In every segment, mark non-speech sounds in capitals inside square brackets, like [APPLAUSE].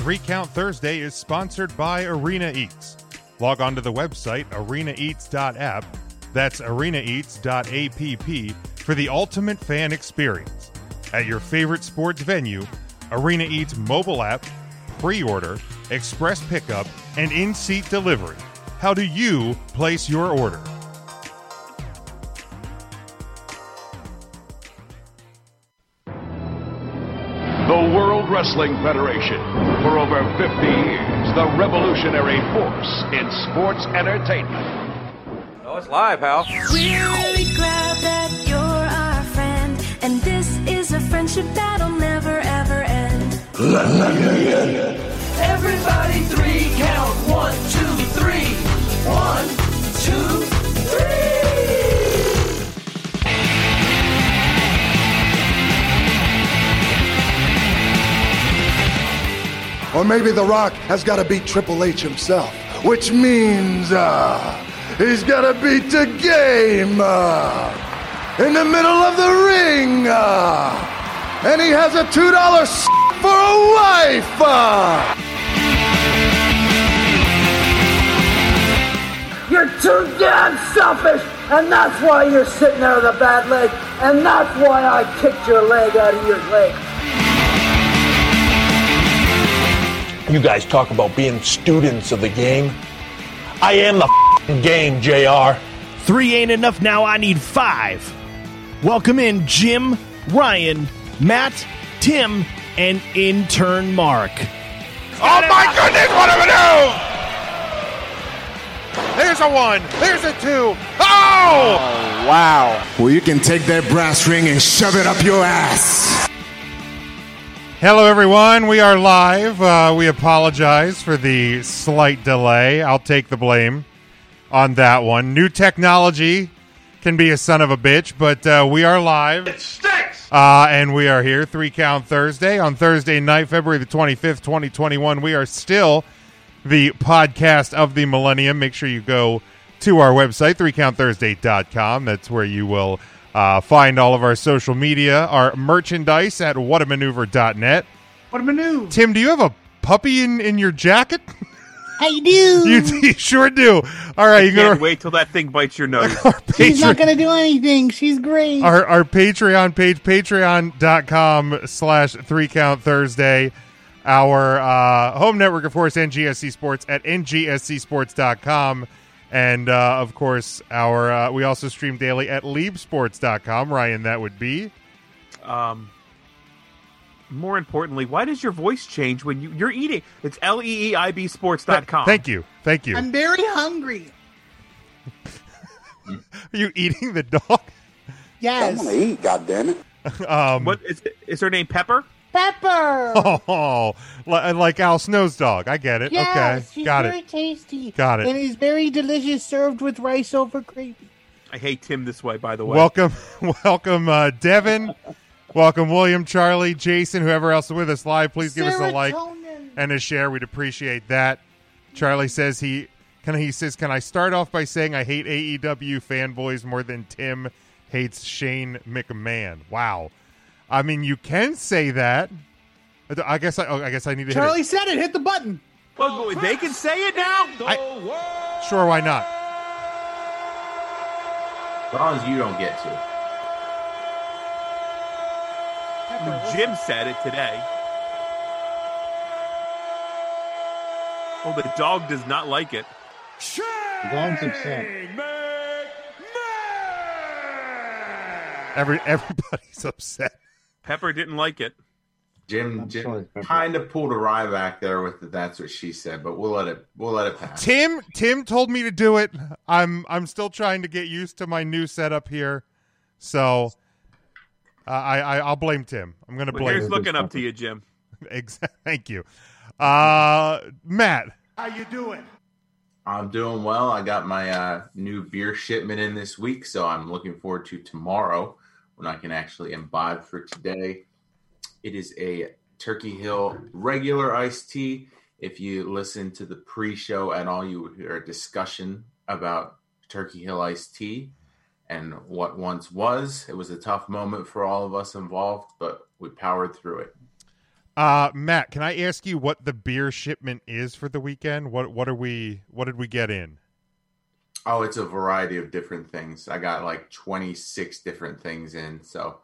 Three Count Thursday is sponsored by Arena Eats. Log on to the website arenaeats.app. That's arenaeats.app for the ultimate fan experience. At your favorite sports venue, Arena Eats mobile app, pre order, express pickup, and in seat delivery. How do you place your order? Wrestling Federation. For over 50 years, the revolutionary force in sports entertainment. Oh, it's live, pal. We're really glad that you're our friend, and this is a friendship that'll never ever end. Everybody three count. One, two, three. One, two, Or maybe The Rock has got to beat Triple H himself, which means uh, he's got to beat the game uh, in the middle of the ring. Uh, and he has a $2 s- for a wife. Uh. You're too damn selfish, and that's why you're sitting there with a bad leg, and that's why I kicked your leg out of your leg. You guys talk about being students of the game. I am the f***ing game, JR. Three ain't enough now, I need five. Welcome in Jim, Ryan, Matt, Tim, and intern Mark. Oh my goodness, what do we do? There's a one, there's a two. Oh! oh wow. Well, you can take that brass ring and shove it up your ass. Hello, everyone. We are live. Uh, we apologize for the slight delay. I'll take the blame on that one. New technology can be a son of a bitch, but uh, we are live. It stinks! Uh, and we are here, Three Count Thursday. On Thursday night, February the 25th, 2021, we are still the podcast of the millennium. Make sure you go to our website, threecounthursday.com. That's where you will uh, find all of our social media, our merchandise at whatamaneuver.net. What a maneuver. Tim, do you have a puppy in, in your jacket? I do. [LAUGHS] you, you sure do. All right, you Can't go wait till that thing bites your nose. [LAUGHS] our She's not going to do anything. She's great. our, our Patreon page, patreon.com slash three count Thursday. Our uh, home network, of course, NGSC Sports at ngscsports.com. And uh, of course, our uh, we also stream daily at leapsports.com. Ryan, that would be. um, more importantly, why does your voice change when you, you're eating? It's L E E I B sports dot com. Thank you. Thank you. I'm very hungry. [LAUGHS] Are you eating the dog? Yes. I want to eat, goddammit. [LAUGHS] Um, What is is her name? Pepper? Pepper. [LAUGHS] Oh, li- like Al Snow's dog. I get it. Yes, okay, she's got very it. tasty. Got it. And it's very delicious served with rice over gravy. I hate Tim this way. By the way, Welcome, [LAUGHS] welcome, uh, Devin. [LAUGHS] welcome, William, Charlie, Jason, whoever else is with us live. Please give us a like and a share. We'd appreciate that. Charlie says he can. He says, "Can I start off by saying I hate AEW fanboys more than Tim hates Shane McMahon?" Wow. I mean, you can say that. I guess I. Oh, I guess I need to hit Charlie it. said it. Hit the button. Well, they can say it now. Sure, why not? As long as you don't get to. Jim said it today. Well, the dog does not like it. Dog's upset. Every everybody's [LAUGHS] upset. Pepper didn't like it. Jim, Jim kind of pulled a Ryback there with the "That's what she said," but we'll let it. We'll let it pass. Tim Tim told me to do it. I'm I'm still trying to get used to my new setup here, so uh, I, I I'll blame Tim. I'm going to Well, blame. here's him. looking up to you, Jim. [LAUGHS] Exa- Thank you, uh, Matt. How you doing? I'm doing well. I got my uh, new beer shipment in this week, so I'm looking forward to tomorrow when I can actually imbibe for today. It is a Turkey Hill regular iced tea. If you listen to the pre-show at all, you would hear a discussion about Turkey Hill iced tea and what once was. It was a tough moment for all of us involved, but we powered through it. Uh, Matt, can I ask you what the beer shipment is for the weekend? What what are we? What did we get in? Oh, it's a variety of different things. I got like 26 different things in. So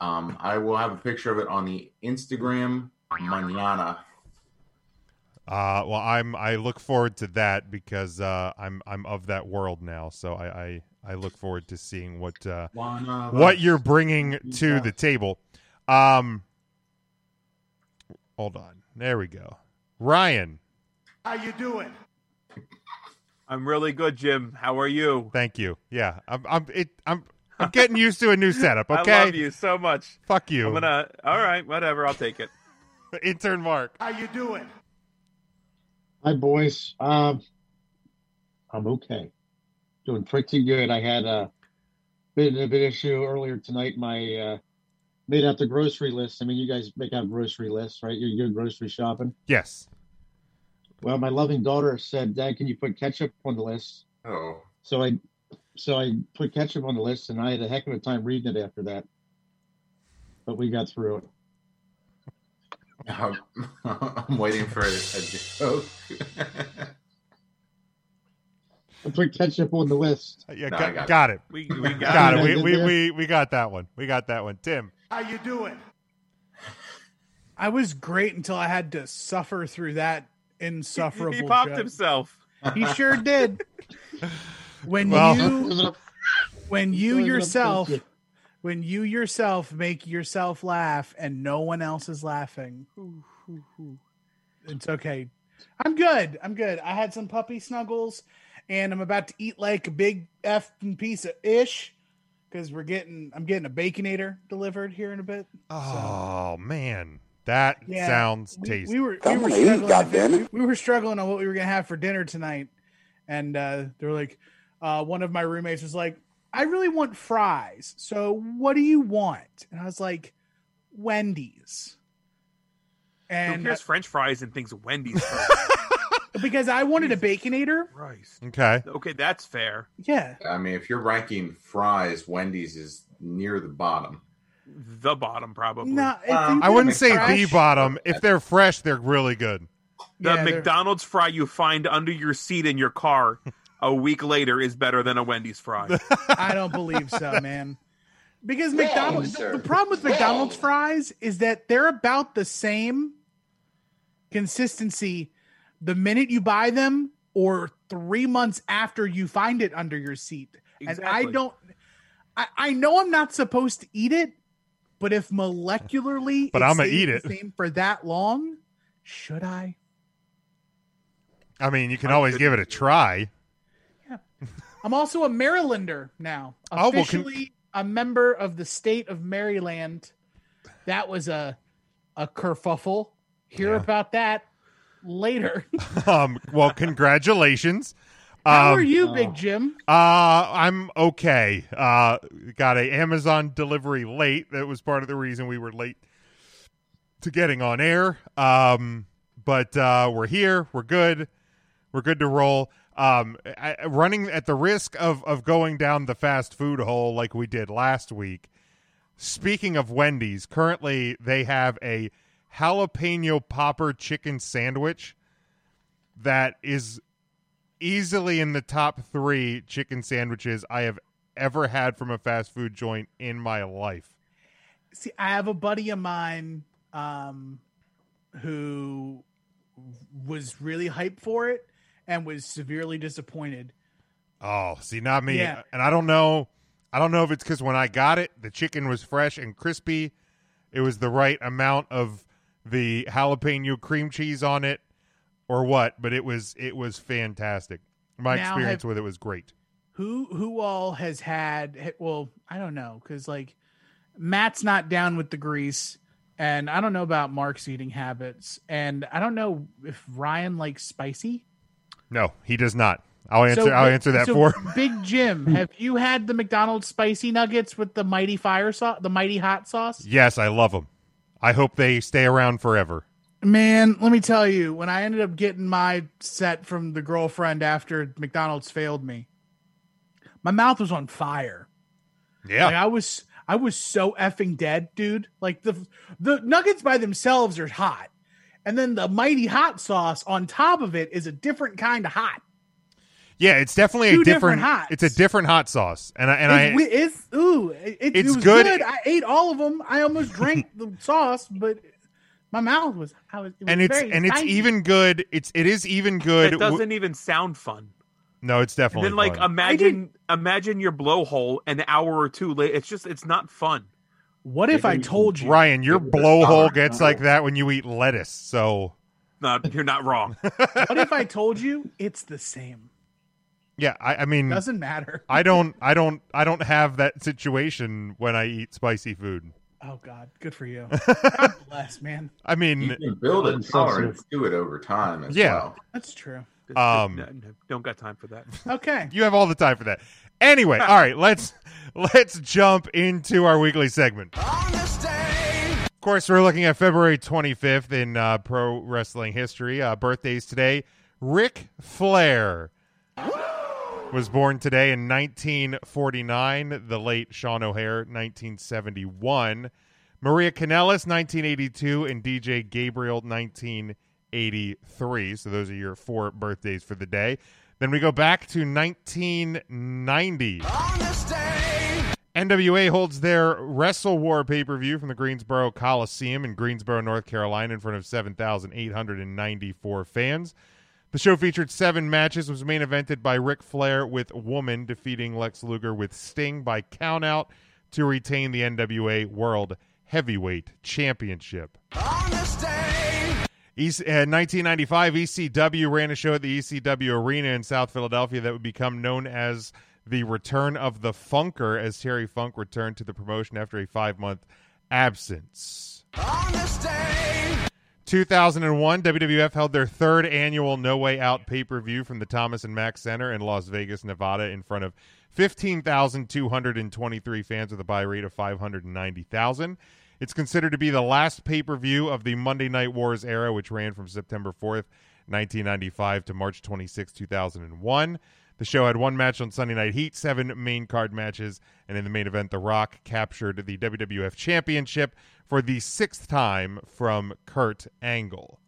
um, I will have a picture of it on the Instagram mañana. Uh, well, I'm I look forward to that because uh, I'm I'm of that world now. So I I, I look forward to seeing what uh, what you're bringing to the table. Um, hold on, there we go. Ryan, How you doing? I'm really good, Jim. How are you? thank you. Yeah, I'm I'm it, I'm I'm getting used to a new setup. [LAUGHS] Okay, I love you so much. fuck you, I'm gonna. All right, whatever. I'll take it. [LAUGHS] intern Mark. How you doing? Hi, boys. Um, I'm okay. Doing pretty good. I had a bit a bit issue earlier tonight. My uh, made out the grocery list. I mean, you guys make out grocery lists, right? You're, you're grocery shopping. Yes. Well, my loving daughter said, "Dad, can you put ketchup on the list?" Oh, So I, so I put ketchup on the list, and I had a heck of a time reading it after that. But we got through it. [LAUGHS] I'm, I'm waiting for a, a joke. I put ketchup on the list. Uh, yeah, No, got, got got, it. it. We we got, [LAUGHS] Got it. it. We, we, we, we got that one. We got that one. Tim. How you doing? I was great until I had to suffer through that insufferable. He popped joke. himself. He sure did. When Well- you [LAUGHS] when you Those are the yourself when you yourself make yourself laugh and no one else is laughing. It's okay. I'm good. I'm good. I had some puppy snuggles and I'm about to eat like a big F piece of ish because we're getting I'm getting a baconator delivered here in a bit. Oh man, that Yeah, sounds we, tasty. we were we were struggling. We were struggling on what we were gonna have for dinner tonight, and uh, they were like, uh, one of my roommates was like, "I really want fries. So what do you want?" And I was like, "Wendy's." Who And cares French fries and thinks Wendy's [LAUGHS] because I wanted a baconator, Christ. okay. Okay, that's fair. yeah, I mean, if you're ranking fries, Wendy's is near the bottom. The bottom, probably. no, Um, I wouldn't say fresh- the bottom. If they're fresh, they're really good. the yeah, they're- McDonald's fry you find under your seat in your car a week later is better than a Wendy's fry. I don't believe so, man. Because McDonald's, the, the problem with McDonald's fries is that they're about the same consistency the minute you buy them or three months after you find it under your seat. And I don't, I, I know I'm not supposed to eat it, but if molecularly, But it I'ma eat it. same for that long. Should I? I mean, you can always give it a try. Yeah, I'm also a Marylander now. Oh, well, con- Officially a member of the state of Maryland. That was a a kerfuffle. Hear Yeah. about that later. [LAUGHS] Um, well, congratulations. How Um, are you, Big Jim? Uh, I'm okay. Uh, got a Amazon delivery late. That was part of the reason we were late to getting on air. Um, but uh, we're here. We're good. We're good to roll. Um, I, I- running at the risk of of going down the fast food hole like we did last week. Speaking of Wendy's, currently they have a jalapeno popper chicken sandwich that is easily in the top three chicken sandwiches I have ever had from a fast food joint in my life. See, I have a buddy of mine um, who was really hyped for it and was severely disappointed. Oh, see, not me. Yeah. And I don't know. I don't know if it's because when I got it, the chicken was fresh and crispy. It was the right amount of the jalapeno cream cheese on it, or what. But it was it was fantastic. My Now experience have- with it was great. Who who all has had? Well, I don't know because like Matt's not down with the grease, and I don't know about Mark's eating habits, and I don't know if Ryan likes spicy. No, he does not. I'll answer. So, I'll answer that so, for. Big [LAUGHS] Jim. Have you had the McDonald's spicy nuggets with the mighty fire sauce, the mighty hot sauce? Yes, I love them. I hope they stay around forever. Man, let me tell you, when I ended up getting my set from the girlfriend after McDonald's failed me, my mouth was on fire. Yeah. Like I was I was so effing dead, dude. Like the the nuggets by themselves are hot, and then the mighty hot sauce on top of it is a different kind of hot. Yeah, it's definitely Two a different different. it's a different hot sauce, and I and I It's, it's ooh, it, it It's was good. good. I ate all of them. I almost drank [LAUGHS] the sauce, but my mouth was. I was. It was and it's very and it's spicy. even good. It's it is even good. It doesn't even sound fun. no, it's And definitely then like fun. imagine imagine your blowhole an hour or two late. It's just it's not fun. What if I told you, Ryan, your blowhole gets like that when you eat lettuce. So Not you're not wrong. [LAUGHS] What if I told you it's the same? yeah, I, I mean, Doesn't matter. I don't, I don't, I don't have that situation when I eat spicy food. Oh God, good for you. [LAUGHS] God bless, man. I mean, You can build a Unsensitive. tolerance to it over time as Yeah. well. That's true. Um, No, no, don't got time for that. [LAUGHS] Okay. you have all the time for that. Anyway, all right, let's let's jump into our weekly segment. Of course, we're looking at February 25th in uh, pro wrestling history. Uh, birthdays today. Ric Flair was born today in 1949. The late Sean O'Haire, 1971. Maria Kanellis, 1982, and DJ Gabriel, 1983. So those are your four birthdays for the day. Then we go back to 1990. NWA holds their Wrestle War pay per view from the Greensboro Coliseum in Greensboro, North Carolina, in front of 7,894 fans. The show featured seven matches, was main evented by Ric Flair with Woman defeating Lex Luger with Sting by countout to retain the NWA World Heavyweight Championship. E- uh, 1995, ECW ran a show at the ECW Arena in South Philadelphia that would become known as the Return of the Funker as Terry Funk returned to the promotion after a five month absence. 2001, WWF held their third annual No Way Out pay per view from the Thomas and Mack Center in Las Vegas, Nevada, in front of 15,223 fans with a buy rate of 590,000. It's considered to be the last pay per view of the Monday Night Wars era, which ran from September 4th, 1995 to March 26, 2001. The show had one match on Sunday Night Heat, seven main card matches, and in the main event, The Rock captured the WWF Championship for the sixth time from Kurt Angle.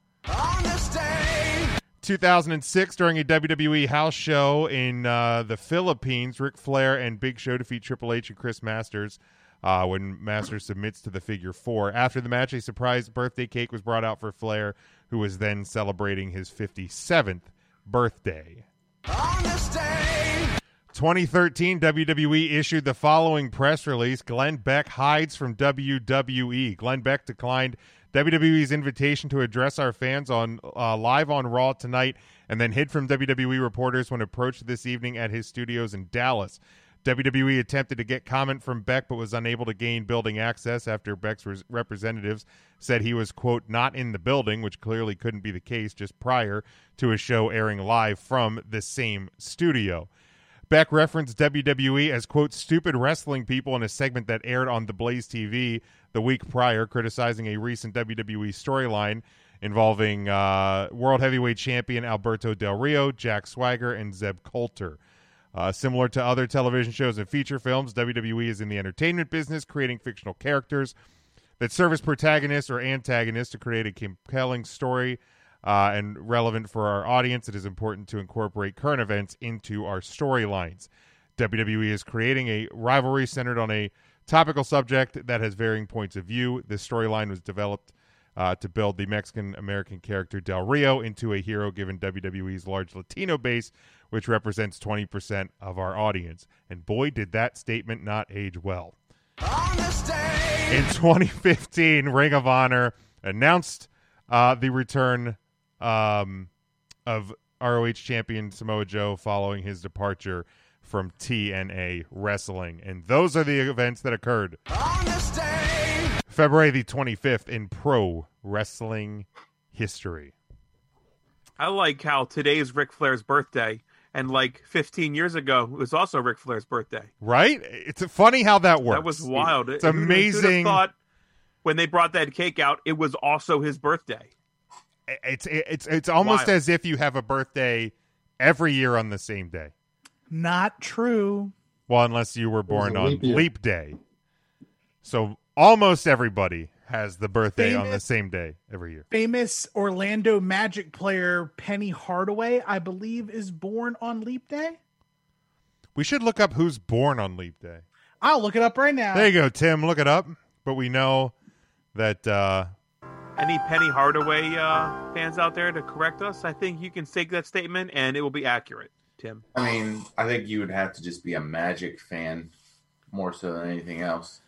2006, during a WWE house show in uh, the Philippines, Ric Flair and Big Show defeat Triple H and Chris Masters uh, when Masters submits to the figure four. After the match, a surprise birthday cake was brought out for Flair, who was then celebrating his 57th birthday. 2013, WWE issued the following press release Glenn Beck hides from WWE. Glenn Beck declined WWE's invitation to address our fans on uh, live on Raw tonight and then hid from WWE reporters when approached this evening at his studios in Dallas. WWE attempted to get comment from Beck but was unable to gain building access after Beck's res- representatives said he was, quote, not in the building, which clearly couldn't be the case just prior to a show airing live from the same studio. Beck referenced WWE as, quote, stupid wrestling people in a segment that aired on The Blaze TV the week prior, criticizing a recent WWE storyline involving uh, World Heavyweight Champion Alberto Del Rio, Jack Swagger, and Zeb Colter. Uh, similar to other television shows and feature films, WWE is in the entertainment business, creating fictional characters that serve as protagonists or antagonists to create a compelling story uh, and relevant for our audience. It is important to incorporate current events into our storylines. WWE is creating a rivalry centered on a topical subject that has varying points of view. This storyline was developed uh, to build the Mexican American character Del Rio into a hero given WWE's large Latino base, which represents 20% of our audience. And boy, did that statement not age well. In 2015, Ring of Honor announced uh, the return um, of ROH champion Samoa Joe following his departure from TNA Wrestling. And those are the events that occurred February the 25th in pro wrestling history. I like how today is Ric Flair's birthday, and like 15 years ago, it was also Ric Flair's birthday. Right? It's funny how that works. That was wild. It's Who- who'd amazing. thought when they brought that cake out, it was also his birthday. It's it's it's almost Wild. as if you have a birthday every year on the same day. Not true. Well, unless you were born a on leap year. leap day. So almost everybody has the birthday on the same day every year. Famous Orlando Magic player Penny Hardaway, I believe, is born on Leap Day. We should look up who's born on Leap Day. I'll look it up right now. There you go, Tim. Look it up. But we know that uh, Any Penny Hardaway uh, fans out there to correct us? I think you can take that statement and it will be accurate, Tim. I mean, I think you would have to just be a Magic fan more so than anything else.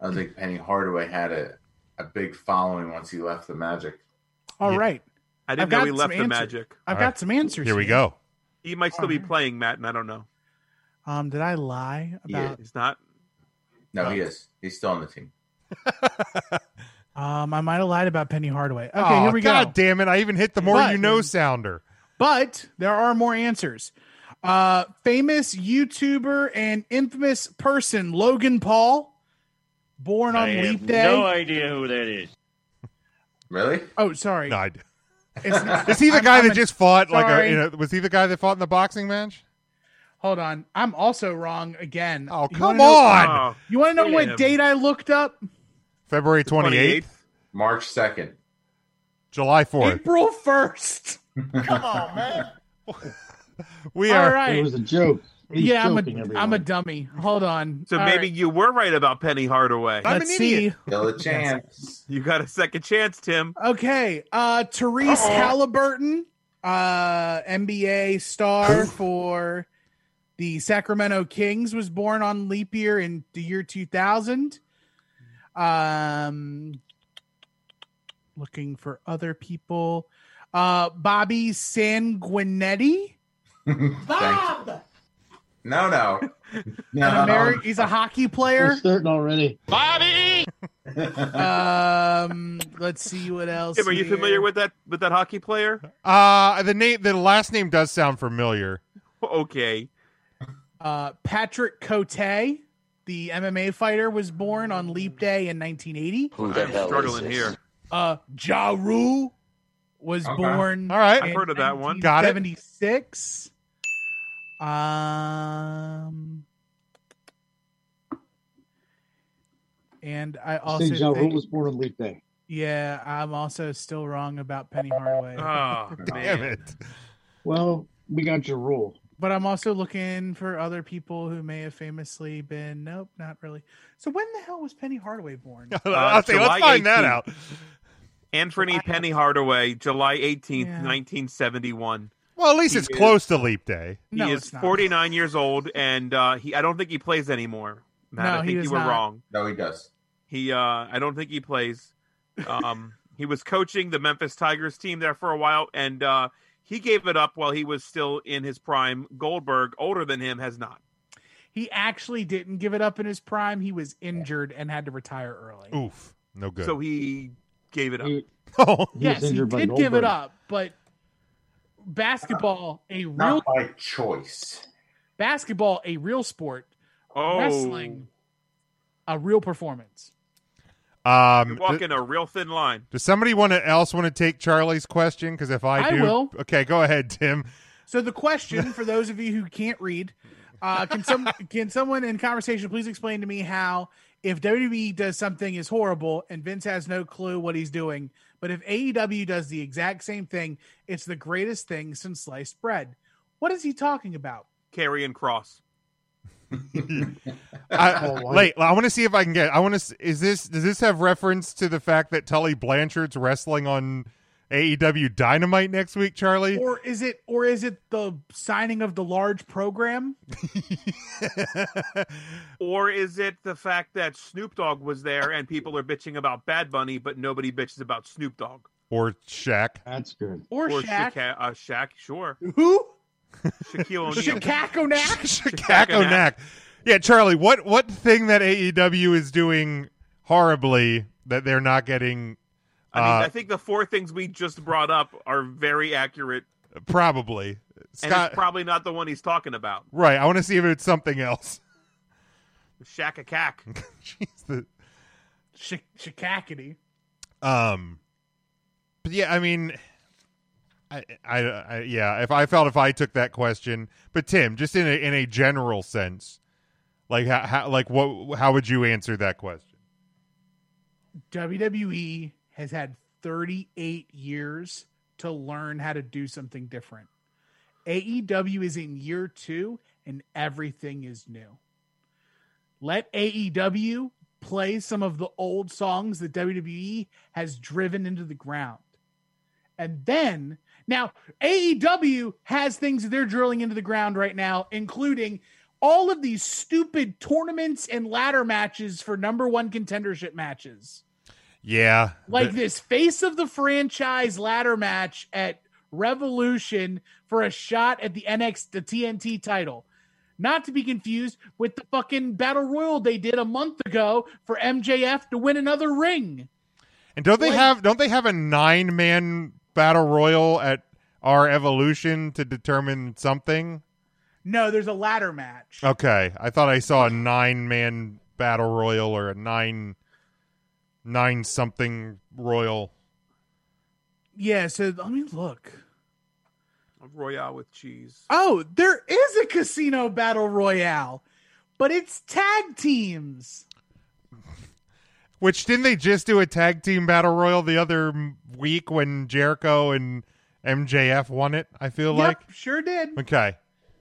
I don't think Penny Hardaway had a, a big following once he left the Magic. All right. I I've didn't know got he left some the answer- Magic. I've All got right. some answers. here we go. He might still be playing, Matt, and I don't know. Um, did I lie Yeah. about? He's not. No, he is. He's still on the team. [LAUGHS] Um, I might have lied about Penny Hardaway. Okay, Aw, here we God go. damn it! I even hit the more But- you know sounder. But there are more answers. Uh, famous YouTuber and infamous person Logan Paul, born on I have Leap Day. no idea who that is. Really? Oh, sorry. No, I, It's not- [LAUGHS] is he the I'm- guy I'm that a- just fought like a? You know, was he the guy that fought in the boxing match? Hold on. I'm also wrong again. Oh, You come wanna know- on! Oh, You want to know Damn. what date I looked up? February twenty eighth, March 2nd. July fourth. April 1st. [LAUGHS] Come on, man. [LAUGHS] We All are. right. It was a joke. He's yeah, I'm joking, a, everyone. I'm a dummy. Hold on. So All maybe right. you were right about Penny Hardaway. I'm Let's an see. idiot. Still a chance. You got a second chance, Tim. Okay. Uh Tyrese Haliburton, uh NBA star for the Sacramento Kings was born on leap year in the year 2000. Um looking for other people. Uh Bobby Sanguinetti, [LAUGHS] Bob! No, no. [LAUGHS] No. Ameri- he's a hockey player. We're starting already. [LAUGHS] Um let's see what else. Tim, are you here. familiar with that with that hockey player? Uh the name, the last name does sound familiar. Okay. Uh, Patrick Cote, the MMA fighter, was born on Leap Day in 1980. Who the I'm hell struggling is this? here. Uh, Ja Rule was Okay. born. All right. I've heard of that one. Got it. 76. Um, and I also Say Ja Rule think, was born on Leap Day. yeah, I'm also still wrong about Penny Hardaway. Oh, [LAUGHS] Damn it! Well, we got your rule. But I'm also looking for other people who may have famously been. Nope, not really. So when the hell was Penny Hardaway born? [LAUGHS] I'll say, let's July find that out. Anthony Penny Hardaway, July 18th, Yeah. 1971. Well, at least He it's is- close to leap day. He No, is 49 years old, and uh, he I don't think he plays anymore. Matt, No, I think you were not. wrong. No, he does. He, uh, I don't think he plays. Um, [LAUGHS] he was coaching the Memphis Tigers team there for a while, and uh, he gave it up while he was still in his prime. Goldberg, older than him, has not. He actually didn't give it up in his prime. He was injured and had to retire early. Oof, no good. So he gave it up. [LAUGHS] He, oh, he yes, he injured by did give it up, but basketball, a real Not by choice. basketball, a real sport. Oh, Wrestling, a real performance. um, You're th- walking a real thin line. does somebody want to else want to take Charlie's question? Because if I I do, will. okay, go ahead, Tim. So the question for those of you who can't read, uh, can some [LAUGHS] can someone in conversation please explain to me how if WWE does something is horrible and Vince has no clue what he's doing, but if AEW does the exact same thing, it's the greatest thing since sliced bread. What is he talking about? Carry and cross. [LAUGHS] I, Oh, wait, I want to see if I can get. I want to. Is this does this have reference to the fact that Tully Blanchard's wrestling on AEW Dynamite next week, Charlie? Or is it or is it the signing of the large program? [LAUGHS] Or is it the fact that Snoop Dogg was there and people are bitching about Bad Bunny, but nobody bitches about Snoop Dogg? or Shaq? That's good. Or, Or Shaq? Shaq, uh, Shaq sure. Who? Shaquille O'Neal. Shaq O'Nac? [LAUGHS] Yeah, Charlie. What what thing that AEW is doing horribly that they're not getting? I mean, uh, I think the four things we just brought up are very accurate, probably and it's probably not the one he's talking about. right. I want to see if it's something else. Shaq a cack. [LAUGHS] Jeez, the, Sh- Shakakity. Um, but yeah, I mean, I, I, I, yeah. If I felt if I took that question, but Tim, just in a in a general sense, like how, how like what how would you answer that question? WWE has had 38 years to learn how to do something different. AEW is in year two and everything is new. Let AEW play some of the old songs that WWE has driven into the ground. And then, now AEW has things that they're drilling into the ground right now, including all of these stupid tournaments and ladder matches for number one contendership matches Yeah. like The- this face of the franchise ladder match at Revolution for a shot at the NX the TNT title. Not to be confused with the fucking battle royal they did a month ago for MJF to win another ring. And don't they Like- have don't they have a nine man battle royal at Revolution to determine something? No, there's a ladder match. Okay, I thought I saw a nine man battle royal or a nine nine something royal. Yeah, so let me look. Royale with cheese. Oh, there is a casino battle royale, but it's tag teams. [LAUGHS] Which didn't they just do a tag team battle royal the other week when Jericho and MJF won it? I feel Yep, like. sure did. Okay.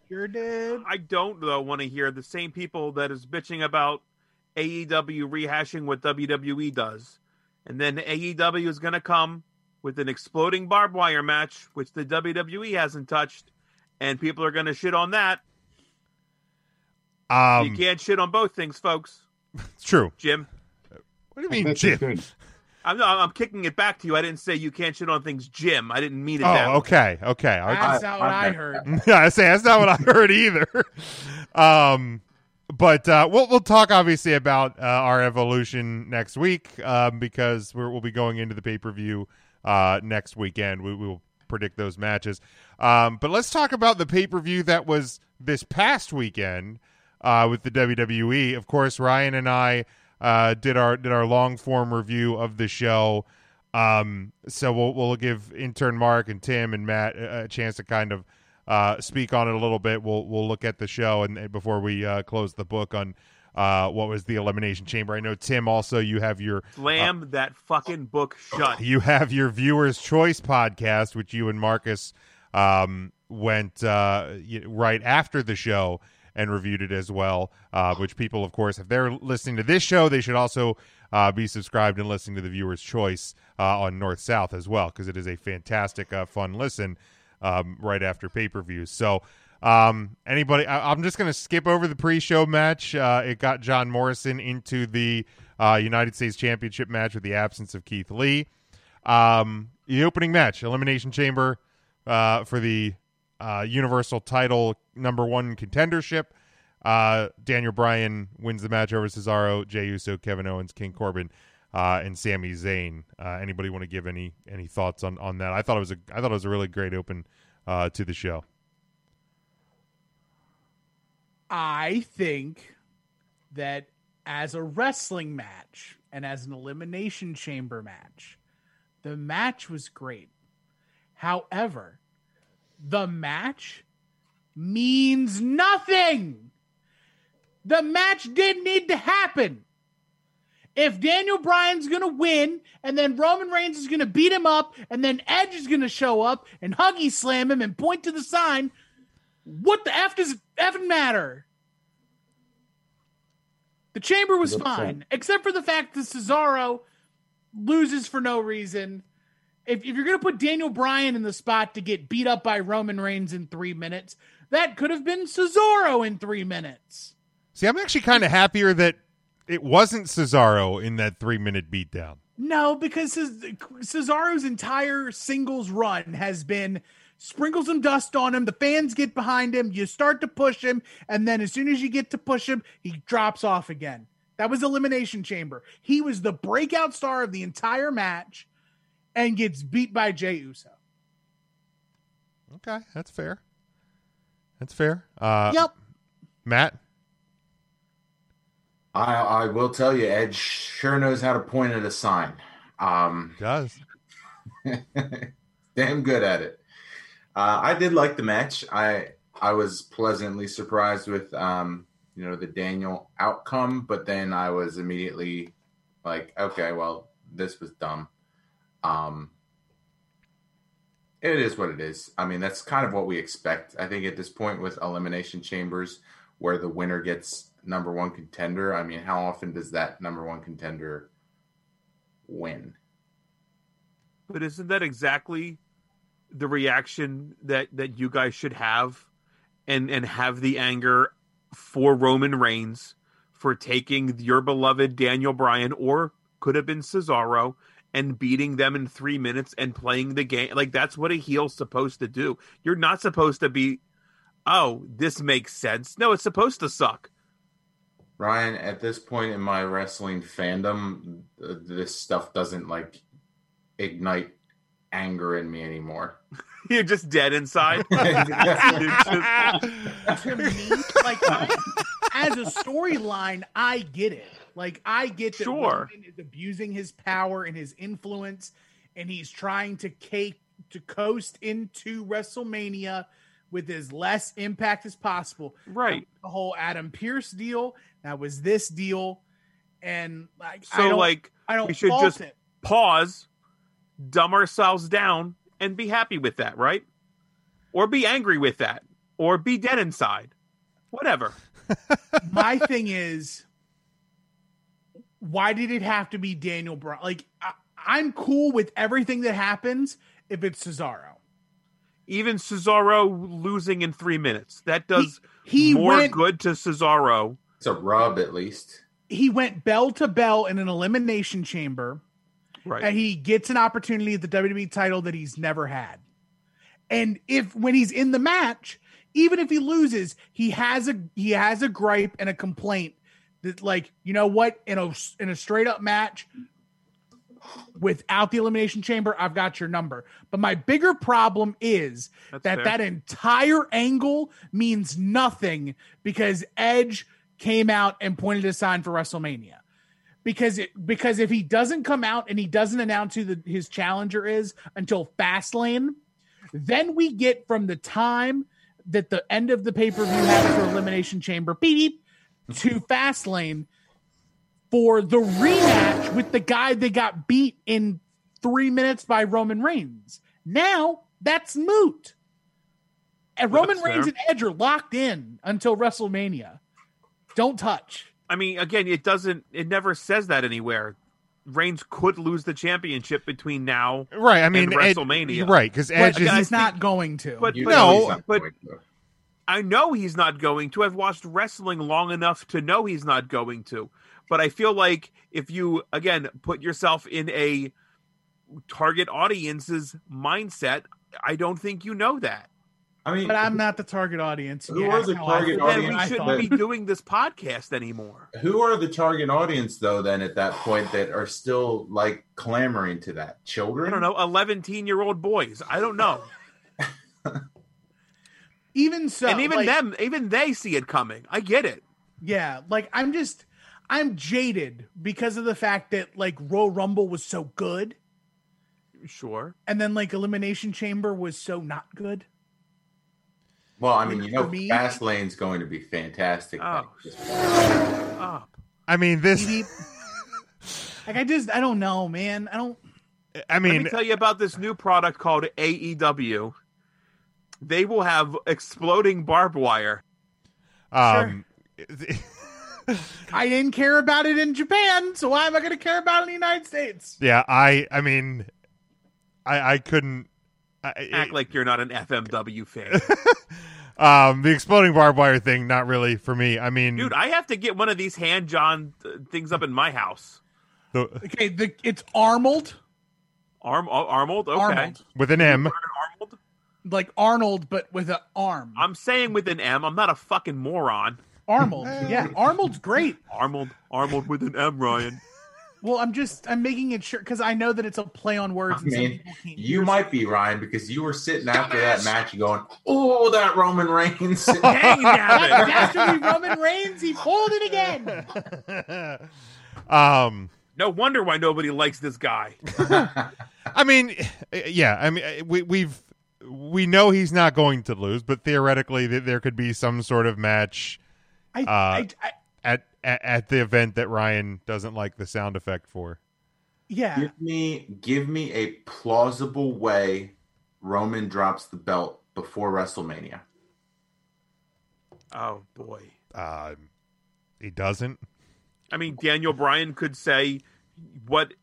Sure did. I don't though want to hear the same people that is bitching about AEW rehashing what WWE does, and then AEW is going to come with an exploding barbed wire match, which the WWE hasn't touched, and people are going to shit on that. Um, you can't shit on both things, folks. It's [LAUGHS] true. Jim. What do you mean, Jim? I'm not, I'm kicking it back to you. I didn't say you can't shit on things, Jim. I didn't mean it. Oh, that way. okay, okay. I- That's [LAUGHS] not what I heard. [LAUGHS] yeah, I say that's not what I heard either. um, but uh, we'll we'll talk obviously about uh, Revolution next week um, because we're, we'll be going into the pay per view uh, next weekend. We, we will predict those matches. Um, but let's talk about the pay per view that was this past weekend uh, with the WWE. Of course, Ryan and I uh, did our did our long form review of the show. Um, so we'll we'll give intern Mark and Tim and Matt a, a chance to kind of uh, speak on it a little bit. We'll we'll look at the show and, and before we uh, close the book on uh, what was the elimination chamber. I know Tim also you have your Slam that fucking book shut. you have your viewers choice podcast which you and marcus um, went uh, right after the show and reviewed it as well uh, which people of course if they're listening to this show they should also uh, be subscribed and listening to the viewers choice uh, on north south as well because it is a fantastic uh, fun listen um, right after pay-per-views so um, anybody I, i'm just going to skip over the pre-show match. Uh, it got john morrison into the uh, united states championship match with the absence of keith lee. Um, the opening match, Elimination Chamber, uh, for the uh, Universal Title number one contendership. Uh, Daniel Bryan wins the match over Cesaro, Jey Uso, Kevin Owens, King Corbin, uh, and Sami Zayn. Uh, anybody want to give any any thoughts on, on that? I thought it was a I thought it was a really great open uh, to the show. I think that as a wrestling match and as an elimination chamber match, the match was great. However, the match means nothing. The match didn't need to happen. If Daniel Bryan's going to win and then Roman Reigns is going to beat him up and then Edge is going to show up and huggy slam him and point to the sign, what the F does it effing matter? The chamber was Good point. fine, except for the fact that Cesaro loses for no reason. If, if you're going to put Daniel Bryan in the spot to get beat up by Roman Reigns in three minutes, that could have been Cesaro in three minutes. See, I'm actually kind of happier that it wasn't Cesaro in that three minute beatdown. No, because Cesaro's entire singles run has been sprinkle some dust on him. The fans get behind him. You start to push him, and then as soon as you get to push him, he drops off again. That was Elimination Chamber. He was the breakout star of the entire match, and gets beat by Jey Uso. Okay, that's fair. That's fair. Uh, Yep. Matt. I I will tell you, Edge sure knows how to point at a sign. Um, Does [LAUGHS] damn good at it. Uh, I did like the match. I I was pleasantly surprised with um, you know the Daniel outcome, but then I was immediately Like, okay, well, this was dumb. Um, it is what it is. I mean, that's kind of what we expect. I think at this point with elimination chambers, where the winner gets number one contender. I mean, how often does that number one contender win? But isn't that exactly the reaction that that you guys should have, and and have the anger for Roman Reigns for taking your beloved Daniel Bryan or could have been Cesaro and beating them in three minutes and playing the game like that's what a heel's supposed to do. You're not supposed to be, oh, this makes sense. No, it's supposed to suck. Ryan, at this point in my wrestling fandom, uh, this stuff doesn't like ignite anger in me anymore. [LAUGHS] You're just dead inside. [LAUGHS] to me, like I, as a storyline, I get it. Like I get that Sure. Roman is abusing his power and his influence, and he's trying to cake to coast into WrestleMania with as less impact as possible. Right. The whole Adam Pearce deal. That was this deal, and like I So don't, like I don't we should just it. pause, dumb ourselves down, and be happy with that, right? Or be angry with that, or be dead inside, whatever. [LAUGHS] my thing is why did it have to be daniel bryan like I, i'm cool with everything that happens if it's cesaro Even Cesaro losing in three minutes that does he more went- good to Cesaro. It's a rub, at least. he went bell to bell in an elimination chamber Right. and he gets an opportunity at the WWE title that he's never had. And if when he's in the match, even if he loses, he has a he has a gripe and a complaint that like, you know what, in a in a straight up match without the elimination chamber, I've got your number. But my bigger problem is That's that fair. that entire angle means nothing because Edge came out and pointed a sign for WrestleMania because it because if he doesn't come out and he doesn't announce who the, his challenger is until Fastlane, then we get from the time that the end of the pay per view happens for Elimination Chamber beep to Fastlane for the rematch with the guy they got beat in three minutes by Roman Reigns. Now that's moot. And Roman that's Reigns fair. and Edge are locked in until WrestleMania. Don't touch. I mean, again, it doesn't. It never says that anywhere. Reigns could lose the championship between now, Right, I mean, and Ed- WrestleMania, right, 'cause Edge But is- he's not going to. But, You but know he's not but. I know he's not going to. I've watched wrestling long enough to know he's not going to. But I feel like if you again put yourself in a target audience's mindset, I don't think you know that. I mean, but I'm not the target audience. Who Yeah, are the how I target. Then audience we shouldn't be doing this podcast anymore. who are the target audience though? Then at that point, that are still like clamoring to that children. I don't know, 11, year old boys. I don't know. [LAUGHS] Even so, and even like- them, even they see it coming. I get it. Yeah, like I'm just I'm jaded because of the fact that like Royal Rumble was so good Sure. and then like Elimination Chamber was so not good. Well, I mean, you know, For me- Fastlane's going to be fantastic. Oh, up. I mean, this. [LAUGHS] Like I just I don't know, man. I don't I Let mean, me tell you about this new product called AEW. They will have exploding barbed wire. um, [LAUGHS] I didn't care about it in Japan, so why am I going to care about it in the United States? yeah, I, I mean, I, I couldn't. I, Act like you're not an FMW fan. [LAUGHS] um, the exploding barbed wire thing, not really for me. I mean, Dude, I have to get one of these hand John uh, things up in my house. the, Okay, the it's Arnold, Arm oh, Arnold? Okay. Arnold, with an M. Arnold? like Arnold, but with an arm. I'm saying with an M. I'm not a fucking moron. Arnold, [LAUGHS] yeah, Arnold's great. Arnold Arnold with an M, Ryan. Well, I'm just I'm making it sure because I know that it's a play on words. I mean, you might be Ryan because you were sitting after that match going, "Oh, that Roman Reigns." [LAUGHS] Dang That nabbit. dastardly Roman Reigns, he pulled it again. [LAUGHS] um, No wonder why nobody likes this guy. I mean, yeah, I mean, we we've we know he's not going to lose, but theoretically, there could be some sort of match I, Uh, I, I at at, at the event that Ryan doesn't like the sound effect for. Yeah. Give me give me a plausible way Roman drops the belt before WrestleMania. Oh boy. Uh, he doesn't. I mean, Daniel Bryan could say what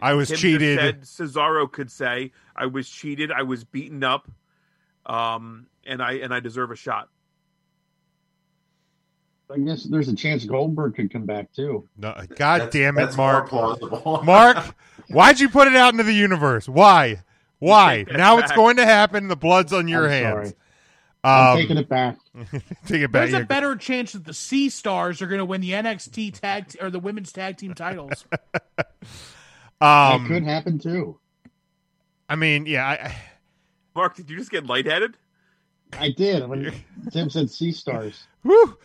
I was Tim cheated. Said Cesaro could say, "I was cheated. I was beaten up, um, and I and I deserve a shot." I guess there's a chance Goldberg could come back too. No, God That's- damn it, that's more Mark. plausible. [LAUGHS] Mark, why'd you put it out into the universe? Why? Why? [LAUGHS] Take that Now it's going to happen. The blood's on your I'm hands. sorry. I'm Um, taking it back. [LAUGHS] take it back. There's Yeah, a better chance that the Sea Stars are going to win the NXT tag or the women's tag team titles. um, it could happen too. I mean, yeah. I, I- Mark, did you just get lightheaded? I did when Tim said Sea Stars. whew.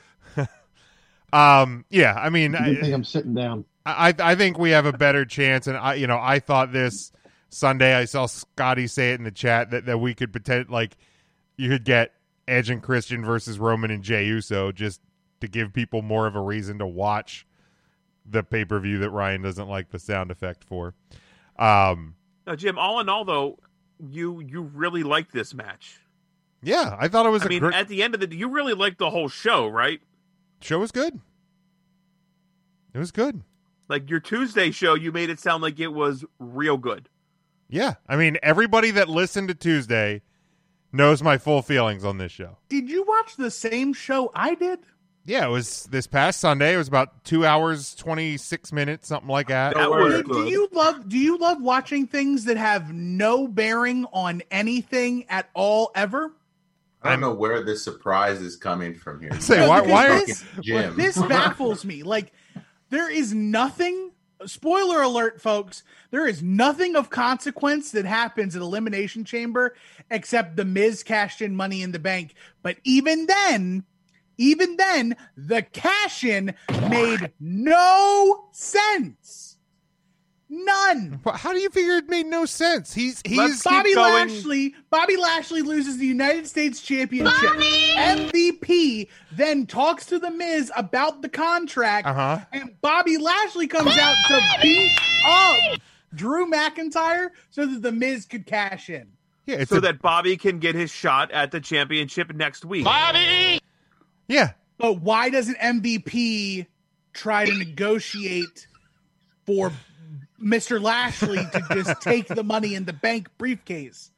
Um, yeah. I mean, I think I, I'm sitting down. I, I think we have a better chance. And I, you know, I thought this Sunday. I saw Scotty say it in the chat that that we could pretend like you could get Edge and Christian versus Roman and Jey Uso just to give people more of a reason to watch the pay per view that Ryan doesn't like the sound effect for. Um, Now, Jim. All in all, though, you you really liked this match. yeah, I thought it was I a mean, great at the end of the, you really liked the whole show, right? Show. Was good. It was good. Like your Tuesday show, you made it sound like it was real good. Yeah, I mean, everybody that listened to Tuesday knows my full feelings on this show. Did you watch the same show I did? Yeah, it was this past Sunday. It was about two hours, twenty six minutes, something like that. That was Do, do you love do you love watching things that have no bearing on anything at all ever? I don't know where this surprise is coming from here. [LAUGHS] Say, No, why- because why this, Jim? [LAUGHS] this baffles me. Like there is nothing spoiler alert folks, there is nothing of consequence that happens at Elimination Chamber except the Miz cashed in money in the bank. But even then, even then, the cash in made no sense. None. How do you figure it made no sense? He's he's Let's Bobby. Lashley. Bobby Lashley loses the United States Championship. MVP then talks to the Miz about the contract, Uh-huh. and Bobby Lashley comes out to beat up Drew McIntyre so that the Miz could cash in. yeah, so a- that Bobby can get his shot at the championship next week. Bobby. Yeah. But why doesn't MVP try to negotiate for Mr. Lashley to just [LAUGHS] take the money in the bank briefcase?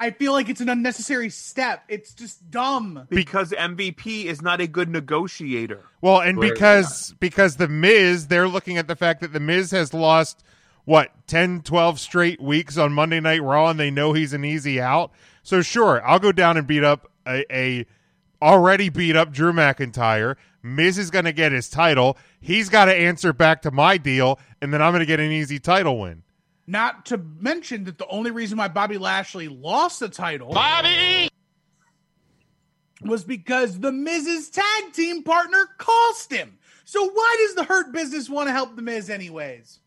I feel like it's an unnecessary step. It's just dumb. because MVP is not a good negotiator. Well, and because because the Miz, they're looking at the fact that the Miz has lost what 10, 12 straight weeks on Monday Night Raw, and they know he's an easy out. So sure, I'll go down and beat up a, a already beat up Drew McIntyre. Miz is going to get his title. He's got to answer back to my deal, and then I'm going to get an easy title win. Not to mention that the only reason why Bobby Lashley lost the title Bobby was because the Miz's tag team partner cost him. So why does the Hurt Business want to help the Miz anyways?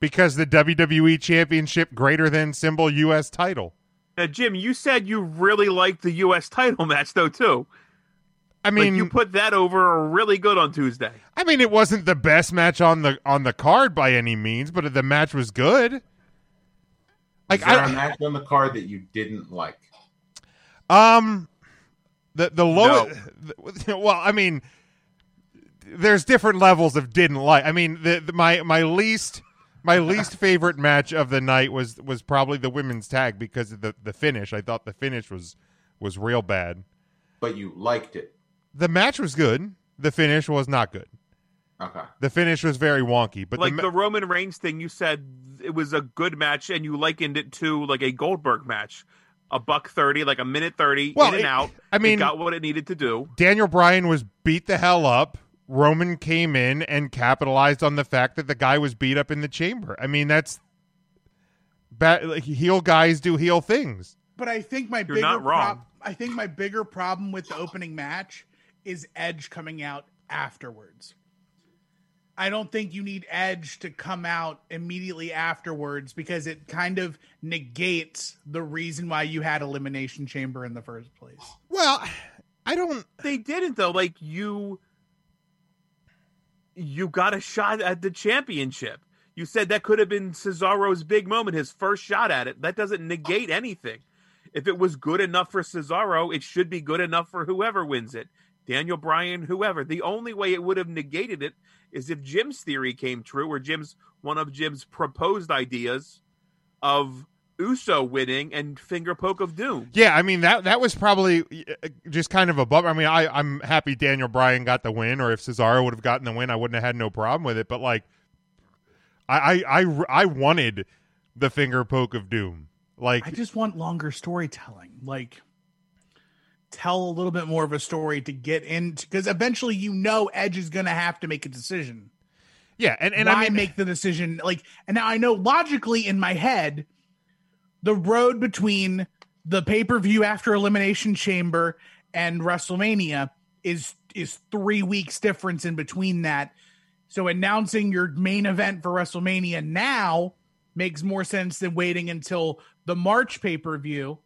Because the WWE Championship greater than symbol U.S. title. Now, Jim, you said you really liked the U.S. title [LAUGHS] match, though, too. I mean, like you put that over really good on Tuesday. I mean, it wasn't the best match on the on the card by any means, but the match was good. Like Is there I, a match on the card that you didn't like? Um, the the low. [LAUGHS] well, I mean, there's different levels of didn't like. I mean, the, the my my least my least [LAUGHS] favorite match of the night was was probably the women's tag because of the the finish. I thought the finish was was real bad. But you liked it. The match was good. The finish was not good. Okay. The finish was very wonky. But like the, the, Roman Reigns thing, you said it was a good match, and you likened it to like a Goldberg match, a buck thirty, like a minute thirty, Well, in and out. I mean- it got what it needed to do. Daniel Bryan was beat the hell up. Roman came in and capitalized on the fact that the guy was beat up in the chamber. I mean, that's bad. Like, heel guys do heel things. But I think my You're bigger not wrong. prob- I think my bigger problem with the opening match is Edge coming out afterwards. I don't think you need Edge to come out immediately afterwards because it kind of negates the reason why you had Elimination Chamber in the first place. Well, I don't. They didn't though. Like you, you got a shot at the championship. You said that could have been Cesaro's big moment, his first shot at it. That doesn't negate anything. If it was good enough for Cesaro, it should be good enough for whoever wins it. Daniel Bryan, whoever. The only way it would have negated it is if Jim's theory came true, or Jim's one of Jim's proposed ideas of Uso winning and finger poke of doom. Yeah, I mean that that was probably uh, just kind of a bummer. I mean, I I'm happy Daniel Bryan got the win, or if Cesaro would have gotten the win, I wouldn't have had no problem with it. But like, I I I, I wanted the finger poke of doom. Like, I just want longer storytelling. Like, tell a little bit more of a story to get into because eventually you know Edge is going to have to make a decision. yeah, and and Why I mean, make the decision? Like, and now I know logically in my head, the road between the pay per view after Elimination Chamber and WrestleMania is is three weeks difference in between that. So announcing your main event for WrestleMania now makes more sense than waiting until the March pay per view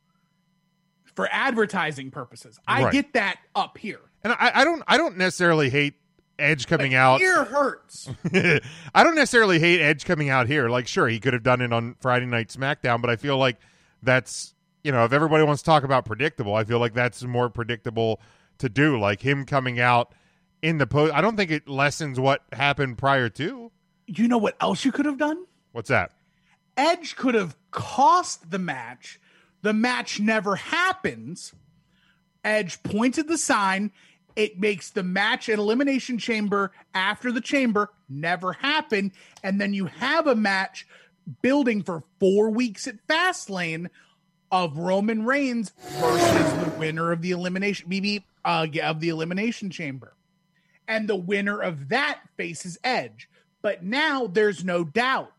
for advertising purposes. I Right. get that up here. and I, I don't I don't necessarily hate Edge coming out. Here hurts. [LAUGHS] I don't necessarily hate Edge coming out here. Like, sure, he could have done it on Friday Night SmackDown, but I feel like that's you know, if everybody wants to talk about predictable, I feel like that's more predictable to do. Like him coming out in the post. I don't think it lessens what happened prior to. You know what else you could have done? What's that? Edge could have cost the match. The match never happens. Edge pointed the sign. It makes the match at Elimination Chamber after the chamber never happen. And then you have a match building for four weeks at Fastlane of Roman Reigns versus the winner of the elimination, maybe uh, of the Elimination Chamber. And the winner of that faces Edge. But now there's no doubt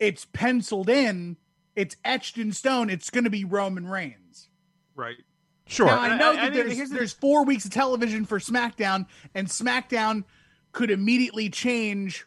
it's penciled in, it's etched in stone. It's going to be Roman Reigns. Right. Sure. Now, I know I- I that mean, there's, here's the- there's four weeks of television for SmackDown, and SmackDown could immediately change.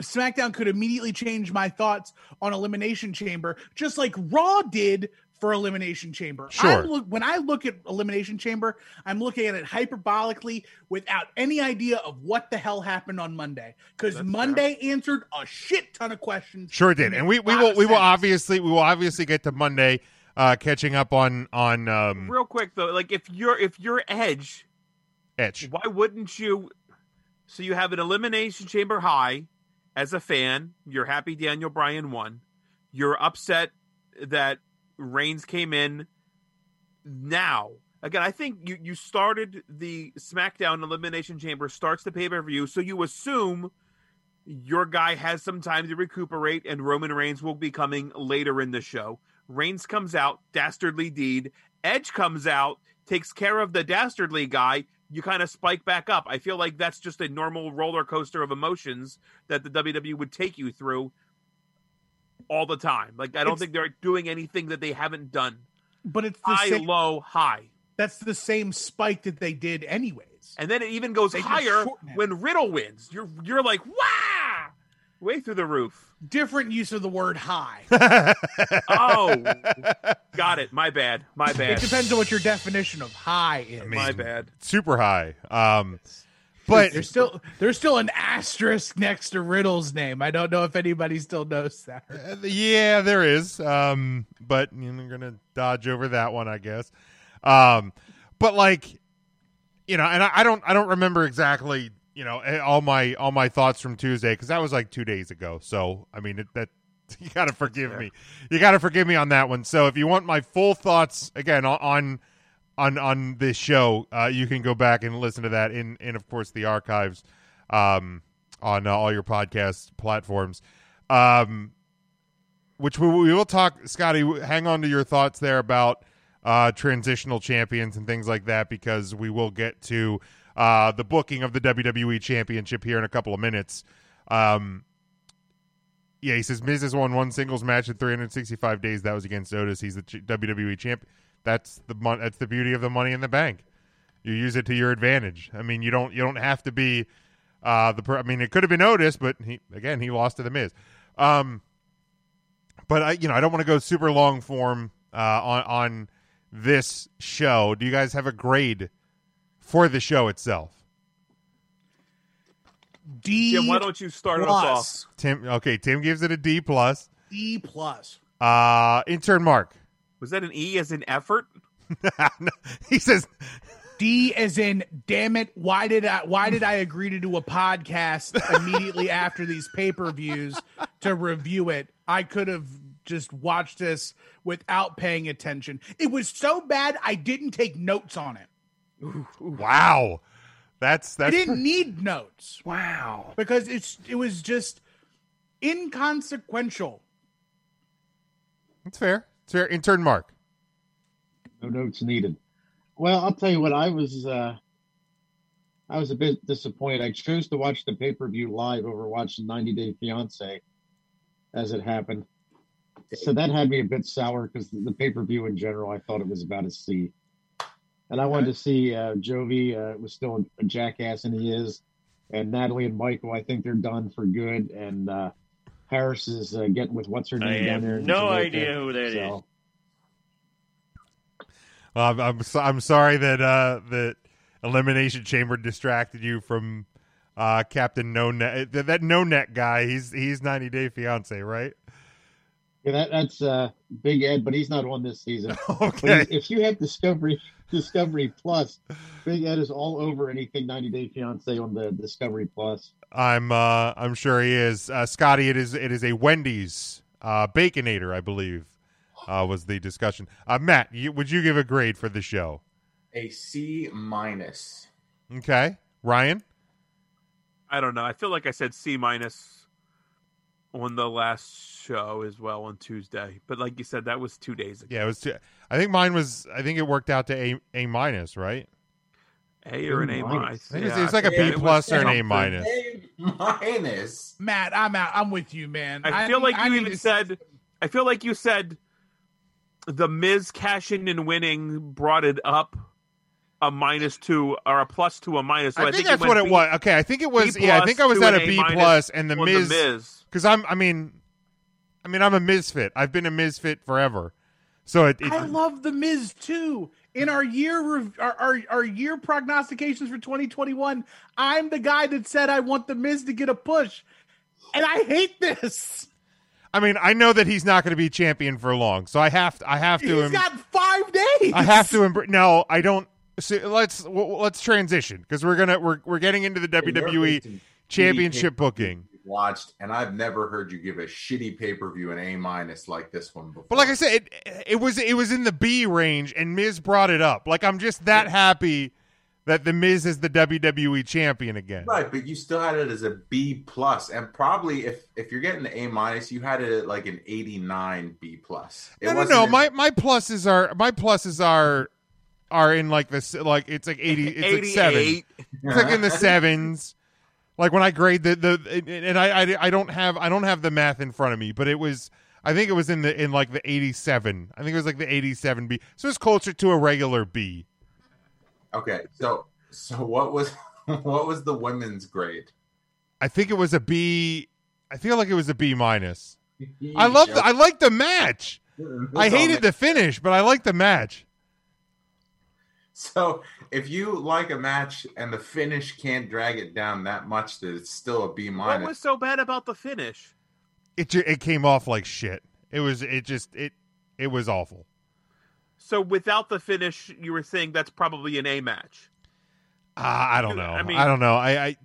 SmackDown could immediately change my thoughts on Elimination Chamber, just like Raw did for Elimination Chamber. Sure. I'm look, when I look at Elimination Chamber, I'm looking at it hyperbolically without any idea of what the hell happened on Monday. Because Monday answered a shit ton of questions. Sure did, and we, we will we will obviously we will obviously get to Monday, uh, catching up on on um, Real quick though, like if you're if you're Edge, Edge. why wouldn't you? So you have an elimination chamber high as a fan. You're happy Daniel Bryan won. You're upset that Reigns came in. Now, again, I think you you started the SmackDown elimination chamber starts the pay per view, so you assume your guy has some time to recuperate, and Roman Reigns will be coming later in the show. Reigns comes out, dastardly deed. Edge comes out, takes care of the dastardly guy. You kind of spike back up. I feel like that's just a normal roller coaster of emotions that the WWE would take you through all the time. Like I don't It's- think they're doing anything that they haven't done. But it's the High, same, low, high. that's the same spike that they did anyways. And then it even goes They higher when Riddle wins. You're you're like, wow, way through the roof. Different use of the word high. [LAUGHS] Oh, got it. My bad. My bad. it depends on what your definition of high is. My bad. super high. Um, but There's still there's still an asterisk next to Riddle's name. I don't know if anybody still knows that. Uh, yeah, there is. Um, but you know, you're gonna dodge over that one, I guess. Um, but like, you know, and I, I don't, I don't remember exactly, you know, eh, all my all my thoughts from Tuesday because that was like two days ago. So I mean, it, that [LAUGHS] you gotta forgive me. You gotta forgive me on that one. So if you want my full thoughts again on. On on this show, uh, you can go back and listen to that in in of course the archives um, on uh, all your podcast platforms. Um, which we, we will talk, Scotty. Hang on to your thoughts there about uh, transitional champions and things like that because we will get to uh, the booking of the WWE Championship here in a couple of minutes. Um, yeah, he says Miz has won one singles match in 365 days. That was against Otis. He's the WWE champ. That's the mon- that's the beauty of the Money in the Bank. You use it to your advantage. I mean, you don't you don't have to be uh, the. Per- I mean, it could have been Otis, but he again he lost to the Miz. Um, but I you know I don't want to go super long form uh, on on this show. Do you guys have a grade for the show itself? D. Jim, why don't you start us off? Tim. Okay, Tim gives it a D plus. D plus. Uh, intern Mark. Was that an E as in effort? [LAUGHS] he says D as in damn it, why did I why did I agree to do a podcast immediately [LAUGHS] after these pay-per-views to review it? I could have just watched this without paying attention. It was so bad I didn't take notes on it. Wow. That's I didn't need notes. Wow. Because it's it was just inconsequential. that's fair. Intern Mark. No notes needed. Well, I'll tell you what. I was uh, I was a bit disappointed. I chose to watch the pay per view live over watching 90 Day Fiance as it happened. So that had me a bit sour because the, the pay per view in general, I thought it was about a C. And I wanted to see uh, Jovi uh, was still a jackass, and he is. And Natalie and Michael, I think they're done for good. And uh, Harris is uh, getting with what's her I name down have there. no Jamaica. idea who that is. So, Well, I'm I'm, so, I'm sorry that uh that elimination chamber distracted you from uh Captain No Net. That, that No Net guy. He's he's 90 Day Fiance, right? Yeah, that, that's uh, Big Ed, but he's not on this season. [LAUGHS] Okay. If you have Discovery [LAUGHS] Discovery Plus, Big Ed is all over anything 90 Day Fiance on the Discovery Plus. I'm uh I'm sure he is. Uh, Scotty, it is it is a Wendy's uh Baconator, I believe. Uh, was the discussion. Uh, Matt, you, would you give a grade for the show? A C minus. Okay, Ryan. I don't know. I feel like I said C minus on the last show as well on Tuesday. But like you said, that was two days ago. Yeah, it was. Two, I think mine was. I think it worked out to a a minus, right? A or an A minus. minus. I think it was- Yeah, it was like a yeah, B plus or an A minus. A minus. Matt, I'm out. I'm with you, man. I feel like you even to- said. I feel like you said the Miz cashing and winning brought it up a minus two or a plus to a minus. So I, think, you that's went what it B- was. Okay, I think it was. B yeah, I think I was at an a A B minus plus, and the on the Miz. Miz. Because I'm. I mean, I mean, I'm a Mizfit. I've been a Mizfit forever. So it. it I love the Miz too. In our year rev- our, our our year prognostications for 2021, I'm the guy that said I want the Miz to get a push, and I hate this. I mean, I know that he's not going to be champion for long, so I have to. I have to. He's em- got five days. I have to. Embr- no, I don't. So let's w- let's transition because we're gonna we're we're getting into the WWE Championship booking. Watched, and I've never heard you give a shitty pay per view an A minus like this one before. But like I said, it, it was it was in the B range, and Miz brought it up. Like I'm just that happy that the Miz is the WWE champion again. Right, but you still had it as a B plus, and probably if if you're getting the A minus, you had it at like an eighty nine B plus. It No, no, wasn't no. in- My my pluses are my pluses are are in like this like it's like eighty. It's like seven. 88. It's like in the sevens. [LAUGHS] [LAUGHS] Like when I grade the the and I, I I don't have I don't have the math in front of me, but it was I think it was in the in like the eighty seven. I think it was like the eighty seven B. So it's closer to a regular B. Okay, so so what was [LAUGHS] what was the women's grade? I think it was a B. I feel like it was a B minus. [LAUGHS] I love the, I like the match. Mm-hmm. I hated the finish, but I like the match. So if you like a match and the finish can't drag it down that much, that it's still a B minus. What was so bad about the finish? It ju- it came off like shit. It was it just it it was awful. So without the finish, you were saying that's probably an A match. Uh, I don't know. I I, don't know. I, I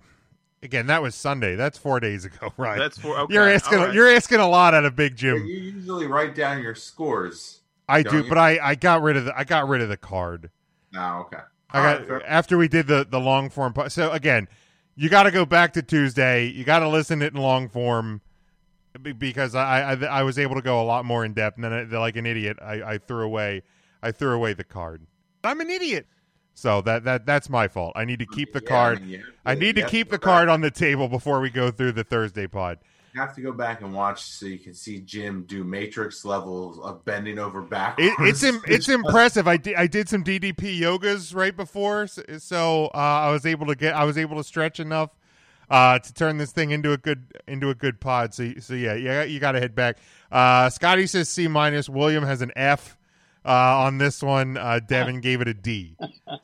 again that was Sunday. That's four days ago, [LAUGHS] right? That's for okay. you're asking all right. you're asking a lot out of Big Jim. You usually write down your scores. I don't do, you? but I I got rid of the I got rid of the card. No, okay. I got right, after we did the the long form. po- So again, you got to go back to Tuesday. You got to listen to it in long form because I, I I was able to go a lot more in depth. And then, I, like an idiot, I, I threw away I threw away the card. I'm an idiot. So that that that's my fault. I need to keep the Yeah, card. I mean, you have I to- need to keep the card on the table before we go through the Thursday pod. You have to go back and watch so you can see Jim do matrix levels of bending over backwards. It, it's im- it's impressive. I did I did some DDP yogas right before, so, so uh, I was able to get I was able to stretch enough uh, to turn this thing into a good into a good pod. So so yeah, yeah, you got to head back. Uh, Scotty says C minus. William has an F uh, on this one. Uh, Devin gave it a D.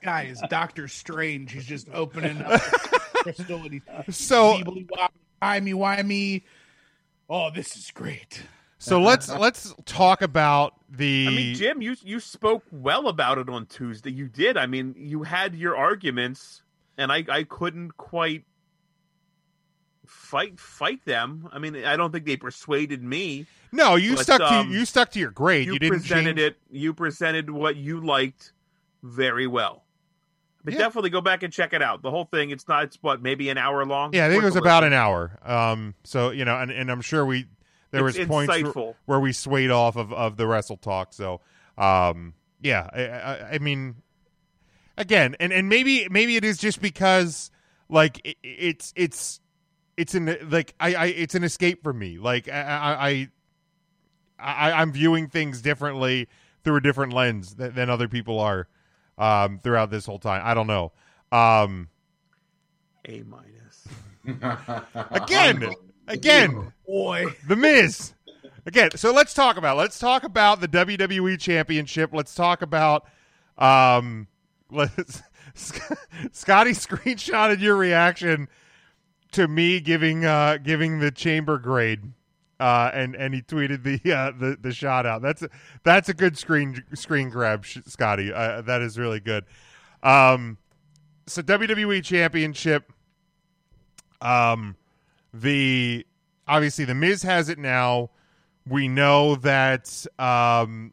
Guy is Doctor Strange. He's just opening up Crystal and he's So- feebly why me, why me? Oh, this is great. So let's [LAUGHS] let's talk about the. I mean, Jim, you you spoke well about it on Tuesday. You did. I mean, you had your arguments, and I I couldn't quite fight fight them. I mean, I don't think they persuaded me. no, you but, stuck um, to you stuck to your grade. You, You, didn't presented change- it. You presented what you liked very well. But Yeah. definitely go back and check it out. The whole thing. It's not. It's what maybe an hour long. Yeah, I think it was about listen. an hour. Um, so you know, and, and I'm sure we there It's was points where, where we swayed off of, of the wrestle talk. So, um, yeah, I, I, I mean, again, and, and maybe maybe it is just because like it, it's it's it's an like I, I it's an escape for me. Like I I, I I I'm viewing things differently through a different lens than, than other people are um, throughout this whole time. I don't know. Um, A minus. [LAUGHS] again, again, boy, the Miz. Again, so let's talk about let's talk about the WWE Championship. Let's talk about um, [LAUGHS] let's Scotty screenshotted your reaction to me giving uh giving the chamber grade. Uh, and and he tweeted the uh, the the shot out. That's a, that's a good screen screen grab, Scotty. Uh, that is really good. Um, so WWE Championship. Um, the obviously the Miz has it now. We know that um,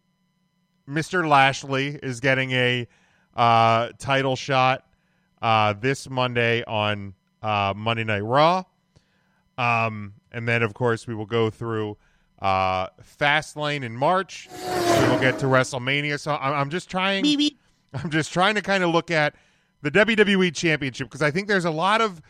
Mr. Lashley is getting a uh, title shot uh, this Monday on uh, Monday Night Raw. Um, and then, of course, we will go through uh, Fastlane in March. We will get to WrestleMania. So I'm, I'm just trying. I'm just trying to kind of look at the WWE Championship because I think there's a lot of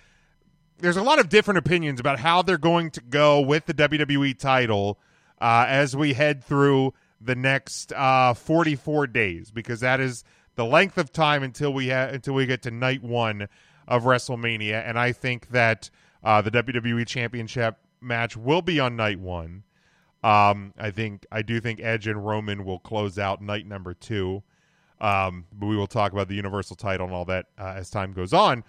there's a lot of different opinions about how they're going to go with the WWE title uh, as we head through the next uh, 44 days because that is the length of time until we ha- until we get to night one of WrestleMania, and I think that uh, the WWE Championship match will be on night one. Um, I think I do think Edge and Roman will close out night number two. Um, but we will talk about the Universal title and all that uh, as time goes on.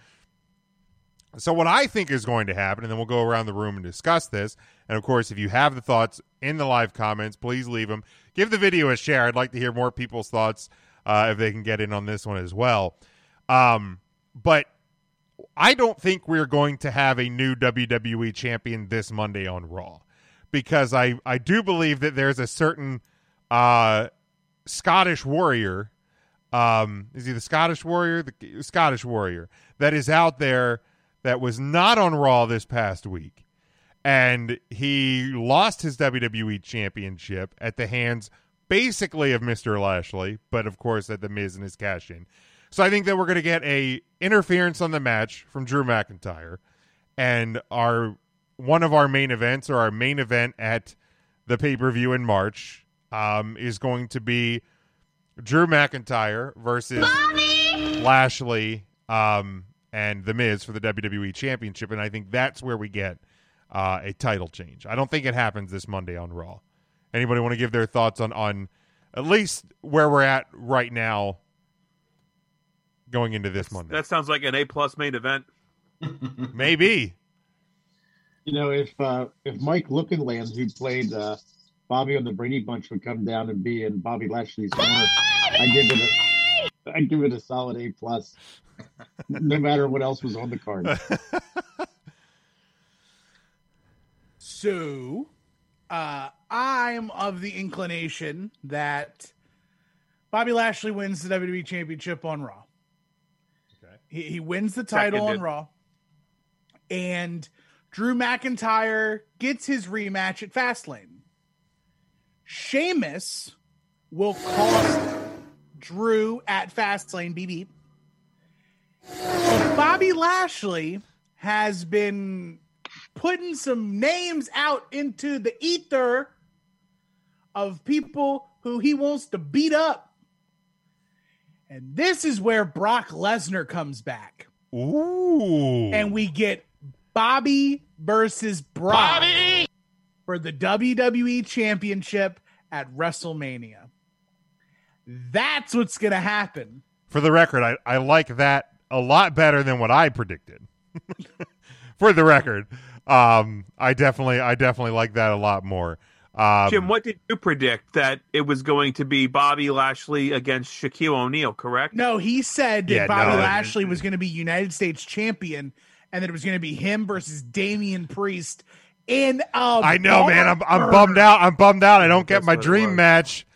So, what I think is going to happen, and then we'll go around the room and discuss this. And of course, if you have the thoughts in the live comments, please leave them. Give the video a share. I'd like to hear more people's thoughts uh, if they can get in on this one as well. Um, but I don't think we're going to have a new WWE champion this Monday on Raw because I, I do believe that there's a certain uh, Scottish warrior. Um, is he the Scottish warrior? The Scottish warrior that is out there that was not on Raw this past week. And he lost his WWE championship at the hands basically of Mr. Lashley, but of course at the Miz and his cash in. So I think that we're going to get a interference on the match from Drew McIntyre, and our one of our main events or our main event at the pay per view in March um, is going to be Drew McIntyre versus Lashley um, and The Miz for the WWE Championship, and I think that's where we get uh, a title change. I don't think it happens this Monday on Raw. Anybody want to give their thoughts on on at least where we're at right now, going into this Monday? That sounds like an A plus main event. [LAUGHS] Maybe. You know, if uh, if Mike Lookinland, who played uh, Bobby on the Brady Bunch, would come down and be in Bobby Lashley's corner, I give it a I give it a solid A plus, no matter what else was on the card. [LAUGHS] So, uh, I'm of the inclination that Bobby Lashley wins the WWE Championship on Raw. He, he wins the title Seconded. on Raw, and Drew McIntyre gets his rematch at Fastlane. Sheamus will cost Drew at Fastlane. Beep. Bobby Lashley has been putting some names out into the ether of people who he wants to beat up. And this is where Brock Lesnar comes back. Ooh. And we get Bobby versus Brock Bobby! for the WWE Championship at WrestleMania. That's what's going to happen. For the record, I, I like that a lot better than what I predicted. [LAUGHS] For the record, um, I definitely, I definitely like that a lot more. Um, Jim, what did you predict that it was going to be Bobby Lashley against Shaquille O'Neal? Correct? No, he said that Yeah, Bobby no. Lashley was going to be United States champion, and that it was going to be him versus Damian Priest. In I know, man. I'm I'm bummed out. I'm bummed out. I don't get That's my dream match.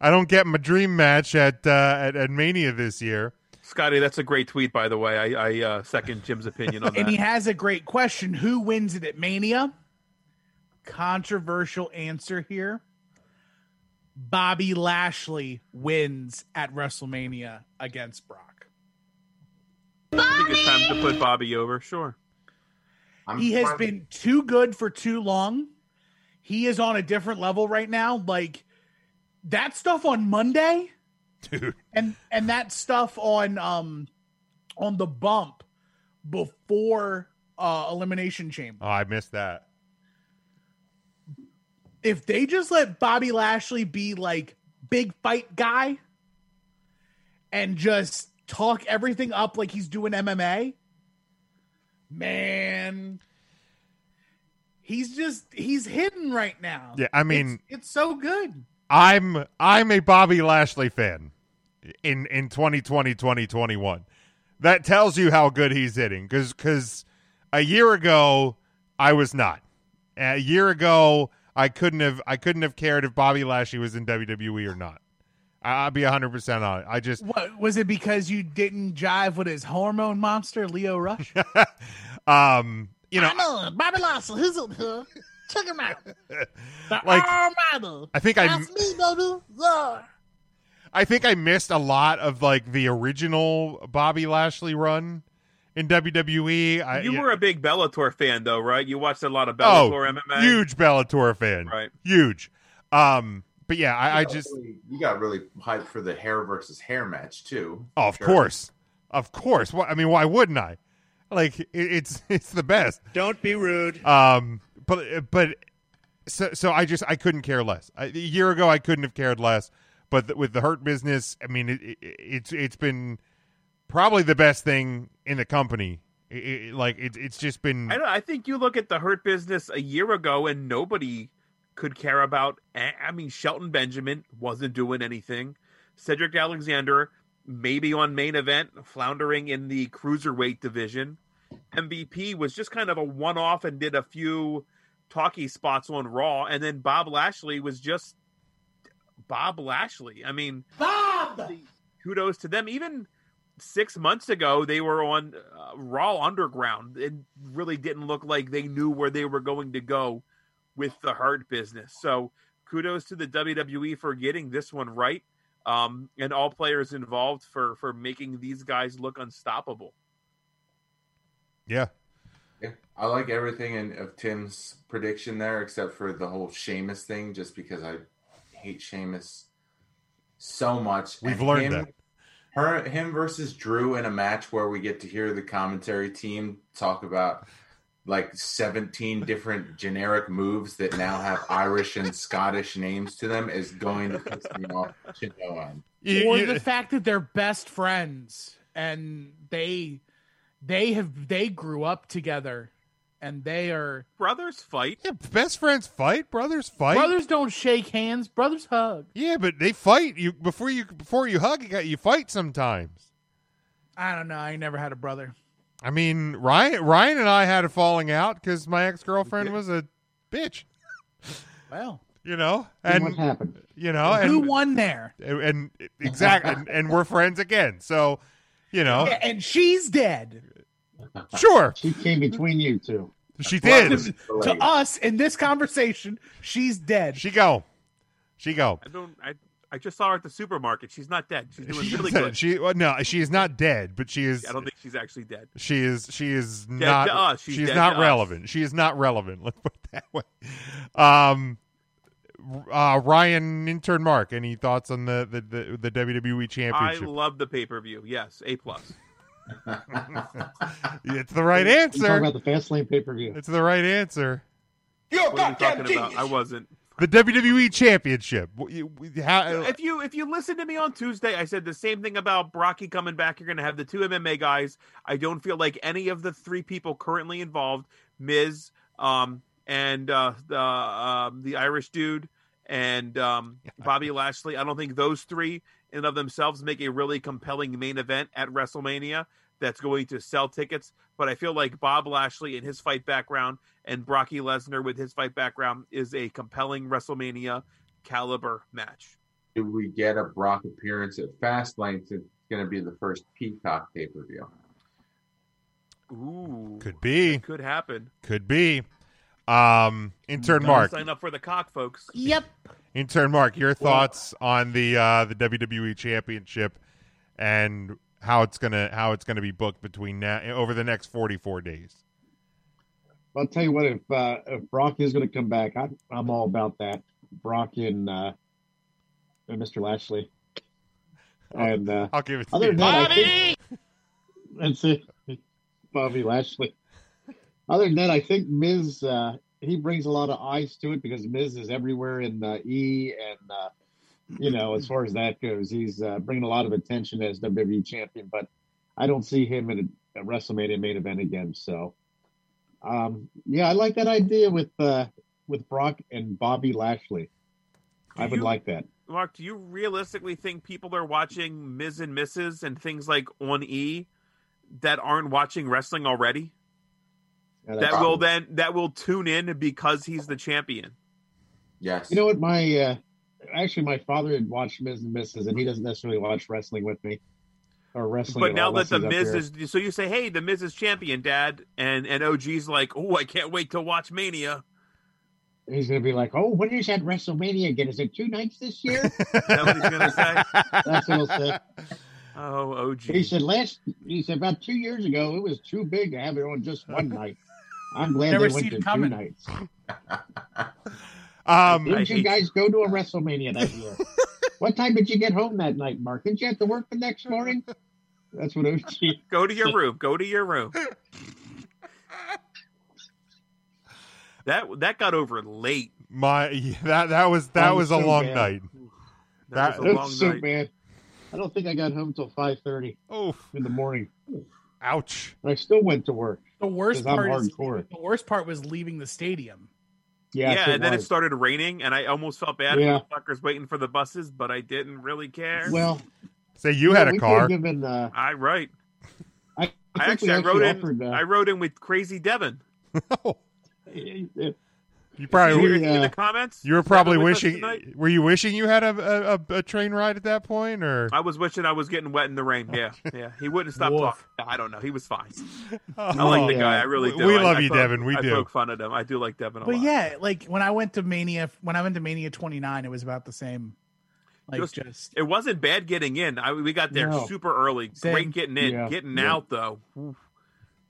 I don't get my dream match at uh, at, at Mania this year. Scotty, that's a great tweet, by the way. I, I uh, second Jim's opinion on [LAUGHS] that. And he has a great question: Who wins it at Mania? Controversial answer here. Bobby Lashley wins at WrestleMania against Brock. I think it's time to put Bobby over. Sure. I'm he has fine- been too good for too long. He is on a different level right now. Like that stuff on Monday, Dude. and and that stuff on um on the bump before uh elimination chamber. Oh, I missed that. If they just let Bobby Lashley be like big fight guy and just talk everything up like he's doing MMA, man, he's just he's hidden right now. Yeah, I mean- it's, it's so good. I'm I'm a Bobby Lashley fan in in 2020 2021. That tells you how good he's hitting cuz cuz a year ago I was not. A year ago I couldn't have I couldn't have cared if Bobby Lashley was in WWE or not. I- I'll be 100% on it. I just What was it because you didn't jive with his hormone monster, Lio Rush? [LAUGHS] um you know I know Bobby Lashley, he's up here. Check him out. [LAUGHS] The Like, Armada. I think I That's me, baby. Yeah. I think I missed a lot of like the original Bobby Lashley run in WWE. I, You yeah. were a big Bellator fan, though, right? You watched a lot of oh, Bellator MMA. huge Bellator fan, Right. Huge. Um, but yeah, I, I just really- you got really hyped for the hair versus hair match too. oh, of Sure. course, of course. Why- I mean, why wouldn't I? Like, it, it's [LAUGHS] it's the best. Don't be rude. Um, but but so so I just I couldn't care less. I, a year ago, I couldn't have cared less. But th- with the Hurt business, I mean, it, it, it's it's been probably the best thing in the company. It, it, like it, it's just been I, don't, I think you look at the Hurt business a year ago, and nobody could care about. I mean, Shelton Benjamin wasn't doing anything. Cedric Alexander, maybe on main event, floundering in the cruiserweight division. MVP was just kind of a one off and did a few talkie spots on Raw. And then Bob Lashley was just Bob Lashley. I mean, Bob! kudos to them. Even six months ago, they were on uh, Raw Underground. It really didn't look like they knew where they were going to go with the Hurt business. So kudos to the WWE for getting this one right, um, and all players involved for for making these guys look unstoppable. yeah. Yeah, I like everything in, of Tim's prediction there, except for the whole Sheamus thing, just because I hate Sheamus so much. We've And learned him, that. Her, him versus Drew in a match where we get to hear the commentary team talk about like 17 different generic moves that now have Irish and Scottish names to them is going to piss me off to no end. You- or you- the fact that they're best friends and they they have they grew up together and they are Brothers fight. yeah, best friends fight, brothers fight. brothers don't shake hands brothers hug Yeah, but they fight you before you before you hug. You got you fight sometimes. i don't know i never had a brother I mean, Ryan Ryan and I had a falling out because my ex girlfriend was a bitch. well You know, And and what happened? you know, who and won there and, and exactly, and, and we're friends again. So, you know, Yeah, and she's dead sure, She came between you two. she did. to us in this conversation she's dead She go, she go. I don't. I I just saw her at the supermarket. She's not dead. She's doing She, really good. she well, no, she is not dead, but she is. I don't think she's actually dead. She is. She is Dead not. to us. She's She's dead not to us. relevant. She is not relevant. [LAUGHS] Let's put it that way. Um, uh, Ryan intern Mark. Any thoughts on the the the, the WWE championship? I love the pay per view. Yes, a plus. It's the right You talking answer. about the Fastlane pay per view? It's the right answer. You're a What are you goddamn talking about? I wasn't. the WWE Championship. W- you- w- how- if you if you listen to me on Tuesday, I said the same thing about Brocky coming back. You're going to have the two MMA guys. I don't feel like any of the three people currently involved, Miz, um, and uh, the um, the Irish dude, and um, Bobby Lashley. I don't think those three in and of themselves make a really compelling main event at WrestleMania that's going to sell tickets. But I feel like Bob Lashley and his fight background and Brocky Lesnar with his fight background is a compelling WrestleMania caliber match. Do we get a Brock appearance at Fastlane? Since it's going to be the first Peacock pay per view. Ooh, could be, could happen. could be. Um, intern Mark, sign up for the cock, folks. Yep. Intern Mark, your thoughts on the uh, the WWE Championship and how it's gonna how it's gonna be booked between now over the next forty four days. I'll tell you what, if uh, if Brock is going to come back, I'm I'm all about that. Brock and, uh, Mr. Lashley. And uh, I'll give it to other you. than that, that's [LAUGHS] it. Bobby Lashley. Other than that, I think Miz uh, he brings a lot of eyes to it because Miz is everywhere in uh, E, and uh, you know as far as that goes, he's uh, bringing a lot of attention as WWE champion. But I don't see him in a, a WrestleMania main event again. So, um, yeah, I like that idea with uh, with Brock and Bobby Lashley. I would you- like that. Mark, do you realistically think people are watching Miz and Mrs. and things like on E that aren't watching wrestling already? Yeah, that that's will then that will tune in because he's the champion. Yes. You know what? My uh, actually, my father had watched Miz and Mrs. and he doesn't necessarily watch wrestling with me or wrestling. But now all, that the unless Miz up here. is so you say, hey, the Miz is champion, Dad, and and OG's like, oh, I can't wait to watch Mania. he's going to be like, "Oh, when is that WrestleMania again? Is it two nights this year?" [LAUGHS] Is that what he's gonna say? [LAUGHS] That's what he'll say. Oh, OG. He said last. He said about two years ago, it was too big to have it on just one [LAUGHS] night. I'm glad Never they went seen to it two nights. [LAUGHS] Um, Didn't you guys go to a [LAUGHS] WrestleMania that year? what time did you get home that night, Mark? Didn't you have to work the next morning? That's what OG. [LAUGHS] Go to your room. Go to your room. That that got over late. My yeah, that that was that Oh, was a so long bad. night. That, That- was a long That's so night. bad. I don't think I got home till five thirty. Oh, in the morning. ouch! And I still went to work. The worst 'Cause I'm part is the worst part was leaving the stadium. Yes, yeah, and then it started raining, and I almost felt bad Yeah. for the fuckers waiting for the buses, but I didn't really care. Well, Say you had a car. Given, uh, I right. I, I think we actually, I rode in. offered, uh, I rode in with Crazy Devin. [LAUGHS] You Did you probably hear We, any of uh, the comments? you were probably wishing. Were you wishing you had a, a, a train ride at that point, or I was wishing I was getting wet in the rain. Yeah, [LAUGHS] yeah. He wouldn't stop Woof. talking. I don't know. He was fine. I like the yeah. guy. I really We- do. we I- love I you, poke- Devin. We I do. poke fun at him. I do like Devin a But lot. But yeah, like when I went to Mania, when I went to Mania 29, it was about the same. Like Just- just, It wasn't bad getting in. I, we got there No. super early. Same. Great getting in. Yeah. Getting Yeah. out though,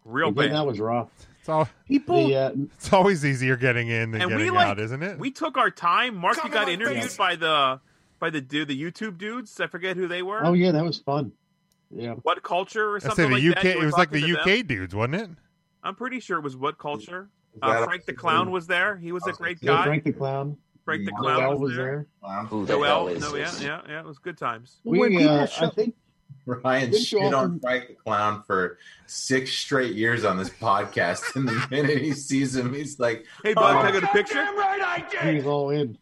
real again, bad. that was rough. It's, all, people. The, uh, it's always easier getting in than and we getting like out, isn't it? we took our time. Mark, you got interviewed face. by the by the dude, the YouTube dudes. I forget who they were. oh yeah, that was fun. Yeah, WhatCulture or I something say the like UK. that? It was like the talking to them? UK dudes, wasn't it? I'm pretty sure it was WhatCulture. Uh, Frank the Clown was there. He was a great guy. Frank the Clown. Frank the Clown was, was there. there. Wow. Who Noel, no, yeah, yeah, yeah. It was good times. We, When people uh, show- I think [LAUGHS] Ryan Didn't you shit on offer- Frank the Clown for six straight years on this podcast. And the minute he sees him, he's like, Hey, bud, Oh. can I get a picture? he was all in.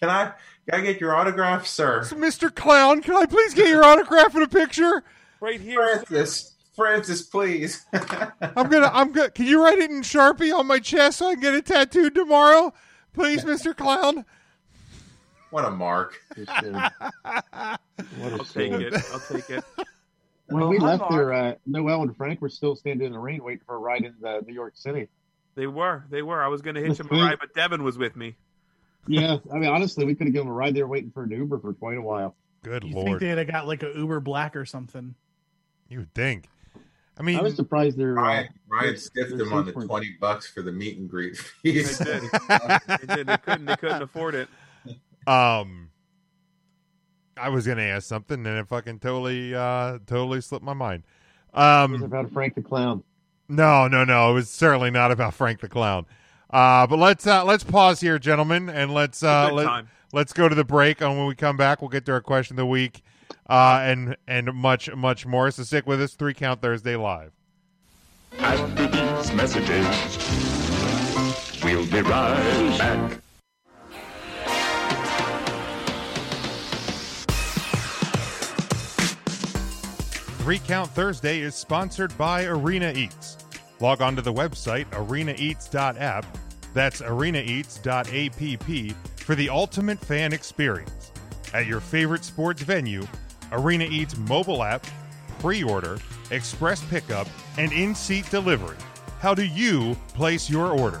"Can I, can I get your autograph, sir?" So, Mr. Clown, can I please get your autograph and a picture? Right here. Francis, Francis, please. [LAUGHS] I'm gonna. I'm gonna. Can you write it in Sharpie on my chest so I can get it tattooed tomorrow, please, Mr. Clown? What a mark! Just, uh, what a I'll take it. I'll take it. When we Hi, left Mark. there, uh, Noel and Frank were still standing in the rain waiting for a ride in uh, New York City. They were. They were. I was going to hitch That's him a ride, but Devin was with me. Yeah, I mean, honestly, we could have given them a ride there waiting for an Uber for quite a while. Good You think lord, they'd have got like an Uber Black or something? you would think. I mean, I was surprised they're. Uh, Ryan, Ryan they're- stiffed him on the twenty bucks for the meet and greet They did. [LAUGHS] they did. They couldn't. They couldn't afford it. Um, I was gonna ask something and it fucking totally, uh, totally slipped my mind. It was Um, about Frank the Clown. no, no, no. It was certainly not about Frank the Clown. Uh, but let's uh, let's pause here, gentlemen, and let's uh, let, let's go to the break. And when we come back, we'll get to our question of the week, uh, and and much much more. So stick with us. Three Count Thursday live. After these messages, we'll be right back. Three Count Thursday is sponsored by Arena Eats. Log on to the website arenaeats.app. That's arenaeats.app for the ultimate fan experience. At your favorite sports venue, Arena Eats mobile app, pre order, express pickup, and in seat delivery. How do you place your order?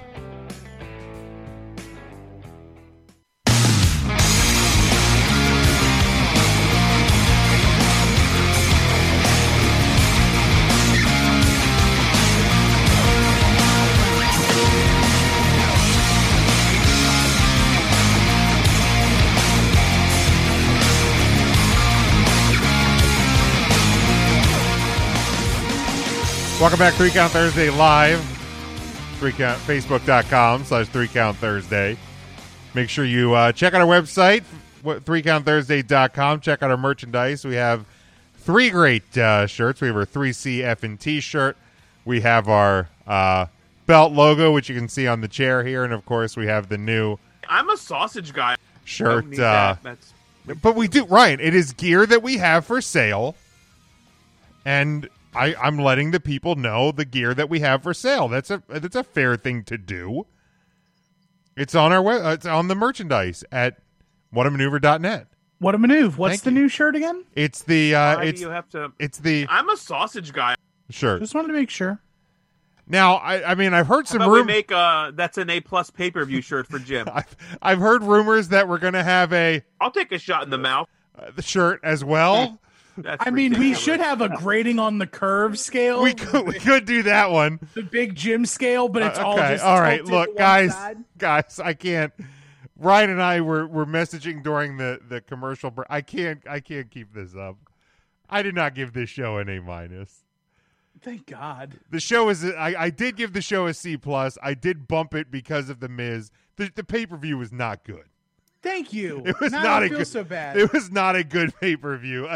Welcome back, Three Count Thursday live. Three Count Facebook.com slash Three Count Thursday. Make sure you uh, check out our website, ThreeCountThursday.com. Check out our merchandise. We have three great uh, shirts. We have our 3C F and T shirt. We have our uh, belt logo, which you can see on the chair here, and of course, we have the new I'm a sausage guy. shirt. Uh, that. That's but we do Ryan. It is gear that we have for sale, and I, I'm letting the people know the gear that we have for sale. That's a that's a fair thing to do. It's on our web. uh, It's on the merchandise at whatamaneuver.net. What a maneuver. What's Thank the new shirt again? It's the uh, why do it's you have to. it's the I'm a sausage guy. Sure. Just wanted to make sure. Now, I, I mean, I've heard How some about we rum- make uh that's an A plus pay per view shirt for Jim. [LAUGHS] I've, I've heard rumors that we're going to have a I'll take a shot in the mouth. uh, the shirt as well. That's I mean, we should have a grading on the curve scale. we could we could do that one. the big gym scale, but it's Uh, all just all right. Look, guys, side. guys, I can't. Ryan and I were were messaging during the the commercial. Break. I can't. I can't keep this up. I did not give this show an A minus. Thank God. The show is. I, I did give the show a C plus. I did bump it because of the Miz. The, the pay per view was not good. Thank you. [LAUGHS] It was now not I a feel good. so bad. It was not a good pay per view.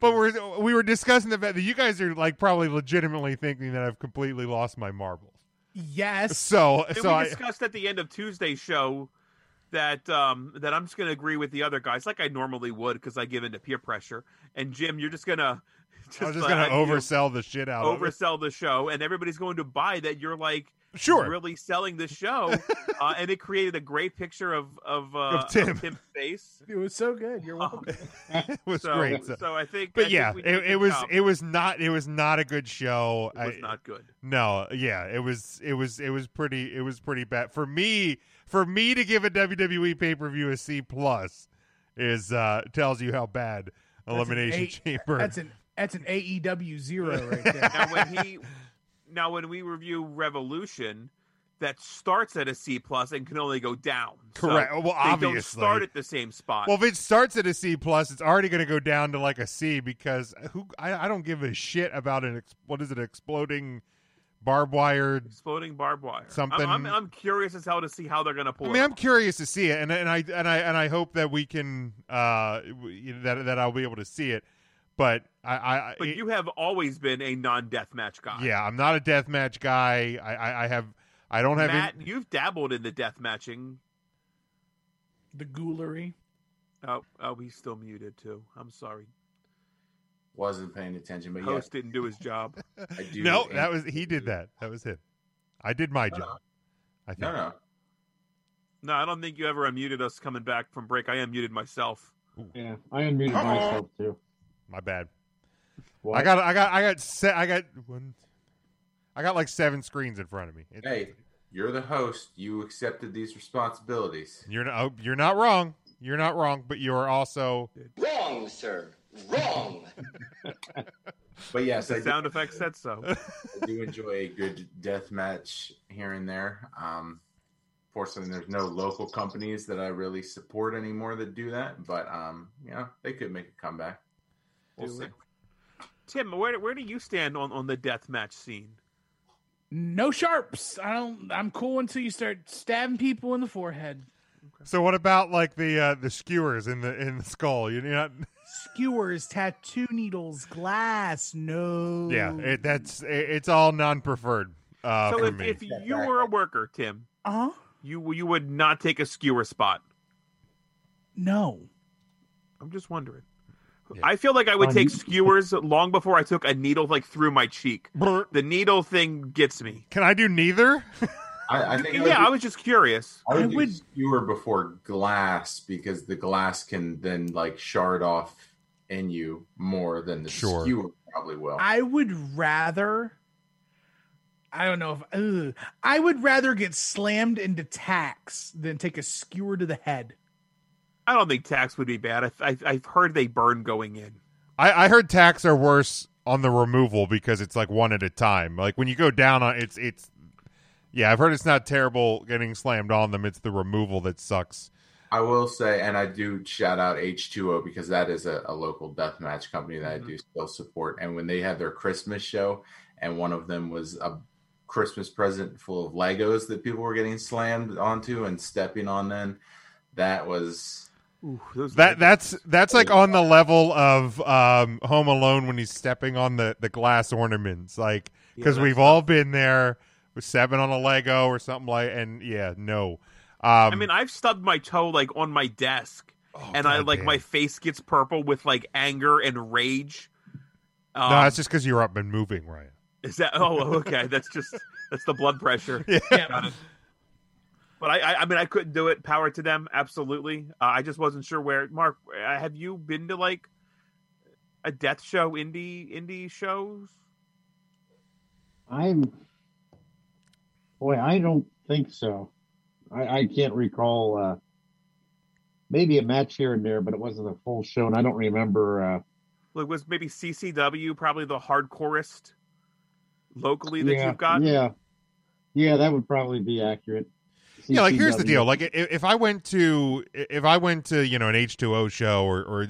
But we're we were discussing the fact that you guys are like probably legitimately thinking that I've completely lost my marbles. yes. So And so we I, discussed at the end of Tuesday's show that um that I'm just going to agree with the other guys like I normally would because I give into peer pressure. And Jim, you're just going to just, I was just uh, gonna you know, oversell the shit out of oversell the show, and everybody's going to buy that you're like Sure. really selling the show, [LAUGHS] uh, and it created a great picture of of, uh, Of Tim. Tim's face. It was so good. You're welcome. [LAUGHS] it was so, great. So, I think, but think yeah, we it, it was job. it was not it was not a good show. It was I- not good. No, yeah, it was it was it was pretty it was pretty bad for me. For me to give a WWE pay per view a C plus is uh tells you how bad That's Elimination A- Chamber. That's an that's an AEW zero right there. now when he now when we review Revolution, that starts at a C plus and can only go down. So Correct. Well, they obviously. don't start at the same spot. well, if it starts at a C plus, it's already going to go down to like a C because who I, I don't give a shit about an ex, what is it exploding barbed wire. exploding barbed wire. Something- I'm, I'm, I'm curious as hell to see how they're going to pull. I mean, I'm off. curious to see it, and and I and I and I hope that we can uh that that I'll be able to see it. But I, I But it- you have always been a non-death match guy. yeah, I'm not a death match guy. I I, I have I don't have Matt, any- you've dabbled in the death matching. the ghoulery. Oh, oh, he's still muted too. I'm sorry. Wasn't paying attention, but yeah, Host didn't do his job. [LAUGHS] I do. no. and- That was he did that. That was him. I did my No, job. I think. No, no. No, I don't think you ever unmuted us coming back from break. I unmuted myself. Yeah, I unmuted myself too. My bad. What? I got I got I got se- I got one I got like seven screens in front of me. It- Hey, you're the host. You accepted these responsibilities. You're not oh, you're not wrong. You're not wrong, but you are also Wrong, sir. Wrong. [LAUGHS] But yes, I The do, sound effect said so. [LAUGHS] I do enjoy a good death match here and there. Um, fortunately, there's no local companies that I really support anymore that do that. But um, you know, they could make a comeback. We'll Do see. it. Tim, where where do you stand on, on the death match scene? No sharps. I don't. I'm cool until you start stabbing people in the forehead. So what about like the uh, the skewers in the in the skull? You're not [LAUGHS] Skewers, tattoo needles, glass. No. Yeah, it, that's it, it's all non-preferred uh, so for if, me. if you were a worker, Tim, uh huh, you you would not take a skewer spot. No. I'm just wondering. I feel like I would take [LAUGHS] skewers long before I took a needle like through my cheek. The needle thing gets me. Can I do neither? I, I think I yeah, do- I was just curious. I would, do skewer before glass because the glass can then like shard off in you more than the Sure. skewer probably will. I would rather. I don't know if ugh, I would rather get slammed into tacks than take a skewer to the head. I don't think tax would be bad. I, I, I've heard they burn going in. I, I heard tax are worse on the removal because it's like one at a time. Like when you go down on it's it's yeah, I've heard it's not terrible getting slammed on them. It's the removal that sucks. I will say, and I do shout out H2O because that is a, a local deathmatch company that I mm-hmm. do still support. And when they had their Christmas show, and one of them was a Christmas present full of Legos that people were getting slammed onto and stepping on, then that was That that's that's like on the level of um, Home Alone when he's stepping on the the glass ornaments, like because that's we've all been there with stepping on a Lego or something like, and yeah, no. Um, I mean, I've stubbed my toe like on my desk, and I like goddamn. my face gets purple with like anger and rage. Um, no, it's just because you're up and moving, Ryan. Is that? Oh, okay. That's just that's the blood pressure. [LAUGHS] Yeah. It. But I, I, I mean, I couldn't do it. Power to them, absolutely. Uh, I just wasn't sure where. Mark, uh, have you been to like a death show, indie indie shows? I'm. Boy, I don't think so. I, I can't recall. Uh, maybe a match here and there, but it wasn't a full show, and I don't remember. Uh, Like, was maybe CCW probably the hardcorest locally that yeah, you've got? yeah, yeah, that would probably be accurate. Yeah, like here's the deal. Like i- if I went to if I went to you know an H two O show or or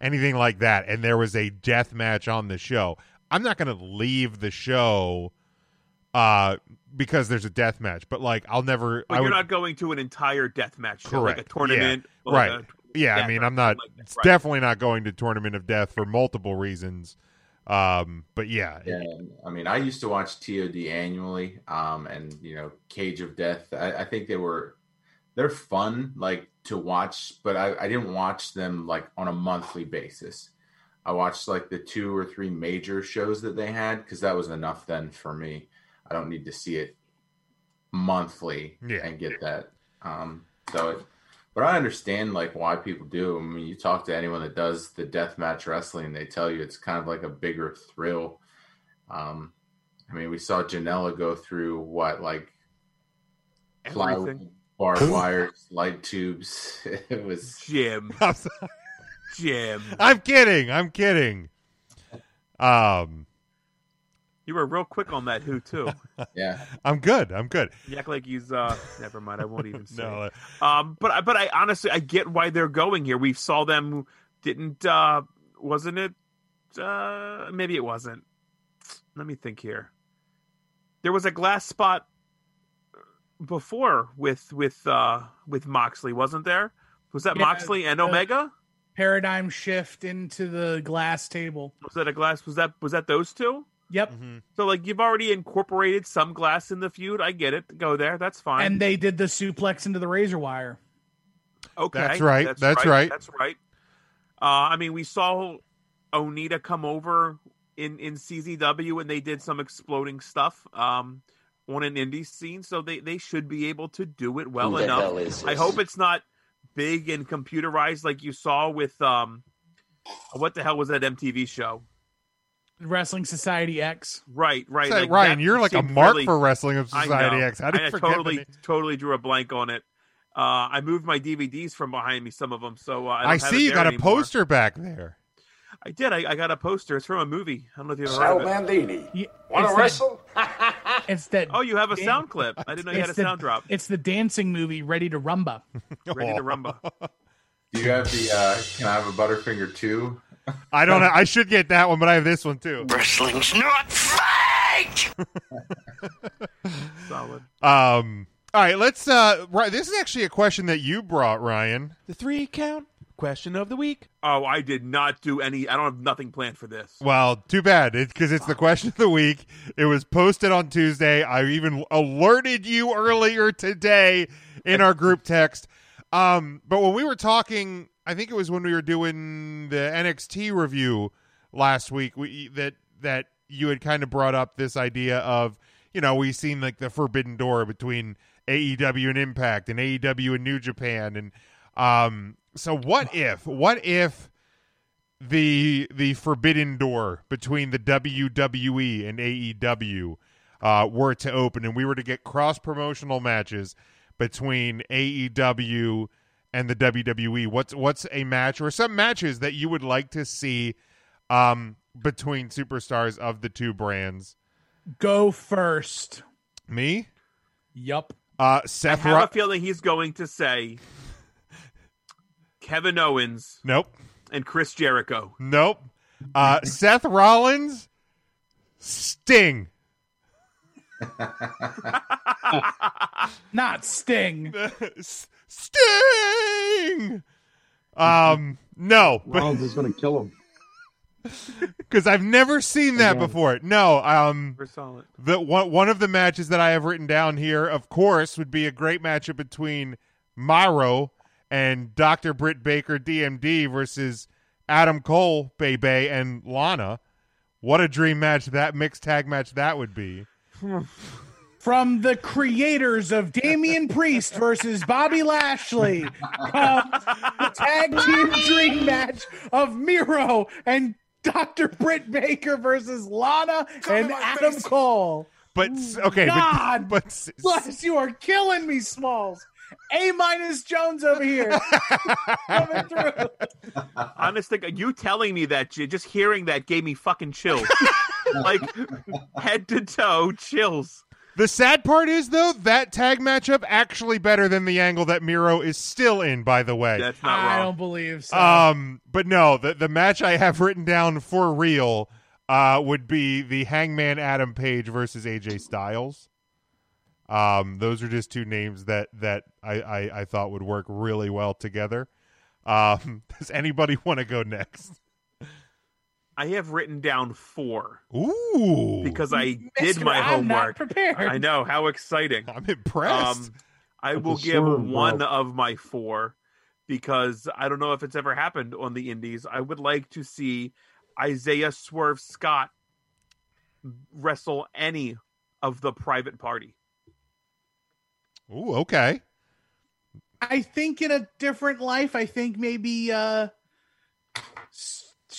anything like that, and there was a death match on the show, I'm not going to leave the show uh because there's a death match. But like I'll never. But I you're would, not going to an entire death match show, correct like a tournament, Yeah. right? a yeah, I mean I'm not. like that. it's Right. definitely not going to tournament of death for multiple reasons. Um, but yeah, Yeah, I mean, I used to watch TOD annually, um, and you know, Cage of Death. I, I think they were they're fun, like to watch, but I, I didn't watch them like on a monthly basis. I watched like the two or three major shows that they had because that was enough then for me. I don't need to see it monthly Yeah. and get that. Um, so, it, but I understand like why people do. I mean, you talk to anyone that does the deathmatch wrestling, they tell you it's kind of like a bigger thrill. Um, I mean, we saw Janela go through what like plywood, Everything. barbed wires, light tubes. [LAUGHS] It was Jim. [LAUGHS] I'm, sorry. Jim. I'm kidding. I'm kidding. Um, You were real quick on that who too. yeah. [LAUGHS] I'm good. I'm good. You act like he's uh never mind, I won't even [LAUGHS] say. No, it. Um but I but I honestly I get why they're going here. We saw them didn't uh wasn't it uh maybe it wasn't. Let me think here. There was a glass spot before with with uh with Moxley, wasn't there? Was that Yeah, Moxley and uh, Omega? Paradigm shift into the glass table. Was that a glass was that was that those two? Yep. So like you've already incorporated some glass in the feud. I get it. Go there. That's fine. And they did the suplex into the razor wire. Okay, That's right. That's right. That's right. Uh, I mean, we saw Onita come over in in CZW, and they did some exploding stuff. Um, on an indie scene, so they they should be able to do it well Who enough. I hope it's not big and computerized like you saw with um, what the hell was that MTV show? Wrestling Society X. Right, right. Say, like Ryan, you're like a mark really- for Wrestling of I Society know. X. How did I you forget totally, the name? totally drew a blank on it. Uh, I moved my DVDs from behind me, some of them, so uh, I, I see you there got a poster back there. I did. I, I got a poster. It's from a movie. I don't know if you've ever heard Sal of it. Bandini. Wanna Wanna wrestle? wrestle? [LAUGHS] It's that. Oh, you have a Dan- sound clip. I didn't know you had a the- sound drop. It's the dancing movie Ready to Rumba. Ready to rumba. Do [LAUGHS] you have the? uh Can I have a Butterfinger too? I don't know. I should get that one, but I have this one too. Wrestling's not fake. [LAUGHS] Solid. Um. All right, let's. Uh, right, this is actually a question that you brought, Ryan. The three count question of the week. Oh, I did not do any. I don't have nothing planned for this. Well, too bad. It's because it's the question of the week. It was posted on Tuesday. I even alerted you earlier today in [LAUGHS] our group text. Um, but when we were talking, I think it was when we were doing the NXT review last week. We that that you had kind of brought up this idea of you know we've seen like the forbidden door between AEW and Impact and AEW and New Japan and um. So what if what if the the forbidden door between the WWE and AEW uh, were to open, and we were to get cross promotional matches between AEW and the WWE. What's what's a match or some matches that you would like to see um, between superstars of the two brands? Go first. Me, Yup. uh, I Seth. have Ro- a feeling he's going to say Kevin Owens nope, and Chris Jericho. nope. Uh, [LAUGHS] Seth Rollins, Sting. [LAUGHS] Not Sting. [LAUGHS] Sting. Um, no, but Rollins is going to kill him. [LAUGHS] because I've never seen that Again. before. No, um, We're solid. the one one of the matches that I have written down here, of course, would be a great matchup between Miro and Dr. Britt Baker, DMD, versus Adam Cole, Bebe, and Lana. What a dream match that mixed tag match that would be. [LAUGHS] From the creators of Damian Priest versus Bobby Lashley comes the tag team dream match of Miro and Dr. Britt Baker versus Lana and Adam Cole. But okay, God but, but bless you are killing me, Smalls. A minus Jones over here. [LAUGHS] Coming through. Honest, you telling me that, just hearing that gave me fucking chills. [LAUGHS] like head to toe chills. The sad part is though that tag matchup actually better than the angle that Miro is still in. By the way, That's not I wrong. don't believe so. Um, but no, the the match I have written down for real uh would be the Hangman Adam Page versus AJ Styles. Um, those are just two names that that I I, I thought would work really well together. Um, [LAUGHS] does anybody want to go next? I have written down four Ooh, because I Mister, did my I'm not homework. prepared. I know how exciting. I'm impressed. Um, I That's will a give swerve, one bro. of my four because I don't know if it's ever happened on the Indies. I would like to see Isaiah Swerve Scott wrestle any of the private party. Ooh, okay. I think in a different life, I think maybe uh S-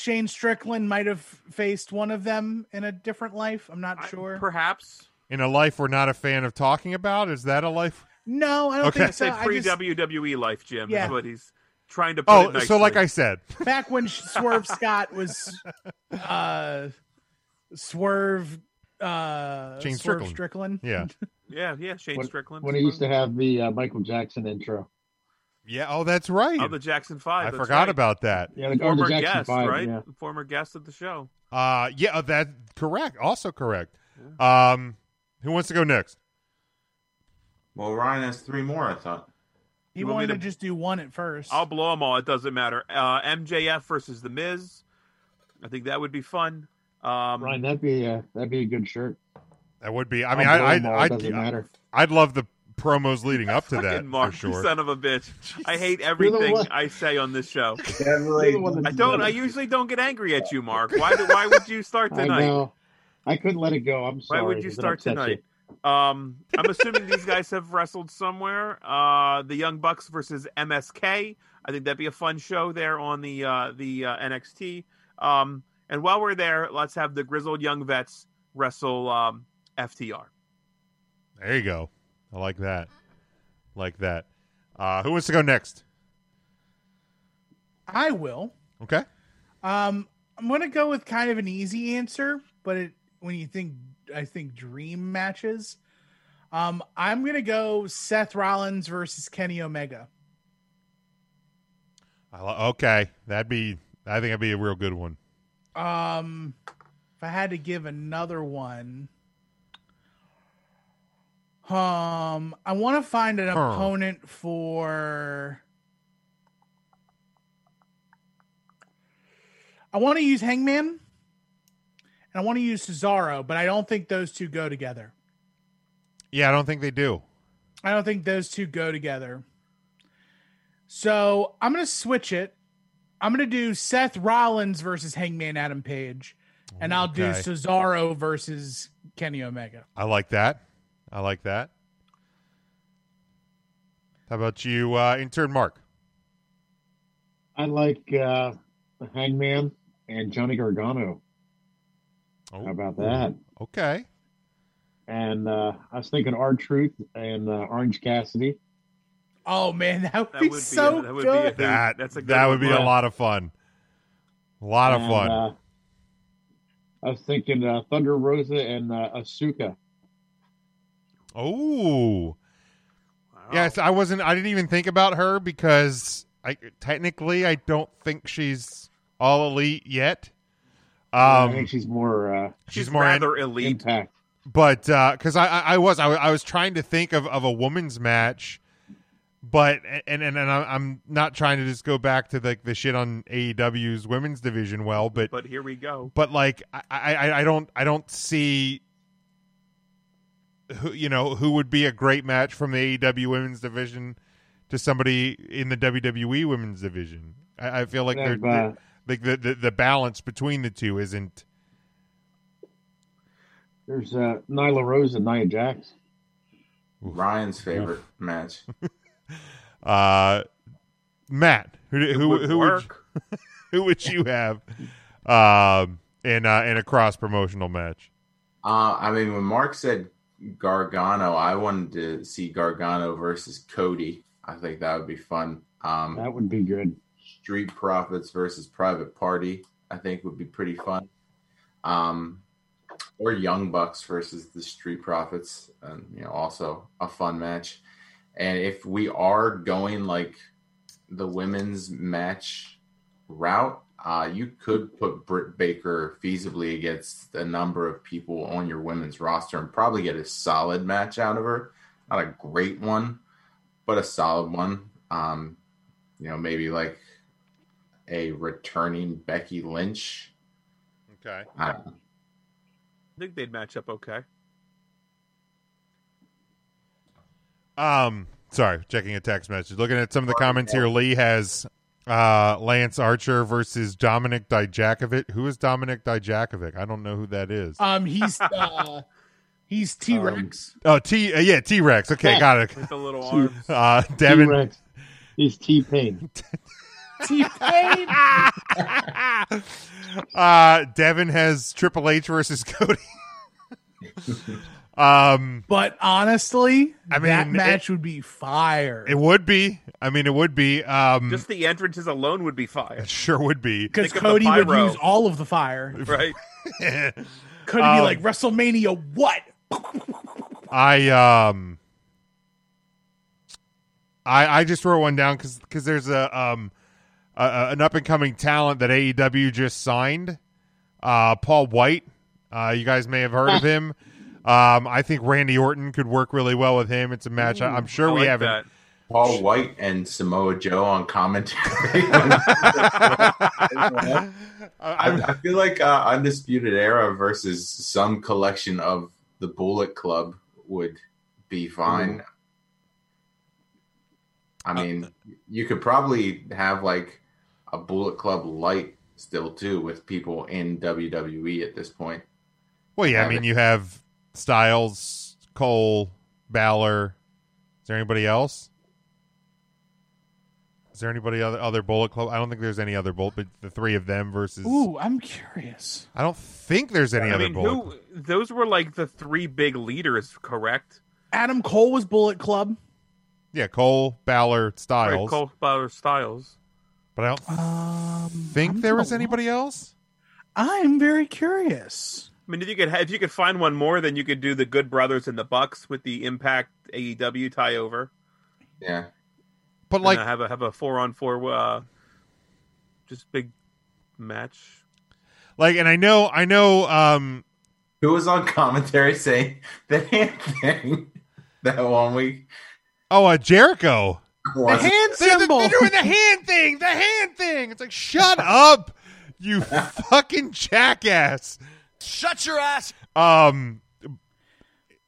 Shane Strickland might have faced one of them in a different life. I'm not sure. Perhaps. In a life we're not a fan of talking about, is that a life? No, I don't Okay. think so. Say I pre just, WWE life, Jim. Yeah. Is what he's trying to put Oh, it so like. I said, back when [LAUGHS] Swerve Scott was uh Swerve uh Shane Swerve Strickland. Strickland. yeah, Yeah, yeah, Shane When, Strickland. when he used to have the uh, Michael Jackson intro. Yeah. Oh, that's right. Oh, the Jackson Five. I that's forgot right. about that. Yeah, the, or the Former Jackson guest, Five. right? Yeah. Former guest of the show. Uh yeah, uh, that correct. Also correct. Um who wants to go next? Well, Ryan has three more. I thought. He You want me wanted to to- just do one at first. I'll blow them all. It doesn't matter. Uh, MJF versus The Miz. I think that would be fun. Um, Ryan, that'd be a that'd be a good shirt. That would be I mean I'll I blow I them all, I'd. I'd love the promos leading up to that Mark, for sure. son of a bitch. [LAUGHS] I hate everything I say on this show. [LAUGHS] You're the one I don't. I usually don't get angry at you, Mark. [LAUGHS] Why? do- Why would you start I tonight? know. I couldn't let it go. I'm sorry. Why would you start upsets tonight? Um, I'm assuming these guys have wrestled somewhere. Uh, the Young Bucks versus MSK. I think that'd be a fun show there on the uh, the uh, NXT. Um, and while we're there, let's have the grizzled young vets wrestle um, FTR. There you go. I like that. Like that. Uh, who wants to go next? I will. Okay. Um, I'm gonna go with kind of an easy answer, but it, when you think, I think dream matches. Um, I'm gonna go Seth Rollins versus Kenny Omega. I okay, that'd be. I think that'd be a real good one. Um, if I had to give another one, um, I want to find an Huh. opponent for. I want to use Hangman, and I want to use Cesaro, but I don't think those two go together. Yeah, I don't think they do. I don't think those two go together. So I'm going to switch it. I'm going to do Seth Rollins versus Hangman Adam Page, and I'll do Cesaro versus Kenny Omega. I like that. I like that. How about you, uh, intern Mark? I like uh, the Hangman and Johnny Gargano. Oh, How about that? Okay. And uh, I was thinking R Truth and uh, Orange Cassidy. Oh man, that would That be would be so a- that would be a good. good- That that's a good that would one. be a lot of fun. A lot of And, fun. Uh, I was thinking uh, Thunder Rosa and uh, Asuka. Oh. Yes, I wasn't. I didn't even think about her because I technically I don't think she's all elite yet. I Um, think she's more. Uh, she's more in- rather elite. Impact. but because I, I I was I, I was trying to think of, of a woman's match, but and and, and I'm- I'm not trying to just go back to the the shit on AEW's women's division. Well, but But here we go. but like I, I I don't I don't see who you know who would be a great match from the AEW women's division to somebody in the WWE women's division. I, I feel like Yeah, they're, they're- like the, the the balance between the two isn't. There's uh, Nyla Rose and Nia Jax. Ryan's favorite match. [LAUGHS] Uh, Matt, who who would who would work. [LAUGHS] who would you have um in uh, in a cross promotional match? Uh, I mean, when Mark said Gargano, I wanted to see Gargano versus Cody. I think that would be fun. Um, That would be good. Street Profits versus Private Party, I think would be pretty fun. Um, or Young Bucks versus the Street Profits, and you know, also a fun match. And if we are going like the women's match route, uh, you could put Britt Baker feasibly against a number of people on your women's roster and probably get a solid match out of her. Not a great one, but a solid one. Um, you know, maybe like a returning Becky Lynch. Okay. I don't know. I think they'd match up okay. Um, sorry, checking a text message. Looking at some of the comments here, Lee has uh Lance Archer versus Dominik Dijakovic. Who is Dominik Dijakovic? I don't know who that is. Um, he's uh, [LAUGHS] he's T Rex. Oh, T. Uh, yeah, T Rex. Okay, Yeah. got it. With the little arms. Uh, Devin. T-Rex. He's T Pain. [LAUGHS] T Pain. [LAUGHS] uh, Devin has Triple H versus Cody. Um, But honestly, I mean, that mean, match would be fire. it would be. I mean, it would be. Um, Just the entrances alone would be fire, it sure would be. [LAUGHS] Because think of the Cody would pyro. use all of the fire. [LAUGHS] right? [LAUGHS] Cody Um, be like WrestleMania. What? I um I I just wrote one down because there's a um a, a- an up and coming talent that AEW just signed, uh Paul White. Uh, you guys may have heard of him. Um, I think Randy Orton could work really well with him. It's a match I, I'm sure I we like haven't. that. Paul White and Samoa Joe on commentary. [LAUGHS] I, I feel like uh, Undisputed Era versus some collection of the Bullet Club would be fine. I mean, you could probably have like a Bullet Club light still too with people in WWE at this point. Well, yeah, I mean you have Styles, Cole, Balor. Is there anybody else? Is there anybody other other Bullet Club? I don't think there's any other Bullet, but the three of them versus. Ooh, I'm curious. I don't think there's any I other mean, Bullet. who? Those were like the three big leaders, correct? Adam Cole was Bullet Club. Yeah, Cole, Balor, Right, Styles. Cole Balor Styles. But I don't Um, think I'm there was anybody else. I'm very curious. I mean, if you could if you could find one more, then you could do the Good Brothers and the Bucks with the Impact AEW tie over. Yeah. But And, like, uh, have a have a four on four, uh, just big match. like, and I know, I know. Um, Who was on commentary saying the hand thing that one week? oh, uh, Jericho. Was it- Hand They're, symbol. they're doing the hand thing. The hand thing. It's like, shut up, you [LAUGHS] fucking jackass. Shut your ass. Um.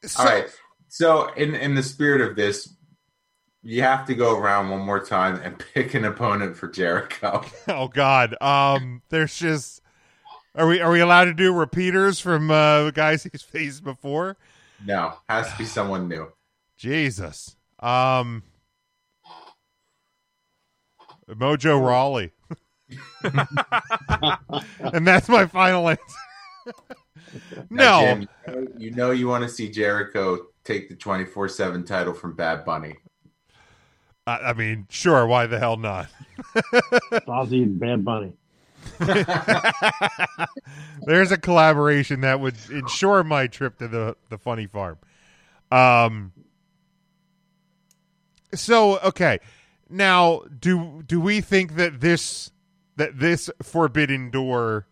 So, All right. So, in in the spirit of this, you have to go around one more time and [LAUGHS] pick an opponent for Jericho. [LAUGHS] Oh God. Um. There's just. Are we are we allowed to do repeaters from uh, guys he's faced before? No, has to be someone new. Jesus. Um. Mojo Rawley. [LAUGHS] and that's my final answer. [LAUGHS] Now, no. Jim, you know- you know you want to see Jericho take the twenty four seven title from Bad Bunny. I, I mean, sure. Why the hell not? Ozzy and Bad Bunny. [LAUGHS] There's a collaboration that would ensure my trip to the the funny farm. Um. So okay, now do do we think that this that this forbidden door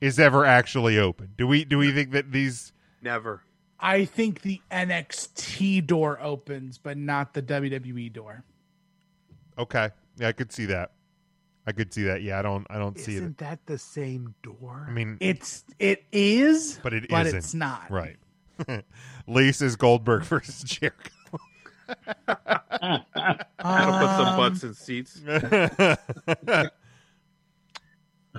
is ever actually open? Do we do we think that these? Never. I think the NXT door opens, but not the WWE door. Okay, yeah, I could see that. I could see that. Yeah, I don't. I don't see it. Isn't that the same door? I mean, It's it is, but it but isn't. it's not. right. [LAUGHS] Lisa's Goldberg [LAUGHS] versus Jericho. That'll put some butts in seats. [LAUGHS]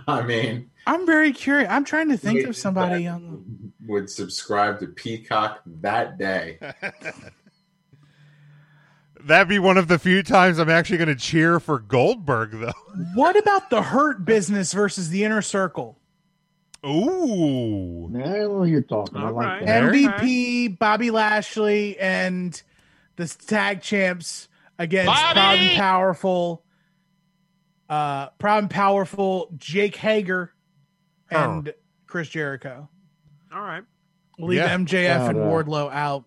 [LAUGHS] I mean, I'm very curious. I'm trying to think of somebody on. would subscribe to Peacock that day. [LAUGHS] That'd be one of the few times I'm actually going to cheer for Goldberg, though. [LAUGHS] What about the Hurt Business versus the Inner Circle? Ooh. now you're talking. I All like right. that. MVP, Bobby Lashley, and the tag champs against Bobby! Proud and Powerful, uh, Proud and Powerful, Jake Hager, and Chris Jericho. All right. Leave Yeah. MJF and God, Wardlow out.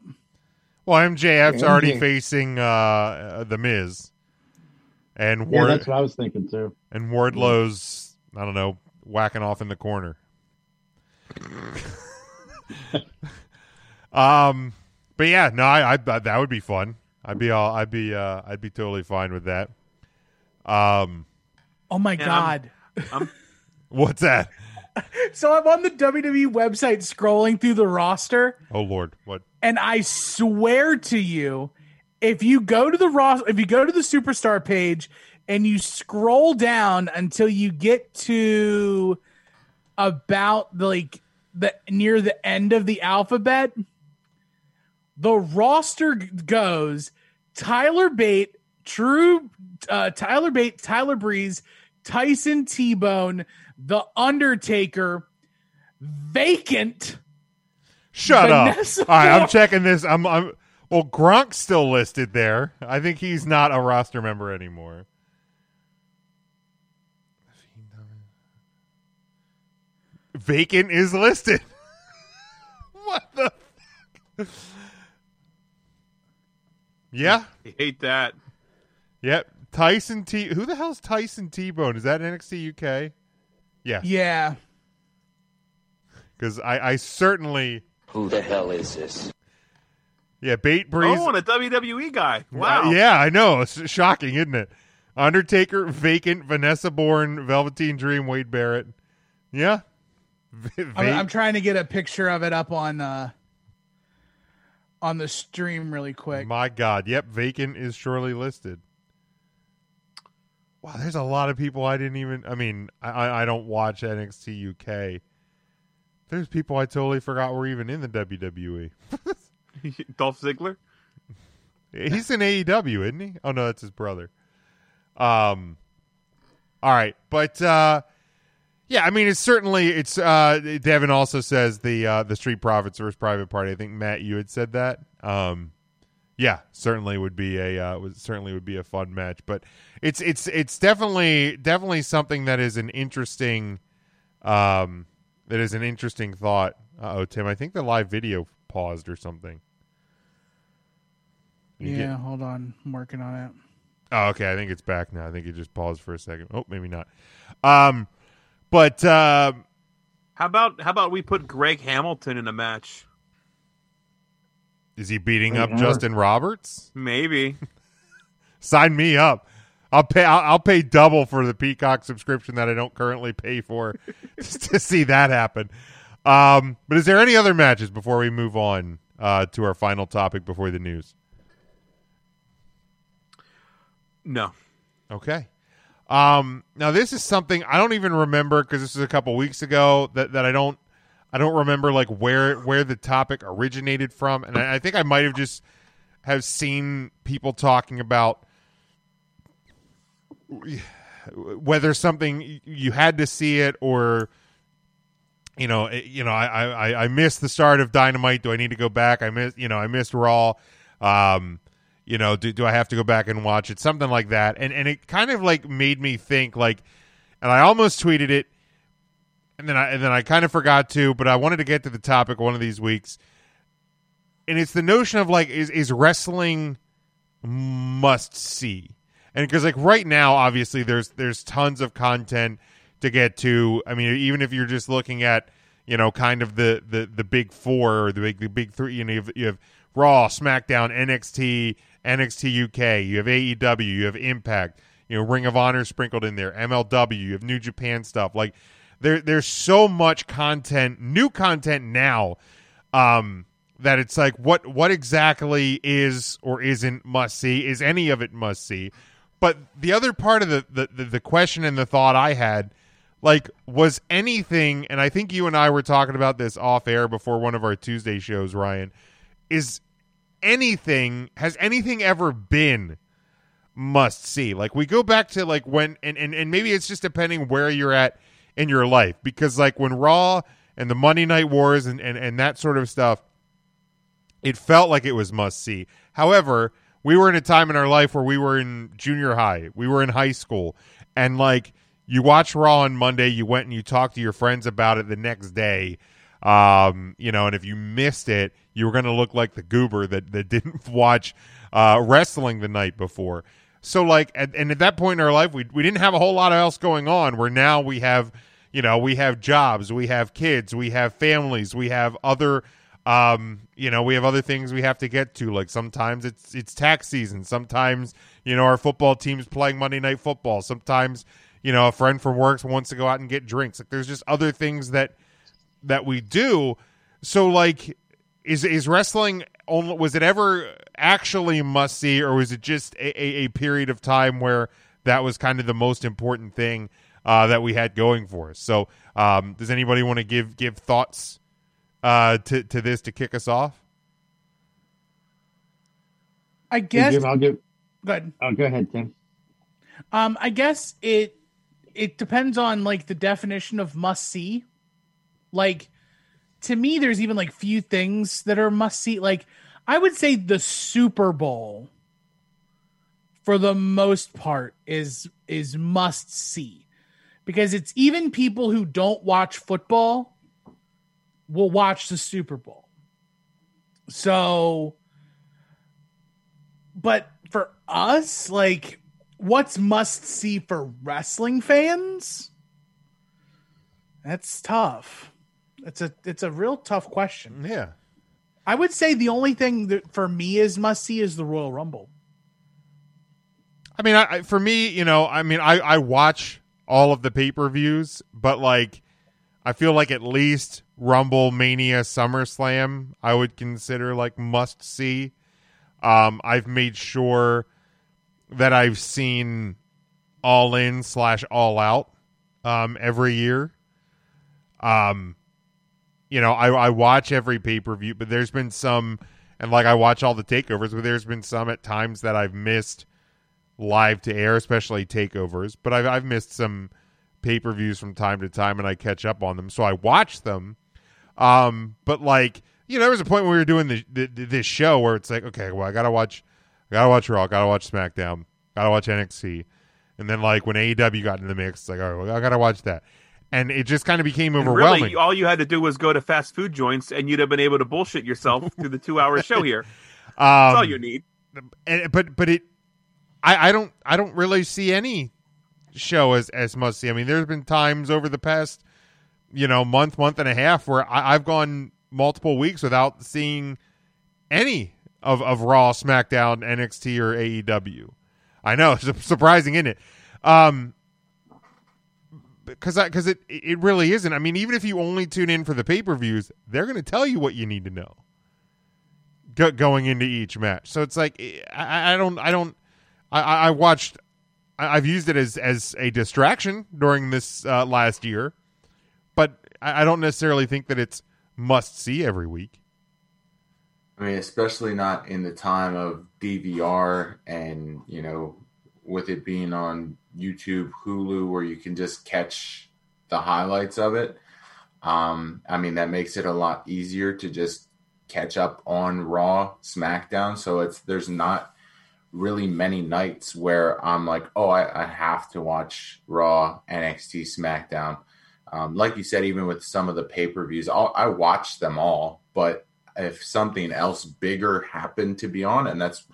Well, MJF's Yeah, already MJ. facing uh, uh, the Miz, and Yeah, Ward that's what I was thinking too. and Wardlow's I don't know whacking off in the corner. [LAUGHS] um, but yeah, no, I, I that would be fun. I'd be all I'd be uh, I'd be totally fine with that. Um, Oh my Yeah, God. I'm [LAUGHS] what's that? So I'm on the WWE website scrolling through the roster, Oh Lord, what? and I swear to you, if you go to the roster, if you go to the superstar page and you scroll down until you get to about like the near the end of the alphabet, the roster goes Tyler Bate, True, uh, Tyler Bate, Tyler Breeze, Tyson T Bone, The Undertaker, Vacant. Shut Vanessa up! All right, I'm checking this. I'm, I'm well. Gronk's still listed there. I think he's not a roster member anymore. Vacant is listed. [LAUGHS] what the? Fuck? Yeah. I hate that. Yep. Tyson T. Who the hell's Tyson T Bone? Is that NXT UK? Yeah. Yeah. Because I, I certainly. Who the hell is this? Yeah, Bate Breeze. Oh, and a WWE guy. Wow. Uh, yeah, I know. It's shocking, isn't it? Undertaker, Vacant, Vanessa Borne, Velveteen Dream, Wade Barrett. Yeah. V- I'm, I'm trying to get a picture of it up on uh on the stream really quick. My God. Yep, Vacant is surely listed. Wow, there's a lot of people I didn't even. I mean, I, I don't watch NXT UK. There's people I totally forgot were even in the WWE. [LAUGHS] Dolph Ziggler. He's in AEW, isn't he? Oh no, that's his brother. Um. All right, but uh, yeah, I mean, it's certainly it's. Uh, Devin also says the uh, the Street Profits versus Private Party. I think Matt, you had said that. Um, yeah, certainly would be a uh, would, certainly would be a fun match, but it's it's it's definitely definitely something that is an interesting, um, that is an interesting thought. Oh, Tim, I think the live video paused or something. You Yeah, get- hold on. I'm working on it. Oh, okay. I think it's back now. I think it just paused for a second. Oh, maybe not. Um, but uh, How about how about we put Greg Hamilton in a match? Is he beating up Yeah. Justin Roberts? Maybe. [LAUGHS] Sign me up. I'll pay. I'll, I'll pay double for the Peacock subscription that I don't currently pay for [LAUGHS] just to see that happen. Um, but is there any other matches before we move on uh, to our final topic before the news? No. Okay. Um, now this is something I don't even remember because this is a couple weeks ago that, that I don't I don't remember like where where the topic originated from, and I, I think I might have just have seen people talking about whether something you had to see it or you know you know I, I I missed the start of Dynamite. Do I need to go back? I missed you know I missed Raw. Um, you know, do do I have to go back and watch it? Something like that. And and it kind of like made me think like, and I almost tweeted it, and then I and then I kind of forgot to, but I wanted to get to the topic one of these weeks. And it's the notion of like is is wrestling must see, and because like right now, obviously there's there's tons of content to get to. I mean, even if you're just looking at you know kind of the the the big four or the big the big three, you know, you have, you have Raw, SmackDown, NXT, NXT UK, you have AEW, you have Impact, you know, Ring of Honor sprinkled in there, MLW, you have New Japan stuff. Like there there's so much content, new content now. Um that it's like what what exactly is or isn't must see is any of it must see but the other part of the, the the the question and the thought i had like was anything and i think you and i were talking about this off air before one of our tuesday shows ryan is anything has anything ever been must see like we go back to like when and, and and maybe it's just depending where you're at in your life because like when raw and the monday night wars and and, and that sort of stuff it felt like it was must see. However, we were in a time in our life where we were in junior high, we were in high school, and like you watch Raw on Monday, you went and you talked to your friends about it the next day. Um, you know, and if you missed it, you were going to look like the goober that that didn't [LAUGHS] watch uh, wrestling the night before. So like, at, and at that point in our life, we we didn't have a whole lot else going on. Where now we have, you know, we have jobs, we have kids, we have families, we have other um you know we have other things we have to get to. Like sometimes it's it's tax season. Sometimes you know our football team's playing monday night football. Sometimes you know a friend from work wants to go out and get drinks. Like there's just other things that that we do. So like is is wrestling only was it ever actually must see or was it just a, a, a period of time where that was kind of the most important thing uh, that we had going for us so um, does anybody want to give give thoughts uh, to to this to kick us off? I guess. Jim, I'll give. Go ahead. Oh, go ahead, Tim. Um, I guess it it depends on like the definition of must see. Like to me, there's even like few things that are must see. Like I would say the Super Bowl, for the most part, is is must see because it's even people who don't watch football will watch the Super Bowl. So, but for us, like, what's must see for wrestling fans? That's tough. It's a it's a real tough question. Yeah. I would say the only thing that for me is must see is the Royal Rumble. I mean, I, I, for me, you know, I mean, I, I watch all of the pay per views, but like, I feel like at least Rumble, Mania, SummerSlam, I would consider like must see. Um, I've made sure that I've seen All In slash All Out um, every year. Um, you know, I, I watch every pay per view, but there's been some, and like I watch all the takeovers, but there's been some at times that I've missed live to air, especially takeovers. But I've I've missed some pay per views from time to time, and I catch up on them, so I watch them. Um, but like you know, there was a point when we were doing the, the, this show where it's like, okay, well, I gotta watch, I gotta watch Raw, gotta watch SmackDown, gotta watch NXT, and then like when AEW got in the mix, it's like, all right, well, I gotta watch that, and it just kind of became overwhelming. Really, all you had to do was go to fast food joints, and you'd have been able to bullshit yourself through the two-hour show here. [LAUGHS] That's all Um, you need. and, but but it I, I don't I don't really see any show as as must see. I mean, there's been times over the past you know month month and a half where I, I've gone multiple weeks without seeing any of of Raw, SmackDown, NXT, or AEW. I know it's [LAUGHS] surprising, isn't it? Um, because because it it really isn't. I mean, even if you only tune in for the pay per views, they're going to tell you what you need to know go, going into each match. So it's like I, I don't I don't I, I watched I, I've used it as as a distraction during this uh, last year, but I, I don't necessarily think that it's must see every week. I mean, especially not in the time of DVR and, you know, with it being on YouTube, Hulu, where you can just catch the highlights of it. Um, I mean, that makes it a lot easier to just catch up on Raw, SmackDown. So it's there's not really many nights where I'm like, oh, I, I have to watch Raw, NXT, SmackDown. Um, like you said, even with some of the pay per views, I watch them all, but if something else bigger happened to be on, and that's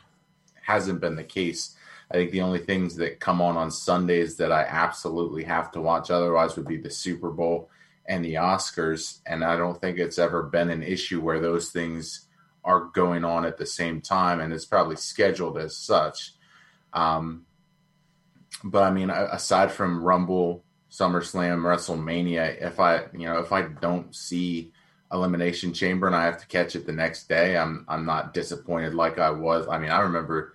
hasn't been the case. I think the only things that come on on Sundays that I absolutely have to watch otherwise would be the Super Bowl and the Oscars. And I don't think it's ever been an issue where those things are going on at the same time, and it's probably scheduled as such. Um, but I mean, aside from Rumble, SummerSlam, WrestleMania, if I you know if I don't see Elimination Chamber and I have to catch it the next day, I'm I'm not disappointed like I was. I mean, I remember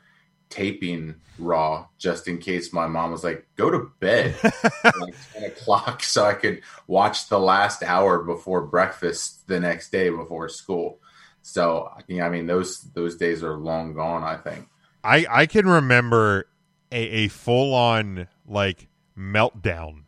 taping Raw just in case my mom was like, "Go to bed," [LAUGHS] at like ten o'clock, so I could watch the last hour before breakfast the next day before school. So, I mean, those those days are long gone. I think. I I can remember a, a full on like meltdown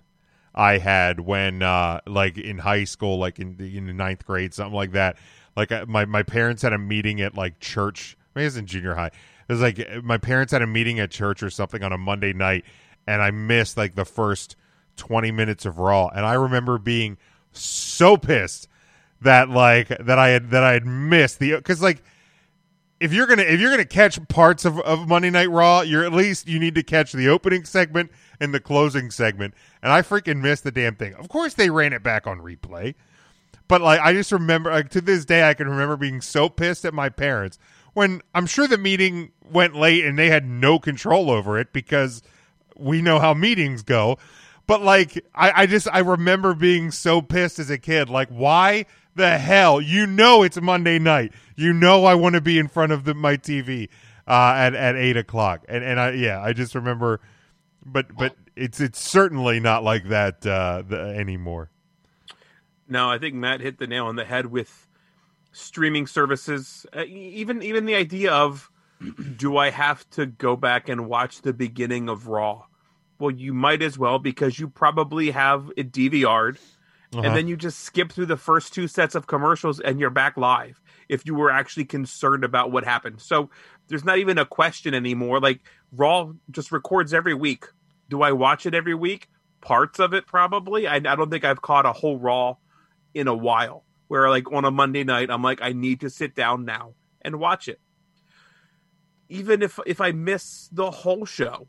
I had when uh like in high school, like in the, in the ninth grade, something like that. Like uh, my my parents had a meeting at like church. Maybe it was in junior high. It was like uh, my parents had a meeting at church or something on a Monday night, and I missed like the first twenty minutes of Raw, and I remember being so pissed that like that I had that I had missed the because like if you're gonna if you're gonna catch parts of, of Monday Night Raw, you're at least you need to catch the opening segment and the closing segment. And I freaking missed the damn thing. Of course they ran it back on replay. But like I just remember like to this day I can remember being so pissed at my parents when I'm sure the meeting went late and they had no control over it because we know how meetings go. But like I, I just I remember being so pissed as a kid. Like why the hell? You know it's Monday night. You know I want to be in front of the, my TV uh, at at eight o'clock. And and I yeah I just remember, but but it's it's certainly not like that uh, the, anymore. No, I think Matt hit the nail on the head with streaming services. Uh, even even the idea of [CLEARS THROAT] do I have to go back and watch the beginning of Raw? Well, you might as well because you probably have it DVR'd, Uh-huh. and then you just skip through the first two sets of commercials and you're back live. If you were actually concerned about what happened, so there's not even a question anymore. Like Raw just records every week. Do I watch it every week? Parts of it probably. I, I don't think I've caught a whole Raw in a while. Where like on a Monday night, I'm like, I need to sit down now and watch it. Even if if I miss the whole show,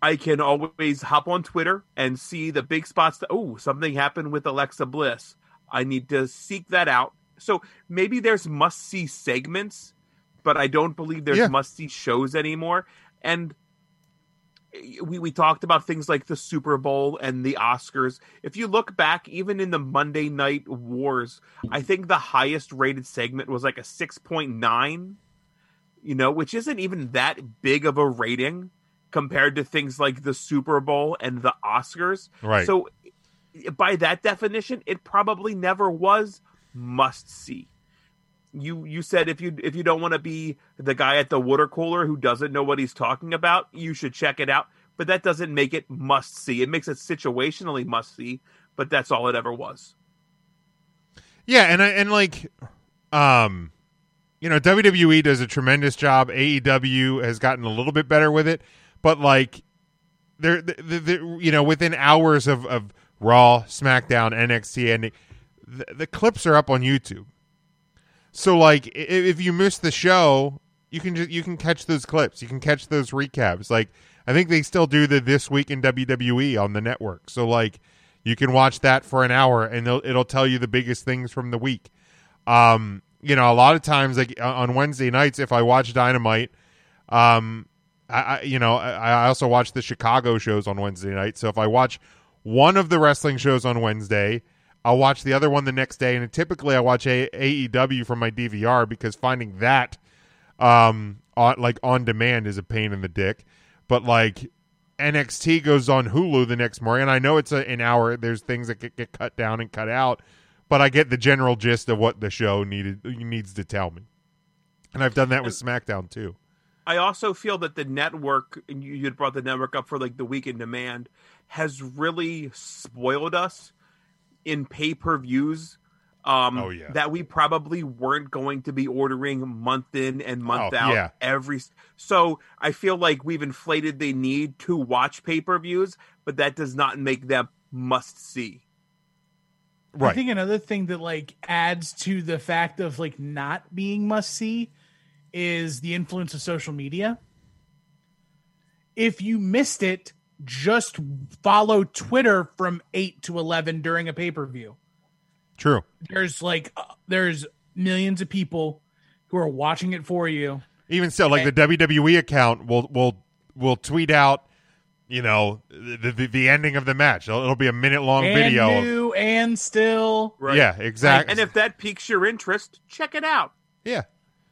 I can always hop on Twitter and see the big spots. That, oh, something happened with Alexa Bliss. I need to seek that out. So maybe there's must see segments, but I don't believe there's Yeah. must see shows anymore. And we, we talked about things like the Super Bowl and the Oscars. If you look back, even in the Monday Night Wars, I think the highest rated segment was like a 6.9, you know, which isn't even that big of a rating compared to things like the Super Bowl and the Oscars. Right. So, by that definition, it probably never was must see. You you said if you if you don't want to be the guy at the water cooler who doesn't know what he's talking about, you should check it out. But that doesn't make it must see. It makes it situationally must see, but that's all it ever was. Yeah, and I, and like, um, you know, WWE does a tremendous job. AEW has gotten a little bit better with it, but like, they're, they they you know within hours of of Raw, SmackDown, NXT, and the, the clips are up on YouTube. So like, if you miss the show, you can just you can catch those clips. You can catch those recaps. Like, I think they still do the this week in WWE on the network. So like, you can watch that for an hour, and it'll, it'll tell you the biggest things from the week. Um, you know, a lot of times, like on Wednesday nights, if I watch Dynamite, um, I, I you know, I, I also watch the Chicago shows on Wednesday night. So if I watch one of the wrestling shows on Wednesday, I'll watch the other one the next day, and typically I watch a- AEW from my DVR because finding that um on like on demand is a pain in the dick. But like NXT goes on Hulu the next morning, and I know it's a, an hour. There's things that get, get cut down and cut out, but I get the general gist of what the show needed needs to tell me, and I've done that with SmackDown too. I also feel that the network, you you brought the network up for like the week in demand, has really spoiled us in pay per views. Um, Oh, yeah. that we probably weren't going to be ordering month in and month Oh, out yeah. every. So I feel like we've inflated the need to watch pay per views, but that does not make them must see. I think another thing that like adds to the fact of like not being must see is the influence of social media. If you missed it, just follow Twitter from 8 to 11 during a pay-per-view. True. There's like uh, there's millions of people who are watching it for you. Even still, like the WWE account will will will tweet out, you know, the the, the ending of the match. It'll, it'll be a minute long and video. of- and still Yeah, exactly. And if that piques your interest, check it out. Yeah.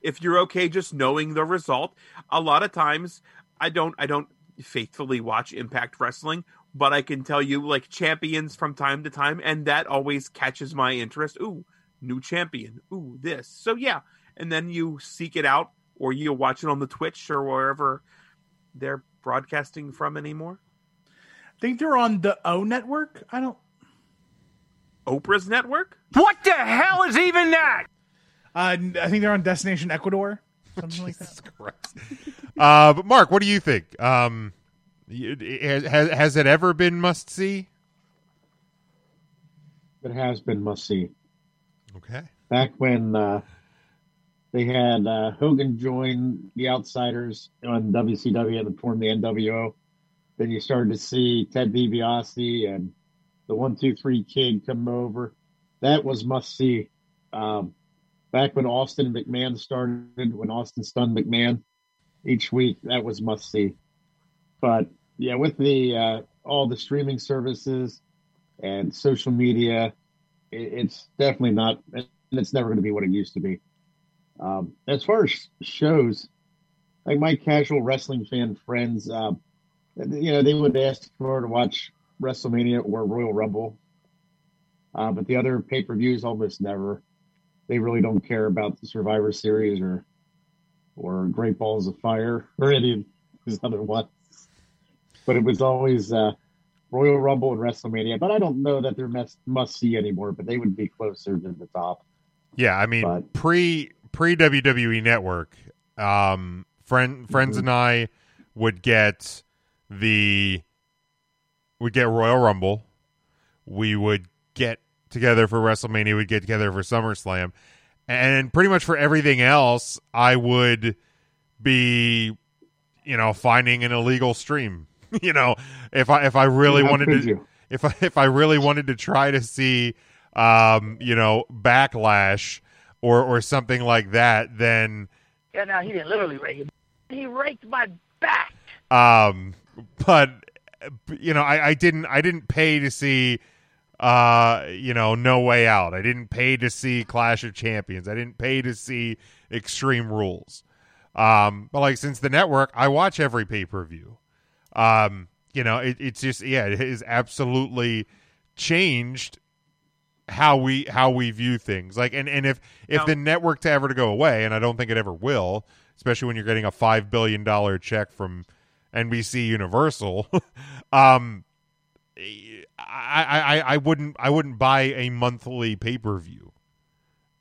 If you're okay just knowing the result, a lot of times I don't I don't faithfully watch Impact Wrestling, but I can tell you like champions from time to time, and that always catches my interest. Ooh, new champion. Ooh, this. So yeah, and then you seek it out, or you watch it on the Twitch or wherever they're broadcasting from anymore. I think they're on the O network. I don't Oprah's network. What the hell is even that? Uh, I think they're on Destination Ecuador, something like [LAUGHS] that. Uh, but Mark, what do you think? Um, has has it ever been must see? It has been must see. Okay. Back when uh, they had uh, Hogan join the Outsiders on WCW and form the NWO, then you started to see Ted DiBiase and the One Two Three Kid come over. That was must see. Um, back when Austin McMahon started, when Austin stunned McMahon each week, that was must see. But yeah, with the uh, all the streaming services and social media, it, it's definitely not, and it's never going to be what it used to be. Um, as far as shows, like my casual wrestling fan friends, uh, you know, they would ask for to watch WrestleMania or Royal Rumble, uh, but the other pay per views almost never. They really don't care about the Survivor Series or or Great Balls of Fire [LAUGHS] or any of these other ones. But it was always uh, Royal Rumble and WrestleMania. But I don't know that they're must must see anymore. But they would be closer to the top. Yeah, I mean pre pre WWE Network, um, friend friends Mhm. and I would get the we would get Royal Rumble. We would get together for WrestleMania. We'd get together for SummerSlam, and pretty much for everything else, I would be, you know, finding an illegal stream. [LAUGHS] you know, if I if I really How wanted to, you? [LAUGHS] if I if I really wanted to try to see, um, you know, backlash or or something like that, then Yeah, now he didn't literally rake it. He raked my back. um, but you know, I, I didn't I didn't pay to see, uh, you know, No Way Out. I didn't pay to see Clash of Champions. I didn't pay to see Extreme Rules. Um, but like since the network, I watch every pay per view. Um, you know, it, it's just yeah, it has absolutely changed how we how we view things. Like, and and if if Now- the network to ever to go away, and I don't think it ever will, especially when you're getting a five billion dollar check from NBC Universal, [LAUGHS] um, I, I I wouldn't I wouldn't buy a monthly pay per view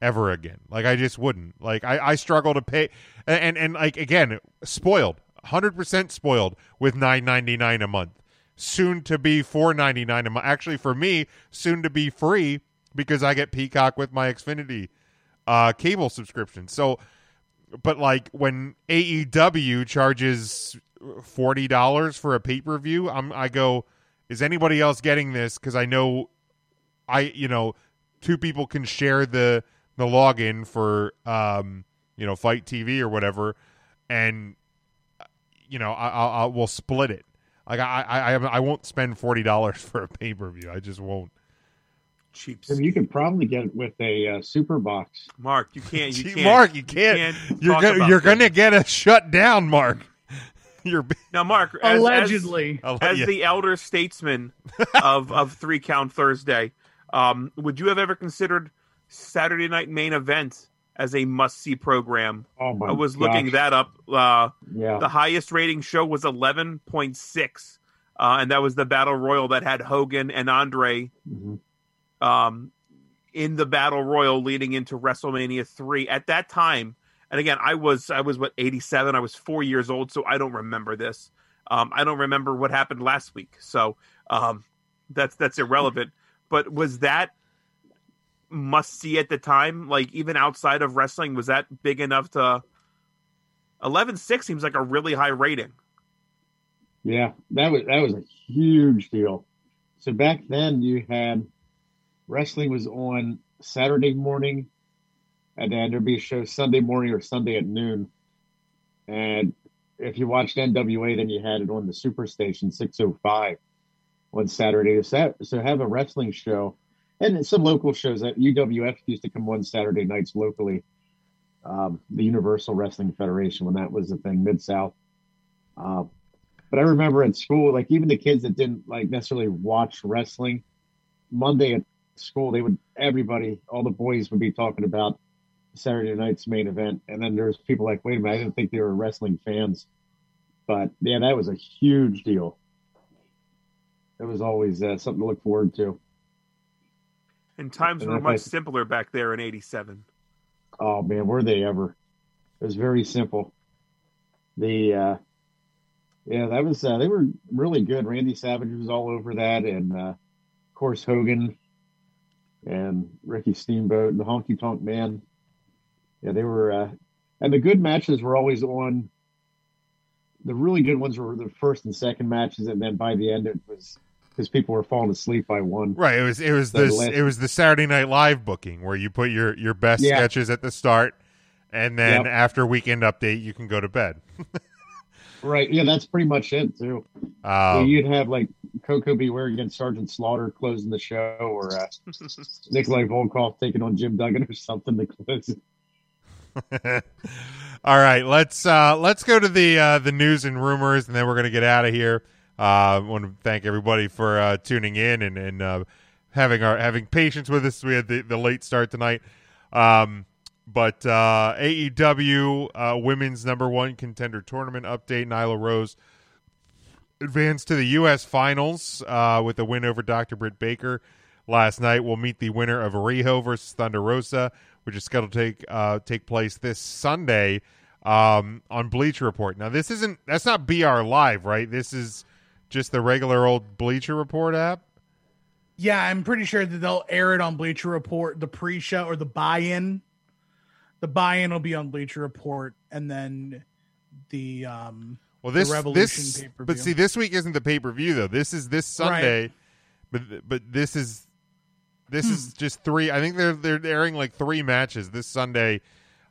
ever again. Like I just wouldn't. Like I, I struggle to pay and, and and like again, spoiled. Hundred percent spoiled with nine ninety nine a month. Soon to be four ninety nine a month. Actually for me, soon to be free because I get Peacock with my Xfinity uh cable subscription. So but like when AEW charges forty dollars for a pay per view, I'm I go, is anybody else getting this? Because I know I you know two people can share the the login for um you know Fight TV or whatever, and you know I I'll, I'll we'll split it. Like I I I, I won't spend forty dollars [LAUGHS] for a pay per view. I just won't. Cheap. And you can probably get it with a uh, super box. Mark, you can't. You [LAUGHS] Gee, can't. Mark, you can't. You are gonna you're gonna get a shut down, Mark. [LAUGHS] You're Now, Mark, as, Allegedly. as, as yeah. the elder statesman of of Three Count Thursday, um, would you have ever considered Saturday Night Main Event as a must see program? Oh my I was looking that up. Uh, Yeah. the highest rating show was eleven point six, uh, and that was the battle royal that had Hogan and Andre Mhm. um, in the battle royal leading into WrestleMania three. At that time, and again, I was I was what eighty seven. I was four years old, so I don't remember this. Um, I don't remember what happened last week, so um, that's that's irrelevant. But was that must see at the time? Like even outside of wrestling, was that big enough to? Eleven six seems like a really high rating. Yeah, that was that was a huge deal. So back then you had wrestling was on Saturday morning, and there'd be a show Sunday morning or Sunday at noon. And if you watched NWA, then you had it on the Superstation 605 on Saturday. So, have a wrestling show, and some local shows that UWF used to come on Saturday nights locally. Um, the Universal Wrestling Federation when that was the thing, Mid South. Uh, but I remember at school, like even the kids that didn't like necessarily watch wrestling, Monday at school, they would everybody, all the boys would be talking about Saturday night's main event, and then there's people like, wait a minute, I didn't think they were wrestling fans, but yeah, that was a huge deal. It was always uh, something to look forward to. And times And were much I- simpler back there in '87. Oh man, were they ever? It was very simple. The uh yeah, that was uh, they were really good. Randy Savage was all over that, and uh, of course Hogan and Ricky Steamboat and the Honky Tonk Man. Yeah, they were, uh, and the good matches were always on. The really good ones were the first and second matches, and then by the end it was because people were falling asleep by one. Right. It was it was So the the last- it was the Saturday Night Live booking where you put your your best Yeah. sketches at the start, and then Yep. after weekend update you can go to bed. [LAUGHS] Right. Yeah, that's pretty much it too. so Um, you'd have like Koko B. Ware against Sergeant Slaughter closing the show, or uh, [LAUGHS] Nikolai Volkov taking on Jim Duggan or something to close it. [LAUGHS] All right, let's uh, let's go to the uh, the news and rumors, and then we're gonna get out of here. Uh, I want to thank everybody for uh, tuning in and and uh, having our having patience with us. We had the, the late start tonight, um, but uh, AEW uh, Women's Number One Contender Tournament update: Nyla Rose advanced to the U.S. Finals uh, with a win over Dr. Britt Baker last night. We'll meet the winner of Riho versus Thunder Rosa, which is scheduled to take uh, take place this Sunday um, on Bleacher Report. Now, this isn't that's not BR Live, right? This is just the regular old Bleacher Report app. Yeah, I'm pretty sure that they'll air it on Bleacher Report, the pre-show or the buy-in. The buy-in will be on Bleacher Report, and then the um. Well, this Revolution this pay-per-view. but see, this week isn't the pay per view though. This is this Sunday, but but this is this is Hmm. just three. I think they're they're airing like three matches this Sunday,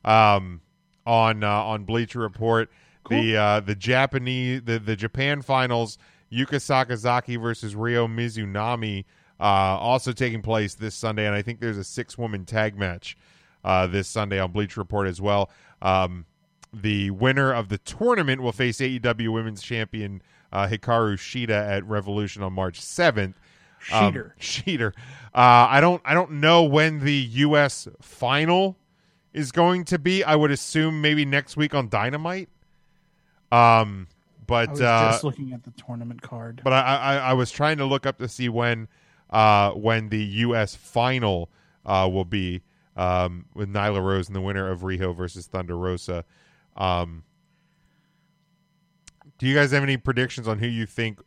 um, on uh, on Bleacher Report. The uh, the Japanese the the Japan finals, Yuka Sakazaki versus Ryo Mizunami, uh, also taking place this Sunday, and I think there's a six woman tag match uh, this Sunday on Bleacher Report as well. Um, the winner of the tournament will face AEW Women's Champion uh, Hikaru Shida at Revolution on March 7th. Um, Sheeter. Sheeter. Uh, I don't. I don't know when the U.S. final is going to be. I would assume maybe next week on Dynamite. Um, but I was uh, just looking at the tournament card. but I, I, I was trying to look up to see when uh, when the U.S. final uh, will be um, with Nyla Rose and the winner of Riho versus Thunder Rosa. Um, do you guys have any predictions on who you think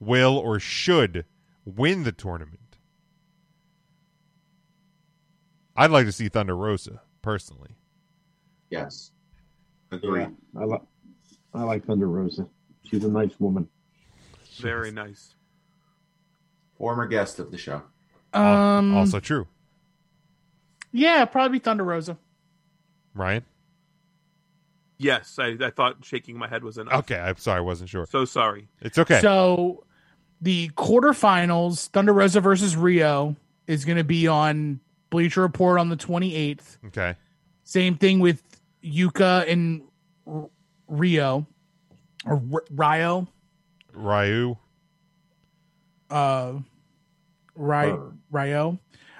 will or should win the tournament? I'd like to see Thunder Rosa personally. Yes. Agree. Yeah, I like I like Thunder Rosa. She's a nice woman. Very nice. Former guest of the show. Um, also true. Yeah, probably Thunder Rosa. Ryan. Yes, I, I thought shaking my head was enough. Okay, I'm sorry, I wasn't sure. So sorry. It's okay. So the quarterfinals, Thunder Rosa versus Rio, is going to be on Bleacher Report on the 28th. okay. Same thing with Yuka and R- Rio or R- Rio. Ryu. Uh, Ry- Her. Rio.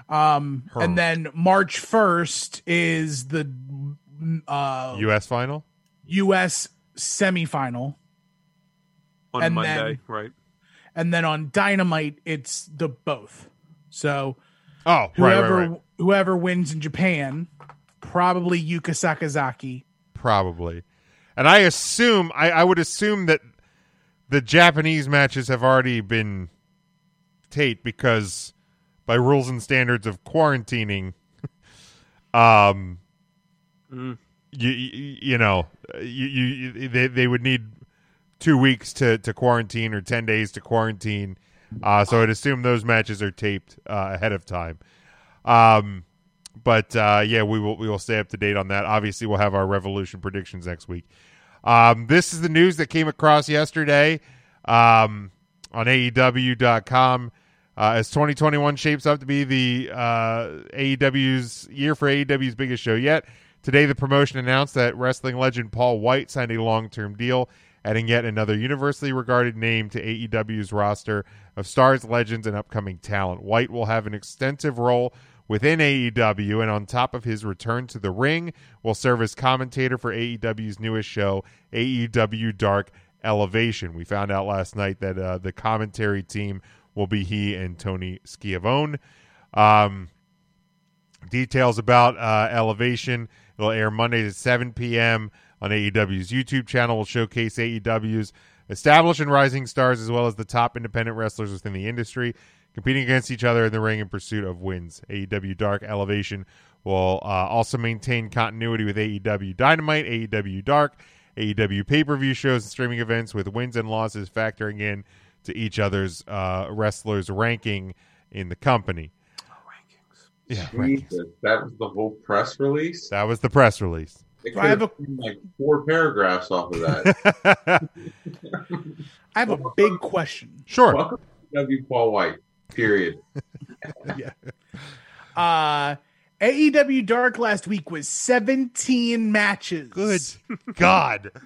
Um, Her. and then March 1st is the uh, U.S. final. U.S. semifinal. On And Monday, then- right? And then on Dynamite, it's the both. So Oh, right, right, whoever right. whoever wins in Japan, probably Yuka Sakazaki. Probably. And I assume I, I would assume that the Japanese matches have already been taped because by rules and standards of quarantining, [LAUGHS] um, Mm. you, you you know you, you they they would need two weeks to to quarantine or ten days to quarantine. Uh, so I'd assume those matches are taped uh, ahead of time. Um, but uh, yeah, we will we will stay up to date on that. Obviously, we'll have our Revolution predictions next week. Um, this is the news that came across yesterday um, on AEW.com. Uh, as 2021 shapes up to be the uh, AEW's year for AEW's biggest show yet, today the promotion announced that wrestling legend Paul White signed a long-term deal, adding yet another universally regarded name to AEW's roster of stars, legends, and upcoming talent. White will have an extensive role within AEW, and on top of his return to the ring, will serve as commentator for AEW's newest show, AEW Dark Elevation. We found out last night that uh, the commentary team will be he and Tony Schiavone. Um, details about uh, Elevation. It'll air Mondays at 7 p.m. on AEW's YouTube channel. Will showcase AEW's established and rising stars as well as the top independent wrestlers within the industry, competing against each other in the ring in pursuit of wins. AEW Dark Elevation will uh, also maintain continuity with AEW Dynamite, AEW Dark, AEW pay per view shows and streaming events with wins and losses factoring in to each other's uh, wrestlers' ranking in the company. Yeah, rankings. Jesus, that was the whole press release. That was the press release. It Do I have could have been like four paragraphs off of that. [LAUGHS] I have a big question. Sure. Welcome to W. Paul White. Period. [LAUGHS] yeah. Uh AEW Dark last week was 17 matches. Good God. [LAUGHS]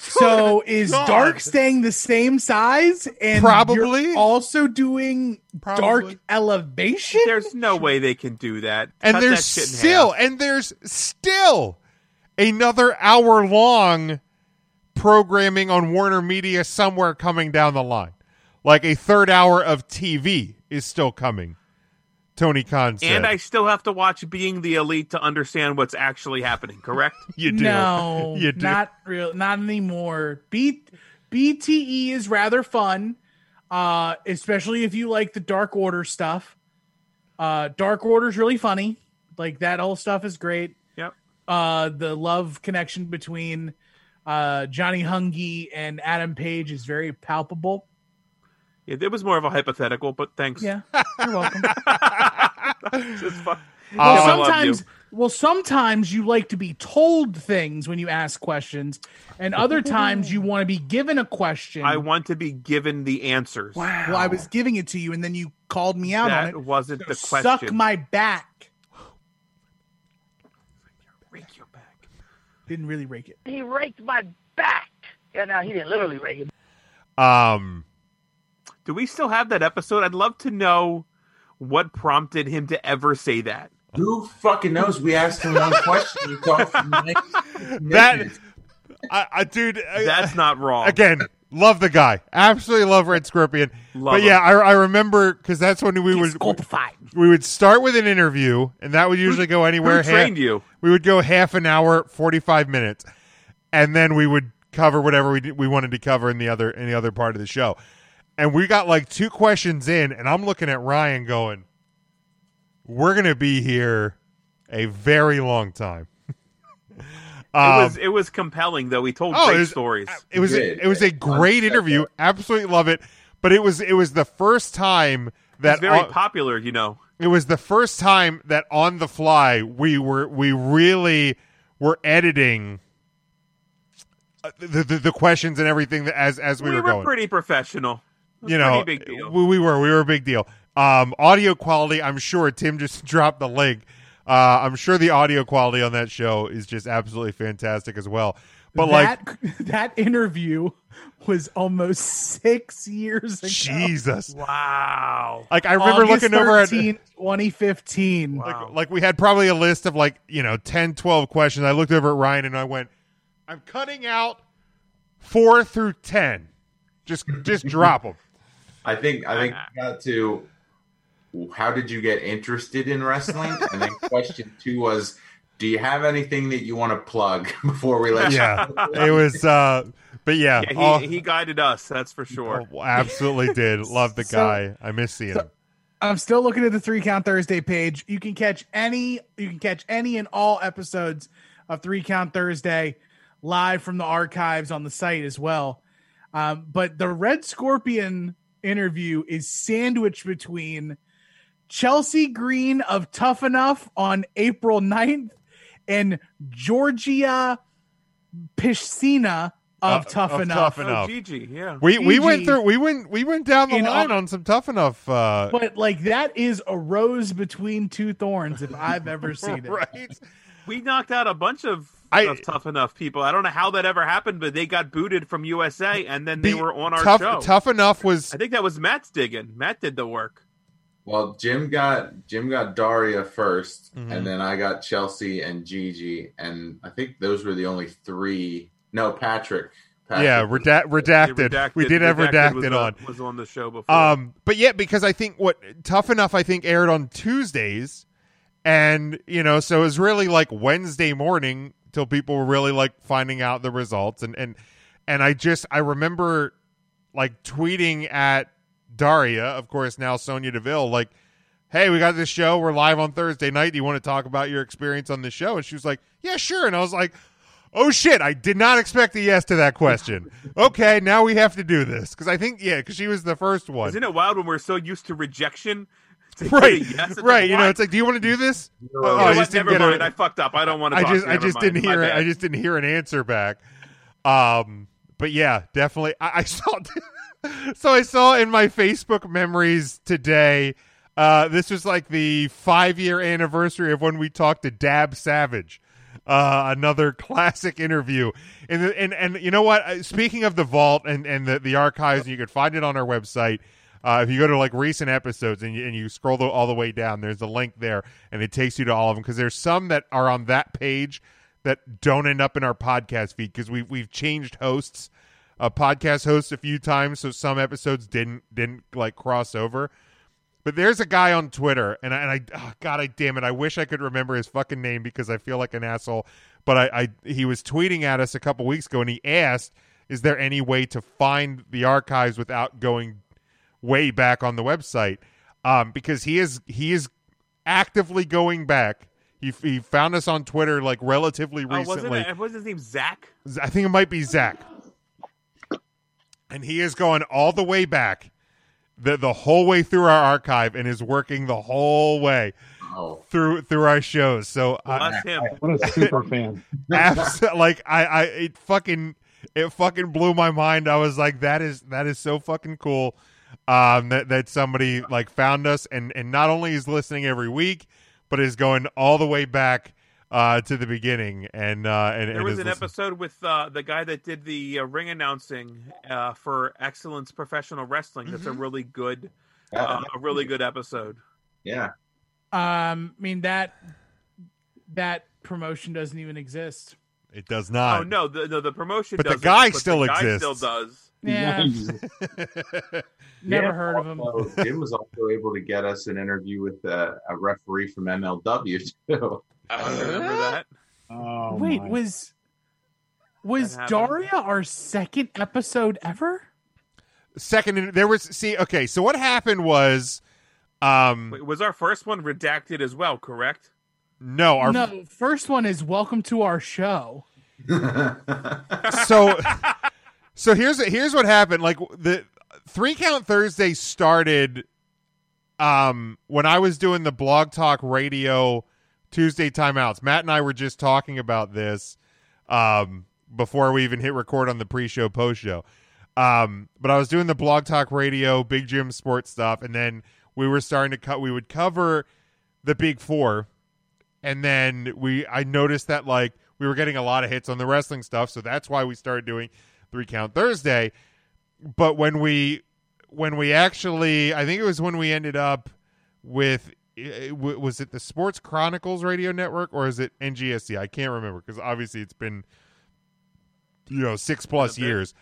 So is God. Dark staying the same size? And Probably. you're also doing Probably. Dark Elevation? There's no way they can do that. and Cut there's that shit in still half. and there's still another hour long programming on Warner Media somewhere coming down the line. Like a third hour of TV is still coming. Tony Khan said. And I still have to watch Being the Elite to understand what's actually happening, correct? [LAUGHS] you do. No, [LAUGHS] you do. not real, not anymore. B- BTE is rather fun, uh, especially if you like the Dark Order stuff. Uh, Dark Order is really funny. Like that whole stuff is great. Yep. Uh, the love connection between uh, Johnny Hungee and Adam Page is very palpable. Yeah, it was more of a hypothetical, but thanks. Yeah, [LAUGHS] you're welcome. Just fuck- well, Yeah, I love sometimes, you. well, sometimes you like to be told things when you ask questions, and other times you want to be given a question. I want to be given the answers. Wow. Well, I was giving it to you, and then you called me out That on it. wasn't the question? Suck my back. Rake your back. Didn't really rake it. He raked my back. Yeah, now he didn't literally rake it. um Do we still have that episode? I'd love to know what prompted him to ever say that. Who fucking knows? We asked him one question. He talked for 90 [LAUGHS] That. I, I, dude, I- That's not wrong. again, love the guy. Absolutely love Red Scorpion. Love but yeah. I, I remember because that's when we would we would start with an interview, and that would usually go anywhere. Who trained you? We would go half an hour, forty five minutes, and then we would cover whatever we did, we wanted to cover in the other in the other part of the show. And we got like two questions in, and I'm looking at Ryan going, "We're gonna be here a very long time." It Um, was it was compelling though. He told Oh, great it was- stories. it was did. it was a great interview. Absolutely love it. But it was it was the first time that He's very on- popular, you know. it was the first time that on the fly we were we really were editing uh, the the, the questions and everything that, as as we, We, were were going. pretty professional. You know, big deal. We, we were we were a big deal. Um, audio quality, I'm sure Tim just [LAUGHS] dropped the link. Uh, I'm sure the audio quality on that show is just absolutely fantastic as well. But like that, [LAUGHS] that interview was almost six years ago. Jesus. Wow. Like I remember August looking over at 2015. like, like we had probably a list of like, you know, 10, 12 questions. I looked over at Ryan and I went, I'm cutting out 4 through 10. Just just drop them. I think I think [LAUGHS] we got to how did you get interested in wrestling? And then question two was, do you have anything that you want to plug [LAUGHS] before we let Yeah. you? It was uh but yeah, Yeah, he, all- he guided us, that's for sure. oh, absolutely did. [LAUGHS] Love the So- guy. I miss seeing him. I'm still looking at the Three Count Thursday page. You can catch any you can catch any and all episodes of Three Count Thursday live from the archives on the site as well. Um, but the Red Scorpion interview is sandwiched between Chelsea Green of Tough Enough on April 9th and Georgia Piscina of Uh, Tough of Enough. Tough Enough. Oh, Gigi, yeah. We we went through we went we went down the In line all- on some tough enough uh But like that is a rose between two thorns if I've ever [LAUGHS] seen it. right? We knocked out a bunch of, I- of tough enough people. I don't know how that ever happened, but they got booted from USA and then they The were on our tough show. tough enough was I think that was Matt's digging. Matt did the work. Well, Jim got Jim got Daria 1st Mhm. and then I got Chelsea and Gigi, and I think those were the only three. No, Patrick. Patrick yeah, reda- redacted. Redacted- We did have redacted, was, on. on, was on the show before. Um, but yeah, because I think what Tough Enough I think aired on Tuesdays, and you know, so it was really like Wednesday morning till people were really like finding out the results, and and and I just I remember like tweeting at Daria, of course now Sonya Deville, like, "Hey, we got this show. We're live on Thursday night. Do you want to talk about your experience on the show?" And she was like, "Yeah, sure." And I was like. Oh shit! I did not expect a yes to that question. [LAUGHS] okay, now we have to do this because I think yeah, because she was the first one. Isn't it wild when we're so used to rejection? To [LAUGHS] right, yes, right. like, You know, it's like, do you want to do this? You Oh, know I just didn't Never get mind. I fucked up. I don't want to. I talk. just, I just mind. didn't hear. I just didn't hear an answer back. Um, but yeah, definitely. I, I saw. [LAUGHS] [LAUGHS] so I saw in my Facebook memories today. Uh, this was like the five year anniversary of when we talked to Dab Savage. Uh, another [LAUGHS] classic interview, and and and you know what? Uh, Speaking of the vault and and the the archives, you can find it on our website. Uh, if you go to like recent episodes and you, and you scroll the, all the way down, there's a link there, and it takes you to all of them because there's some that are on that page that don't end up in our podcast feed because we we've changed hosts, uh, podcast host a few times, so some episodes didn't didn't like cross over. But there's a guy on Twitter, and I, and I oh, God, I damn it, I wish I could remember his fucking name because I feel like an asshole. But I, I he was tweeting at us a couple weeks ago, and he asked, "Is there any way to find the archives without going way back on the website?" Um, because he is he is actively going back. He he found us on Twitter like relatively Oh, wasn't recently. it? Wasn't his name Zach? I think it might be Zach. And he is going all the way back, the the whole way through our archive, and is working the whole way Oh, through through our shows. So Well, I, that's him. [LAUGHS] What a super fan. [LAUGHS] abs- like I, I it fucking it fucking blew my mind. I was like, that is that is so fucking cool. Um, that that somebody like found us and and not only is listening every week, but is going all the way back uh, to the beginning, and uh, and There and was an listen- episode with uh, the guy that did the uh, ring announcing uh, for Excellence Professional Wrestling. That's a Mm-hmm. really good, uh, a really good episode. Yeah. Um, I mean that that promotion doesn't even exist. It does not. oh no, the the, the promotion, But the doesn't, guy but still the guy exists. Still does. [LAUGHS] Yeah. Never Yeah, heard of him. also, Jim was also able to get us an interview with uh, a referee from MLW [LAUGHS] too. I remember that. Oh, Wait, my. was was Daria our second episode ever? Second, there was see. Okay, so what happened was, um, Wait, was our first one redacted as well? Correct. no, our no, first one is welcome to our show. [LAUGHS] so so here's here's what happened. Like the three count thursday started um when i was doing the blog talk radio tuesday timeouts. Matt and i were just talking about this um before we even hit record on the pre-show post-show. Um but i was doing the blog talk radio big jim sports stuff and then we were starting to cut we would cover the big four and then we I noticed that like we were getting a lot of hits on the wrestling stuff, so that's why we started doing three count Thursday. But when we when we actually, I think it was when we ended up with was it the Sports Chronicles Radio Network or is it NGSC? I can't remember because obviously it's been you know six plus years.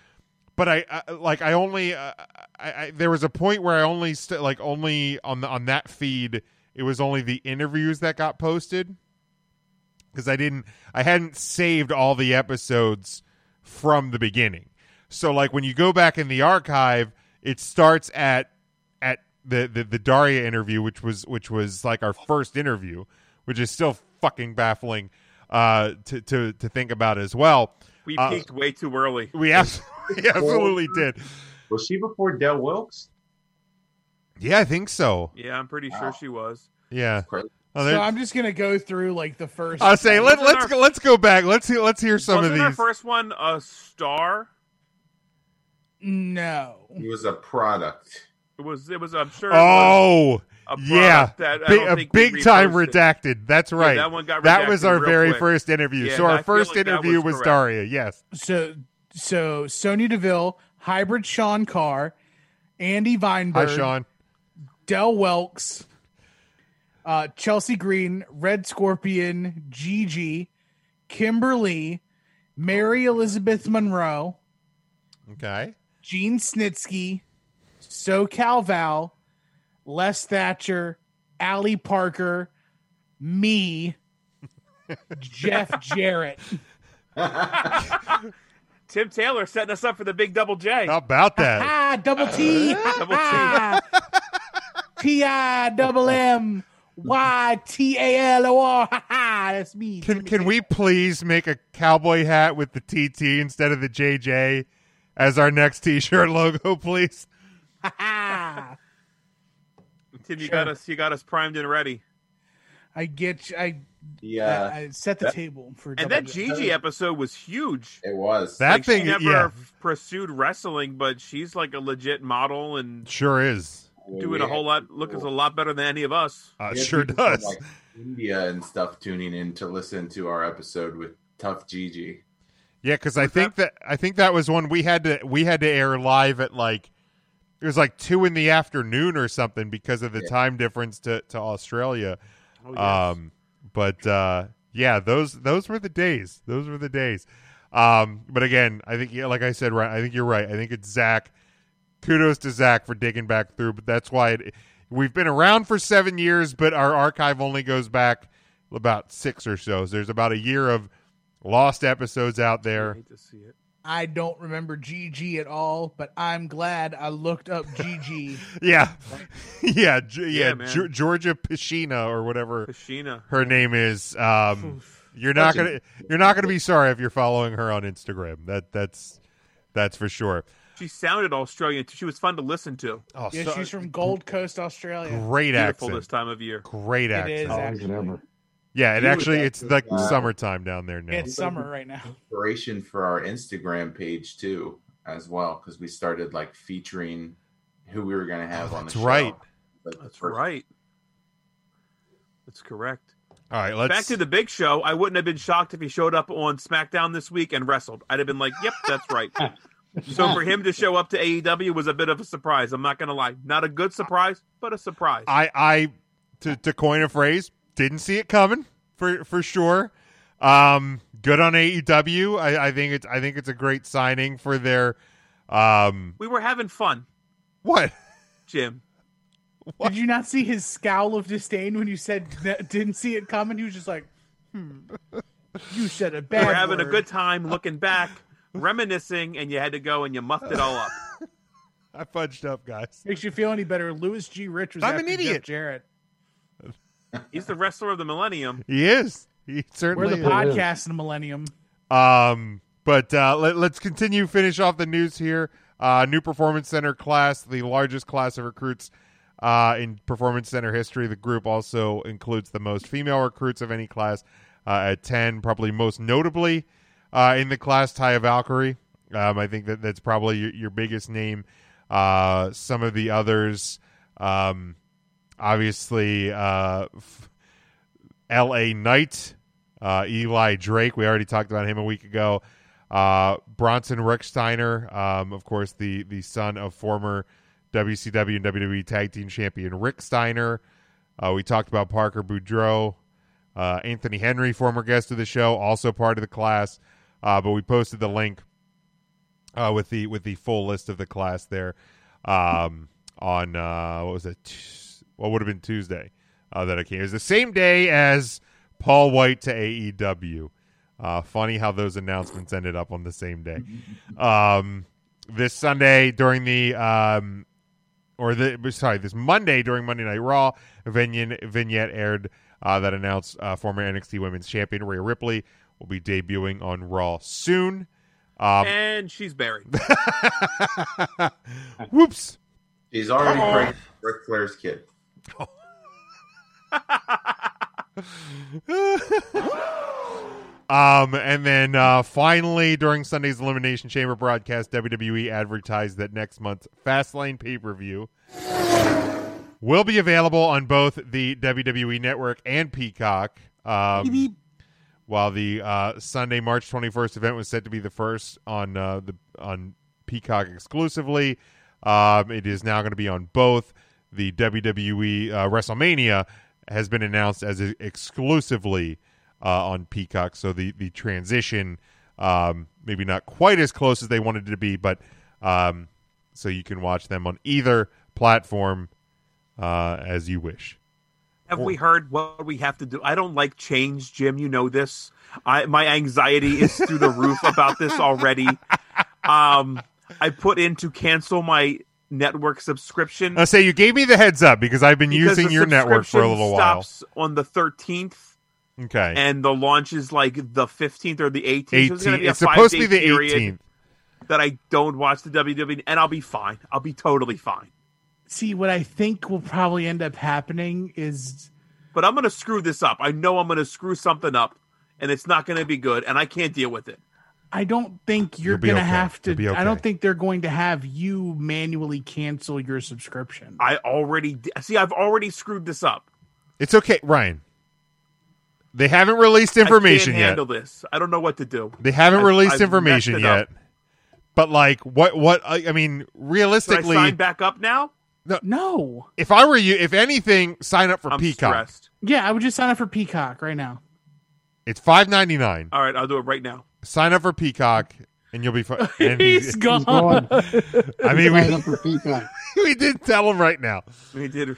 But I, I like I only uh, I, I there was a point where I only st- like only on the on that feed it was only the interviews that got posted because I didn't I hadn't saved all the episodes from the beginning. So like when you go back in the archive, it starts at at the the, the Daria interview, which was which was like our first interview, which is still fucking baffling uh, to to to think about as well. We Uh, peaked way too early. we abs- [LAUGHS] we absolutely did. Was she before Del Wilkes? Yeah, I think so. Yeah, I'm pretty sure she was. Yeah. Crazy. Oh, so I'm just gonna go through like the first. I'll say let, let's our- go, let's go back. Let's hear, let's hear some Wasn't of our these. first one a star? No. it was a product. It was. It was. I'm sure. Oh, a yeah, that I big, don't a think we big time redacted. That's Yeah, right. that one got That was our real very quick. first interview. Yeah, so our feel first like interview was was. Daria. Yes. So so Sony Deville, hybrid Sean Carr, Andy Weinberg, Hi, Sean. Dell Welks, uh, Chelsea Green, Red Scorpion, Gigi, Kimberly, Mary Elizabeth Monroe, Okay. Gene Snitsky, SoCal Val, Les Thatcher, Allie Parker, me, Jeff [LAUGHS] Jarrett. [LAUGHS] Tim Taylor setting us up for the big double J. How about that? Ah, double T. [LAUGHS] Double T. T I double M Y T A L O R. [LAUGHS] Ha ha. That's me. Can can we please make a cowboy hat with the TT instead of the JJ as our next [LAUGHS] T-shirt logo, please? Ha ha. Tim, you Sure. got us. You got us primed and ready. I get you. I, Yeah, I, I set the that- table for And that J. Gigi episode was huge. it was. That Like, thing, she never yeah, pursued wrestling, but she's like a legit model and sure is. Doing a whole lot. Looking a lot better than any of us. Uh, sure does. like, India and stuff tuning in to listen to our episode with Tough Gigi. Yeah, because I think that I think that was one we had to we had to air live at like it was like two in the afternoon or something because of the Yeah. time difference to to Australia. Oh, yes. Um, but uh, yeah, those those were the days. Those were the days. Um, but again, I think yeah, like I said, right. I think you're right. I think it's Zach. Kudos to Zach for digging back through. But that's why it, we've been around for seven years, but our archive only goes back about six or so. So there's about a year of lost episodes out I there. hate to see it. I don't remember GG at all, but I'm glad I looked up GG. [LAUGHS] Yeah, [LAUGHS] yeah, G- yeah. Yeah, man. Ge- Georgia Pashina or whatever Kashina. her name is. Um, you're not gonna you're not gonna be sorry if you're following her on Instagram. That that's that's for sure. She sounded Australian. too. She was fun to listen to. Oh, yeah, so- she's from Gold Coast, Australia. great Beautiful accent. this time of year. Great It accent. is Always actually. and. Yeah, it He actually it's actually, like uh, summertime down there now. It's summer right now. Inspiration for our Instagram page too, as well, because we started like featuring who we were going to have on the That's show. right. Like, That's first- right. That's correct. All right, let's Back to the Big Show. I wouldn't have been shocked if he showed up on SmackDown this week and wrestled. I'd have been like, "Yep, that's right." [LAUGHS] so for him to show up to AEW was a bit of a surprise. I'm not going to lie, not a good surprise, but a surprise. I, I to, to coin a phrase, didn't see it coming for for sure. Um, good on AEW. I, I think it's I think it's a great signing for their. Um, we were having fun, what? Jim. [LAUGHS] Did you not see his scowl of disdain when you said that didn't see it coming? He was just like, hmm. You said a bad." We're were having a good time, looking back, reminiscing, and you had to go and you muffed it all up. [LAUGHS] I fudged up, guys. Makes you feel any better? Louis G. Rich was I'm an after Jeff idiot. Jarrett. He's the wrestler of the millennium. He is. He We're certainly the is. podcast in the millennium. Um, but uh, let, let's continue. Finish off the news here. Uh, new performance center class, the largest class of recruits uh, in performance center history. The group also includes the most female recruits of any class uh, at ten. Probably most notably uh, in the class, Taya Valkyrie. Um, I think that that's probably your, your biggest name. Uh, some of the others, um, obviously, uh, L.A. Knight, uh, Eli Drake. We already talked about him a week ago. Uh, Bronson Rechsteiner, um, of course, the the son of former WCW and WWE Tag Team Champion Rick Steiner. Uh, we talked about Parker Boudreaux, Anthony Henry, former guest of the show, also part of the class. Uh, but we posted the link uh, with the with the full list of the class there um, on uh, what was it? What would have been Tuesday uh, that I came. It was the same day as Paul Wight to AEW. Uh, funny how those announcements ended up on the same day. Um, this Sunday during the um, or the sorry, this Monday during Monday Night Raw, vignette, vignette aired uh, that announced uh, former NXT Women's Champion Rhea Ripley will be debuting on Raw soon. Um, and she's buried. [LAUGHS] whoops. He's already Uh-oh. pregnant with Ric Flair's kid. [LAUGHS] Um, and then uh, finally, during Sunday's Elimination Chamber broadcast, WWE advertised that next month's Fastlane pay per view will be available on both the WWE Network and Peacock. Um, while the uh, Sunday, March 21st event was set to be the first on uh, the on Peacock exclusively, um, it is now going to be on both. The WWE uh, WrestleMania has been announced as exclusively uh, on Peacock, so the the transition um, maybe not quite as close as they wanted it to be, but um, so you can watch them on either platform uh, as you wish. Have we heard what we have to do? I don't like change, Jim. You know this. I my anxiety is through the roof about this already. Um, I put in to cancel my network subscription. I say you gave me the heads up because I've been because using your network for a little while. Stops on the thirteenth, Okay. and the launch is like the fifteenth or the eighteenth. So it's, gonna 18th. be a It's supposed to be the 18th. That I don't watch the WWE, and I'll be fine. I'll be totally fine. See, what I think will probably end up happening is But I'm going to screw this up. I know I'm going to screw something up, and it's not going to be good, and I can't deal with it. I don't think you're gonna okay. have to. You'll I don't think they're going to have you manually cancel your subscription. I already see. I've already screwed this up. It's okay, Ryan. They haven't released information I can't yet. handle this. I don't know what to do. They haven't I've- released I've information messed it up. yet. But like, what? What? I I mean, Should I realistically, sign back up now? No, no. If I were you, if anything, sign up for I'm Peacock. stressed. Yeah, I would just sign up for Peacock right now. It's five ninety nine. All right, I'll do it right now. Sign up for Peacock, and you'll be fine. [LAUGHS] And He's gone. gone. [LAUGHS] I mean, Sign we, up for Peacock. [LAUGHS] we did tell him right now. We did.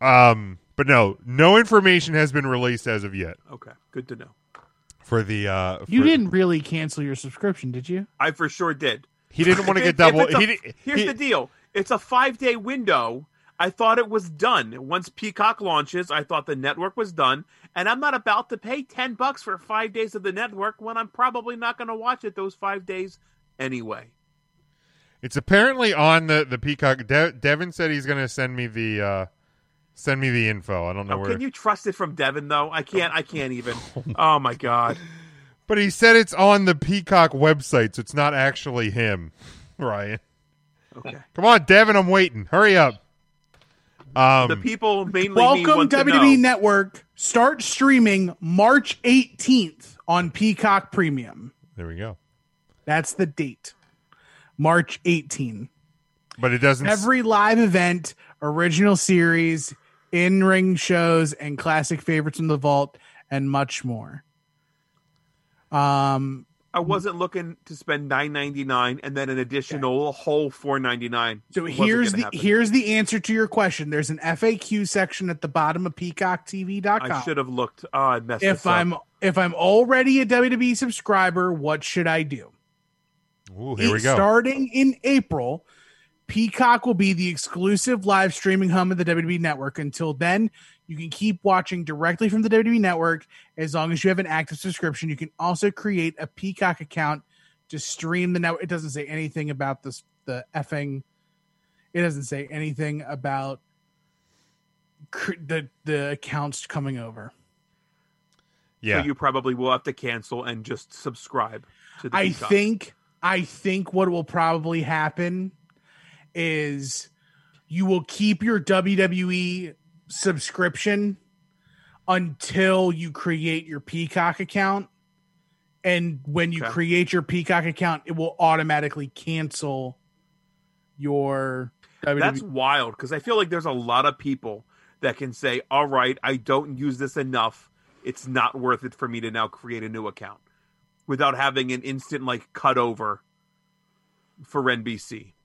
Um, but no, no information has been released as of yet Okay, good to know. for the. uh You didn't really cancel your subscription, did you? I for sure did. He didn't want to get double. a- He, di- here's he- the deal: it's a five day window. I thought it was done. Once Peacock launches, I thought the network was done, and I'm not about to pay ten bucks for five days of the network when I'm probably not going to watch it those five days anyway. It's apparently on the the Peacock. De- Devin said he's going to send me the uh send me the info. I don't know Oh, where, can you trust it from Devin though? I can't. I can't even. [LAUGHS] oh my god! but he said it's on the Peacock website, so it's not actually him, [LAUGHS] Ryan. Okay. Come on, Devin, I'm waiting. Hurry up. Um, the people mainly me Welcome want to WWE know. Network. start streaming March 18th on Peacock Premium. There we go. That's the date. March 18. But it doesn't. Every live event, original series, in ring shows, and classic favorites in the vault, and much more. Um, I mm-hmm. wasn't looking to spend nine ninety nine and then an additional whole four ninety nine. So here's the here's the answer to your question. There's an FAQ section at the bottom of PeacockTV.com. I should have looked. Oh, I messed if up. I'm if I'm already a WWE subscriber, what should I do? Ooh, here we go. Starting in April, Peacock will be the exclusive live streaming home of the WWE network. Until then, you can keep watching directly from the WWE network as long as you have an active subscription. You can also create a Peacock account to stream the network. It doesn't say anything about this the effing it doesn't say anything about cr- the the accounts coming over. Yeah. So you probably will have to cancel and just subscribe to the I Peacock. think I think what will probably happen is you will keep your WWE subscription until you create your Peacock account. And when you Okay. create your Peacock account, it will automatically cancel your WWE. That's wild because I feel like there's a lot of people that can say, "All right, I don't use this enough. It's not worth it for me to now create a new account," without having an instant like cut over for NBC.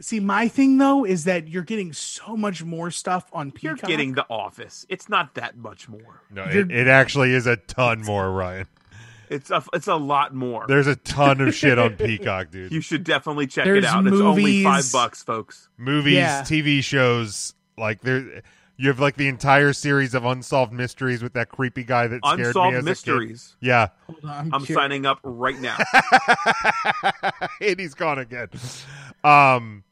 See, my thing though is that you're getting so much more stuff on You're Peacock. getting The Office. It's not that much more. No, it, it actually is a ton more, Ryan. It's a it's a lot more. There's a ton of shit on [LAUGHS] Peacock, dude. You should definitely check There's it out. It's only five bucks, folks. Movies, Yeah. TV shows, like there, you have like the entire series of unsolved mysteries with that creepy guy that scared me Unsolved as a kid. mysteries. Yeah, Hold on, I'm curious. signing up right now. [LAUGHS] and he's gone again. Um,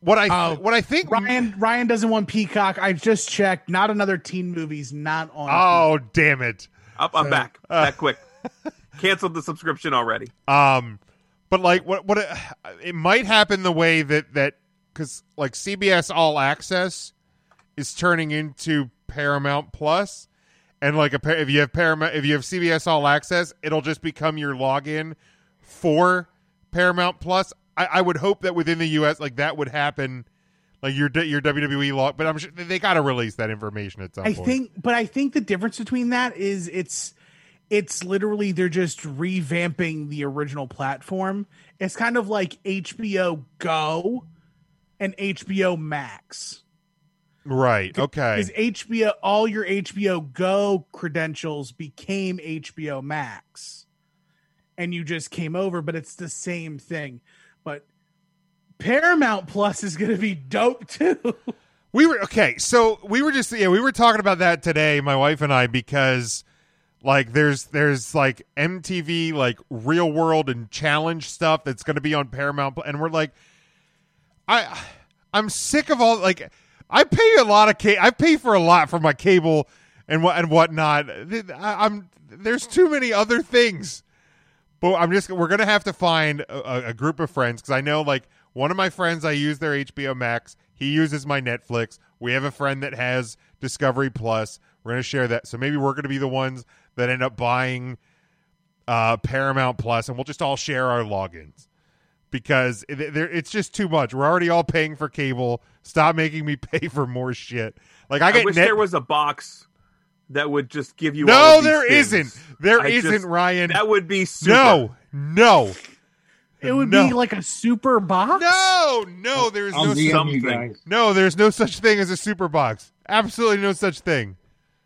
what I Oh, what I think Ryan Ryan doesn't want Peacock. I just checked. Not another teen movies. Not on. Oh damn it! Up, I'm So- back. [LAUGHS] that quick. Canceled the subscription already. Um, but like what what it, it might happen the way that that because like CBS All Access is turning into Paramount Plus, and like a if you have Paramount if you have CBS All Access, it'll just become your login for Paramount Plus. I, I would hope that within the U.S. like that would happen. Like your your WWE log, but I'm sure they got to release that information at some I point. think, but I think the difference between that is it's it's literally they're just revamping the original platform. It's kind of like HBO Go and HBO Max. Right? Okay, Because HBO, all your HBO Go credentials became HBO Max, and you just came over, but it's the same thing. But Paramount Plus is going to be dope too. We were okay, so we were just yeah, we were talking about that today, my wife and I, because like there's there's like MTV like real world and challenge stuff that's going to be on Paramount, and we're like, I I'm sick of all like I pay a lot of ca- I pay for a lot for my cable and what and whatnot. I, I'm there's too many other things. But I'm just we're gonna have to find a, a group of friends because I know like one of my friends I use their HBO Max. He uses my Netflix. We have a friend that has Discovery Plus. We're gonna share that. So maybe we're gonna be the ones that end up buying uh, Paramount Plus, and we'll just all share our logins because it, it's just too much. We're already all paying for cable. Stop making me [LAUGHS] pay for more shit. Like I I, wish net- there was a box that would just give you. No, all of there things. isn't. There I isn't, just- Ryan. That would be super. no, no. It would No. be like a super box. No, no, there's no DM you something. no, there's no such thing as a super box. Absolutely no such thing.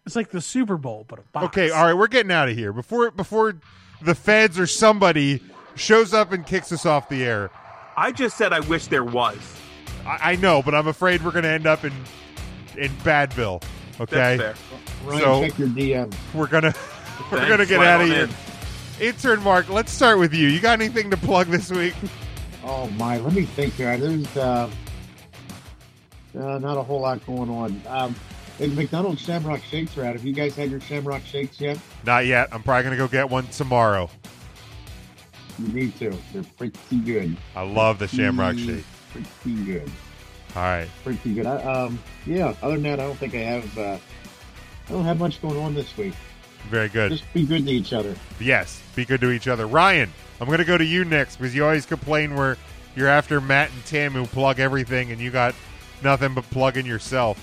It's like the Super Bowl, but a box. Okay, all right, we're getting out of here before before the feds or somebody shows up and kicks us off the air. I just said I wish there was. I, I know, but I'm afraid we're going to end up in in Badville. Okay, That's fair. Ryan, So- check your DM. we're gonna [LAUGHS] we're Thanks, gonna get slide out of here. in. Intern Mark, let's start with you. You got anything to plug this week? Oh my, let me think here. There's uh, uh, not a whole lot going on. Um, the McDonald's Shamrock Shakes are out. Have you guys had your Shamrock Shakes yet? Not yet. I'm probably gonna go get one tomorrow. You need to. They're pretty good. I love the Shamrock Pretty- Shake. Pretty good. All right. Pretty good. I, um, yeah. Other than that, I don't think I have uh, I don't have much going on this week. Very good. Just be good to each other. Yes, be good to each other. Ryan, I'm going to go to you next because you always complain where you're after Matt and Tim who plug everything and you got nothing but plugging yourself.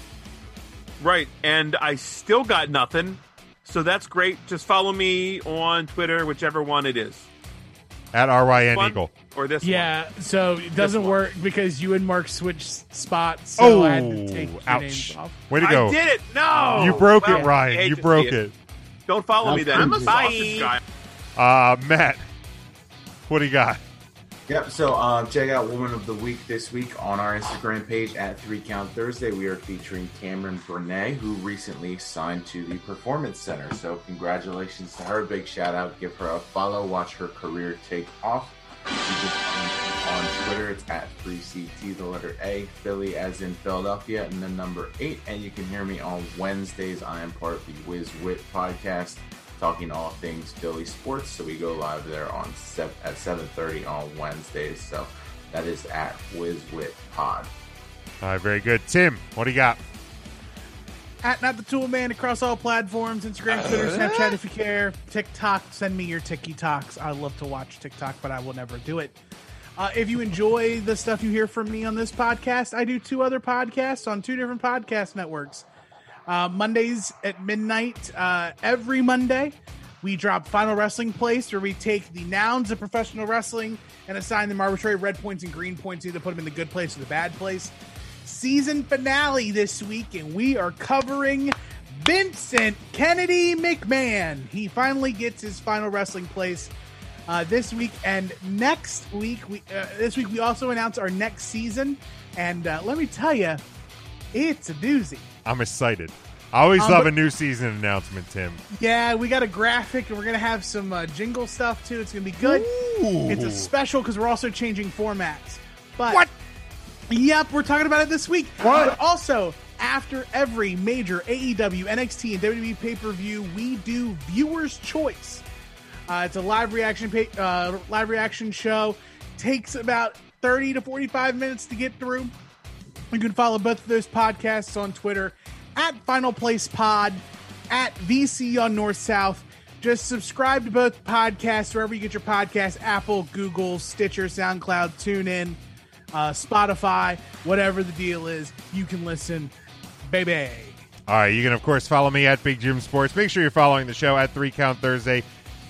Right, and I still got nothing. So that's great. Just follow me on Twitter, whichever one it is. At RYN One Eagle. or this yeah, so it doesn't work because you and Mark switched spots. So Oh, I had to take your ouch. names. Way to go. I did it. No, You broke Well, it, Ryan. You broke see it. Don't follow How me then. I'm a cringy. sausage guy. Uh, Matt, what do you got? Yep. So uh, check out Woman of the Week this week on our Instagram page at Three Count Thursday. We are featuring Cameron Burnett, who recently signed to the Performance Center. So congratulations to her. Big shout out. Give her a follow. Watch her career take off. On Twitter. It's at 3CT, the letter A, Philly as in Philadelphia, and then number eight. And you can hear me on Wednesdays. I am part of the Wiz Wit podcast talking all things Philly sports. So we go live there on seven, at 7:30 on Wednesdays. So that is at WizWit Pod. All right, very good. Tim, what do you got? At not the tool man across all platforms Instagram, Twitter, Snapchat if you care. TikTok, send me your TikToks. I love to watch TikTok, but I will never do it. Uh, if you enjoy the stuff you hear from me on this podcast, I do two other podcasts on two different podcast networks. Uh, Mondays at midnight, uh, every Monday, we drop Final Wrestling Place, where we take the nouns of professional wrestling and assign them arbitrary red points and green points, either put them in the good place or the bad place. Season finale this week, and we are covering Vincent Kennedy McMahon. He finally gets his final wrestling place uh, this week, and next week, we uh, this week we also announce our next season. And uh, let me tell you, it's a doozy. I'm excited. I always Um, love a new season announcement, Tim. Yeah, we got a graphic, and we're gonna have some uh, jingle stuff too. It's gonna be good. It's a special because we're also changing formats. But what? Yep, we're talking about it this week. What? But also, after every major AEW, NXT, and WWE pay per view, we do viewers' choice. Uh, it's a live reaction pa- uh, live reaction show. Takes about thirty to forty five minutes to get through. You can follow both of those podcasts on Twitter at Final Place Pod, at VC on North South. Just subscribe to both podcasts wherever you get your podcasts Apple, Google, Stitcher, SoundCloud, TuneIn, uh, Spotify, whatever the deal is, you can listen, baby. All right, you can of course follow me at Big Jim Sports. Make sure you're following the show at Three Count Thursday.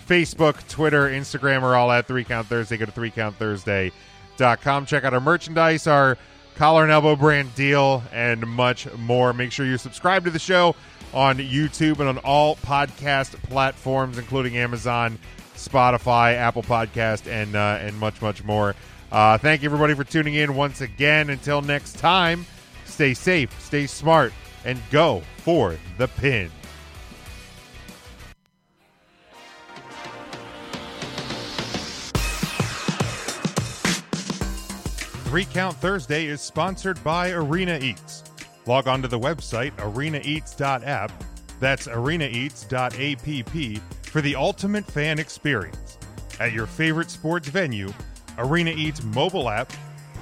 Facebook, Twitter, Instagram are all at Three Count Thursday. Go to threecounthursday.com. Check out our merchandise, our collar and elbow brand deal, and much more. Make sure you subscribe to the show on YouTube and on all podcast platforms, including Amazon, Spotify, Apple Podcast, and uh, and much much more. Uh, thank you everybody for tuning in once again. Until next time, stay safe, stay smart, and go for the pin. Three Count Thursday is sponsored by Arena Eats. Log on to the website arenaeats.app. That's arenaeats.app for the ultimate fan experience. At your favorite sports venue, Arena Eats mobile app,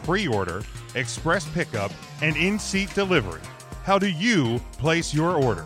pre order, express pickup, and in seat delivery. How do you place your order?